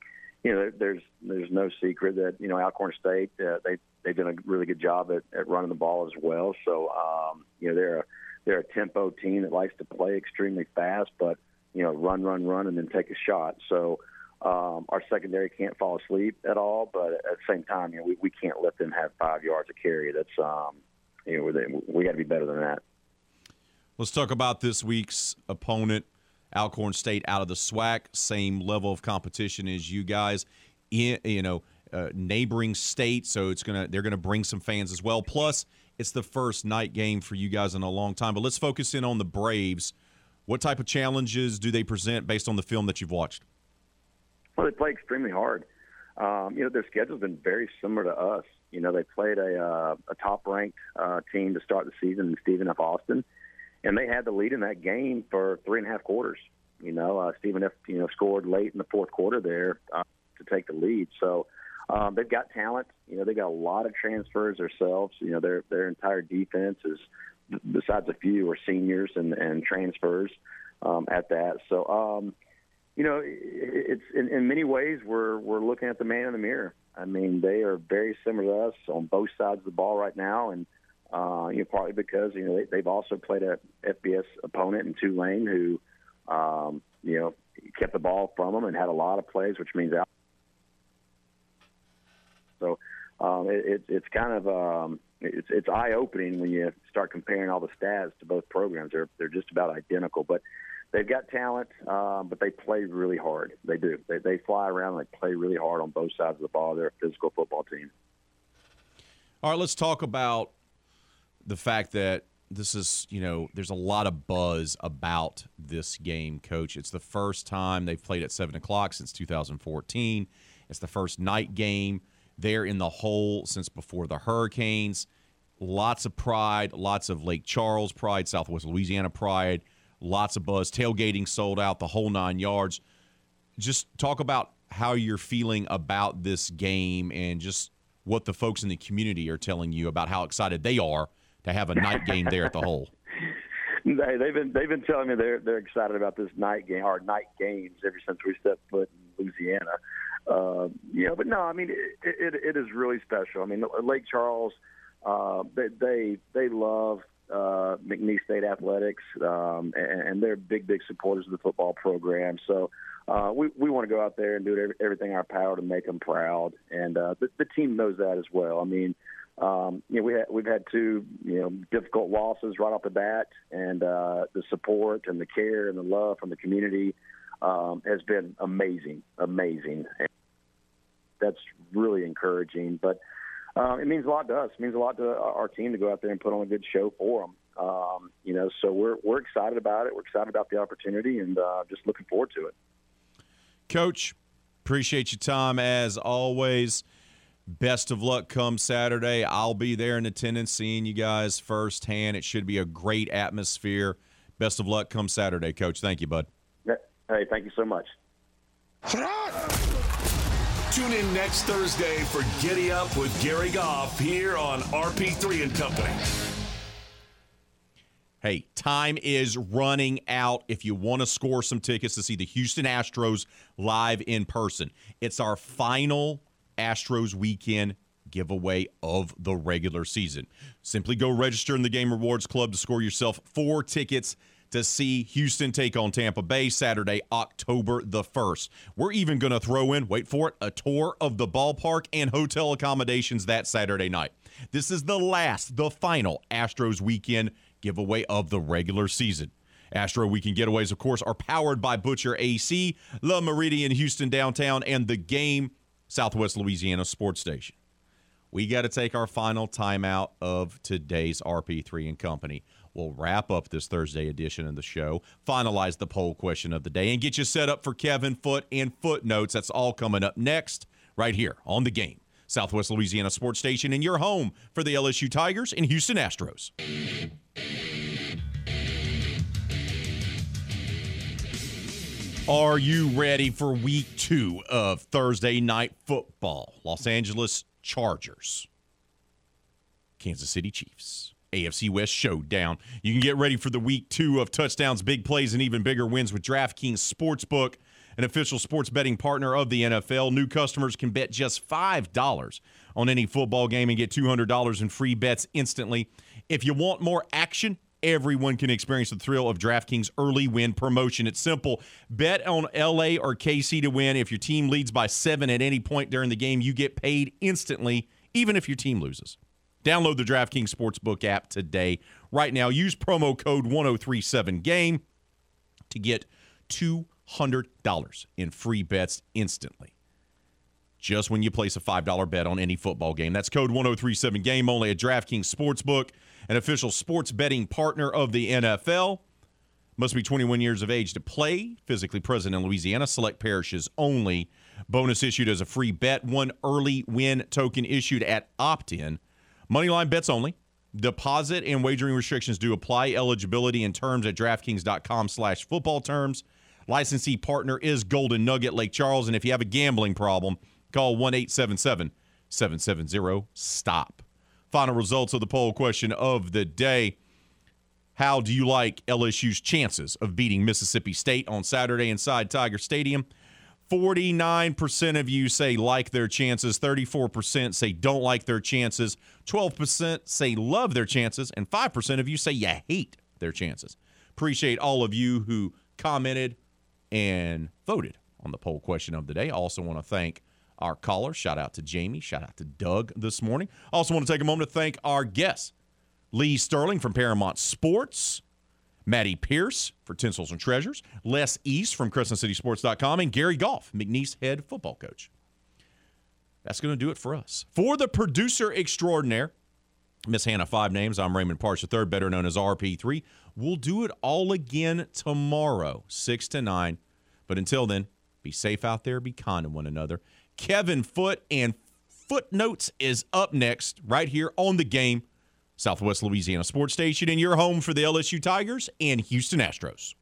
you know, there's there's no secret that you know Alcorn State uh, they they've done a really good job at, at running the ball as well. So um, you know they're a, they're a tempo team that likes to play extremely fast, but you know run, run, run, and then take a shot. So um, our secondary can't fall asleep at all, but at the same time, you know we, we can't let them have five yards of carry. That's um, you know we, got to be better than that. Let's talk about this week's opponent. Alcorn State out of the SWAC, same level of competition as you guys. In, you know, uh, neighboring state, so it's gonna they're gonna bring some fans as well. Plus, it's the first night game for you guys in a long time. But let's focus in on the Braves. What type of challenges do they present based on the film that you've watched? Well, they play extremely hard. Um, you know, their schedule's been very similar to us. You know, they played a, uh, a top-ranked uh, team to start the season Stephen F. Austin, and they had the lead in that game for three and a half quarters. You know, uh, Stephen F. You know scored late in the fourth quarter there uh, to take the lead. So um, they've got talent. You know, they got a lot of transfers themselves. You know, their their entire defense is, besides a few, are seniors and and transfers um, at that. So, um, you know, it's in, in many ways we're we're looking at the man in the mirror. I mean, they are very similar to us on both sides of the ball right now, and uh, you know, partly because you know they, they've also played a FBS opponent in Tulane who, um, you know, kept the ball from them and had a lot of plays, which means out. so um, it, it, it's kind of um, it's, it's eye opening when you start comparing all the stats to both programs. They're they're just about identical, but they've got talent, um, but they play really hard. They do. They, they fly around. and They play really hard on both sides of the ball. They're a physical football team. All right, let's talk about the fact that this is, you know, there's a lot of buzz about this game, Coach. It's the first time they've played at seven o'clock since 2014. It's the first night game there in the hole since before the hurricanes. Lots of pride, lots of Lake Charles pride, Southwest Louisiana pride, lots of buzz. Tailgating sold out, the whole nine yards. Just talk about how you're feeling about this game and just what the folks in the community are telling you about how excited they are to have a night game there at the hole. They, they've been they've been telling me they're they're excited about this night game or night games ever since we stepped foot in Louisiana. Uh, yeah, but no, I mean it, it, it is really special. I mean Lake Charles, uh, they they they love uh, McNeese State athletics, um, and, and they're big big supporters of the football program. So uh, we we want to go out there and do every, everything in our power to make them proud, and uh, the, the team knows that as well. I mean. Um, you know, we had, we've had two, you know, difficult losses right off the bat, and uh, the support and the care and the love from the community um, has been amazing, amazing. And that's really encouraging. But uh, it means a lot to us. It means a lot to our team to go out there and put on a good show for them. Um, you know, so we're we're excited about it. We're excited about the opportunity, and uh, just looking forward to it. Coach, appreciate your time as always. Best of luck come Saturday. I'll be there in attendance, seeing you guys firsthand. It should be a great atmosphere. Best of luck come Saturday, Coach. Thank you, bud. Hey, thank you so much. Tune in next Thursday for Giddy Up with Gary Goff here on RP3 and Company. Hey, time is running out if you want to score some tickets to see the Houston Astros live in person. It's our final Astros weekend giveaway of the regular season. Simply go register in the Game Rewards Club to score yourself four tickets to see Houston take on Tampa Bay Saturday, October the 1st. We're even going to throw in, wait for it, a tour of the ballpark and hotel accommodations that Saturday night. This is the last, the final Astros weekend giveaway of the regular season. Astro Weekend Getaways, of course, are powered by Butcher AC, Le Meridien Houston Downtown, and the Game Southwest Louisiana Sports Station. We got to take our final timeout of today's RP3 and Company. We'll wrap up this Thursday edition of the show, finalize the poll question of the day, and get you set up for Kevin Foot and Footnotes. That's all coming up next, right here on the game. Southwest Louisiana Sports Station, and your home for the LSU Tigers and Houston Astros. Are you ready for week two of Thursday night football? Los Angeles Chargers, Kansas City Chiefs, AFC West showdown. You can get ready for the week two of touchdowns, big plays, and even bigger wins with DraftKings Sportsbook, an official sports betting partner of the NFL. New customers can bet just $5 on any football game and get $200 in free bets instantly. If you want more action, everyone can experience the thrill of DraftKings early win promotion. It's simple. Bet on LA or KC to win. If your team leads by seven at any point during the game, you get paid instantly, even if your team loses. Download the DraftKings Sportsbook app today. Right now, use promo code 1037GAME to get $200 in free bets instantly. Just when you place a $5 bet on any football game. That's code 1037GAME only at DraftKings Sportsbook an official sports betting partner of the NFL. Must be 21 years of age to play. Physically present in Louisiana. Select parishes only. Bonus issued as a free bet. One early win token issued at opt in. Moneyline bets only. Deposit and wagering restrictions do apply. Eligibility and terms at DraftKings.com slash football terms. Licensee partner is Golden Nugget Lake Charles. And if you have a gambling problem, call 1 877 770 STOP final results of the poll question of the day. How do you like LSU's chances of beating Mississippi State on Saturday inside Tiger Stadium? 49% of you say like their chances, 34% say don't like their chances, 12% say love their chances, and 5% of you say you hate their chances. Appreciate all of you who commented and voted on the poll question of the day. Also want to thank our caller. Shout out to Jamie. Shout out to Doug this morning. Also, want to take a moment to thank our guests Lee Sterling from Paramount Sports, Maddie Pierce for Tinsels and Treasures, Les East from CrescentCitySports.com, and Gary Goff, McNeese head football coach. That's going to do it for us. For the producer extraordinaire, Miss Hannah Five Names, I'm Raymond Partsch III, better known as RP3. We'll do it all again tomorrow, 6 to 9. But until then, be safe out there, be kind to one another. Kevin Foot and Footnotes is up next right here on the game. Southwest Louisiana Sports Station and your home for the LSU Tigers and Houston Astros.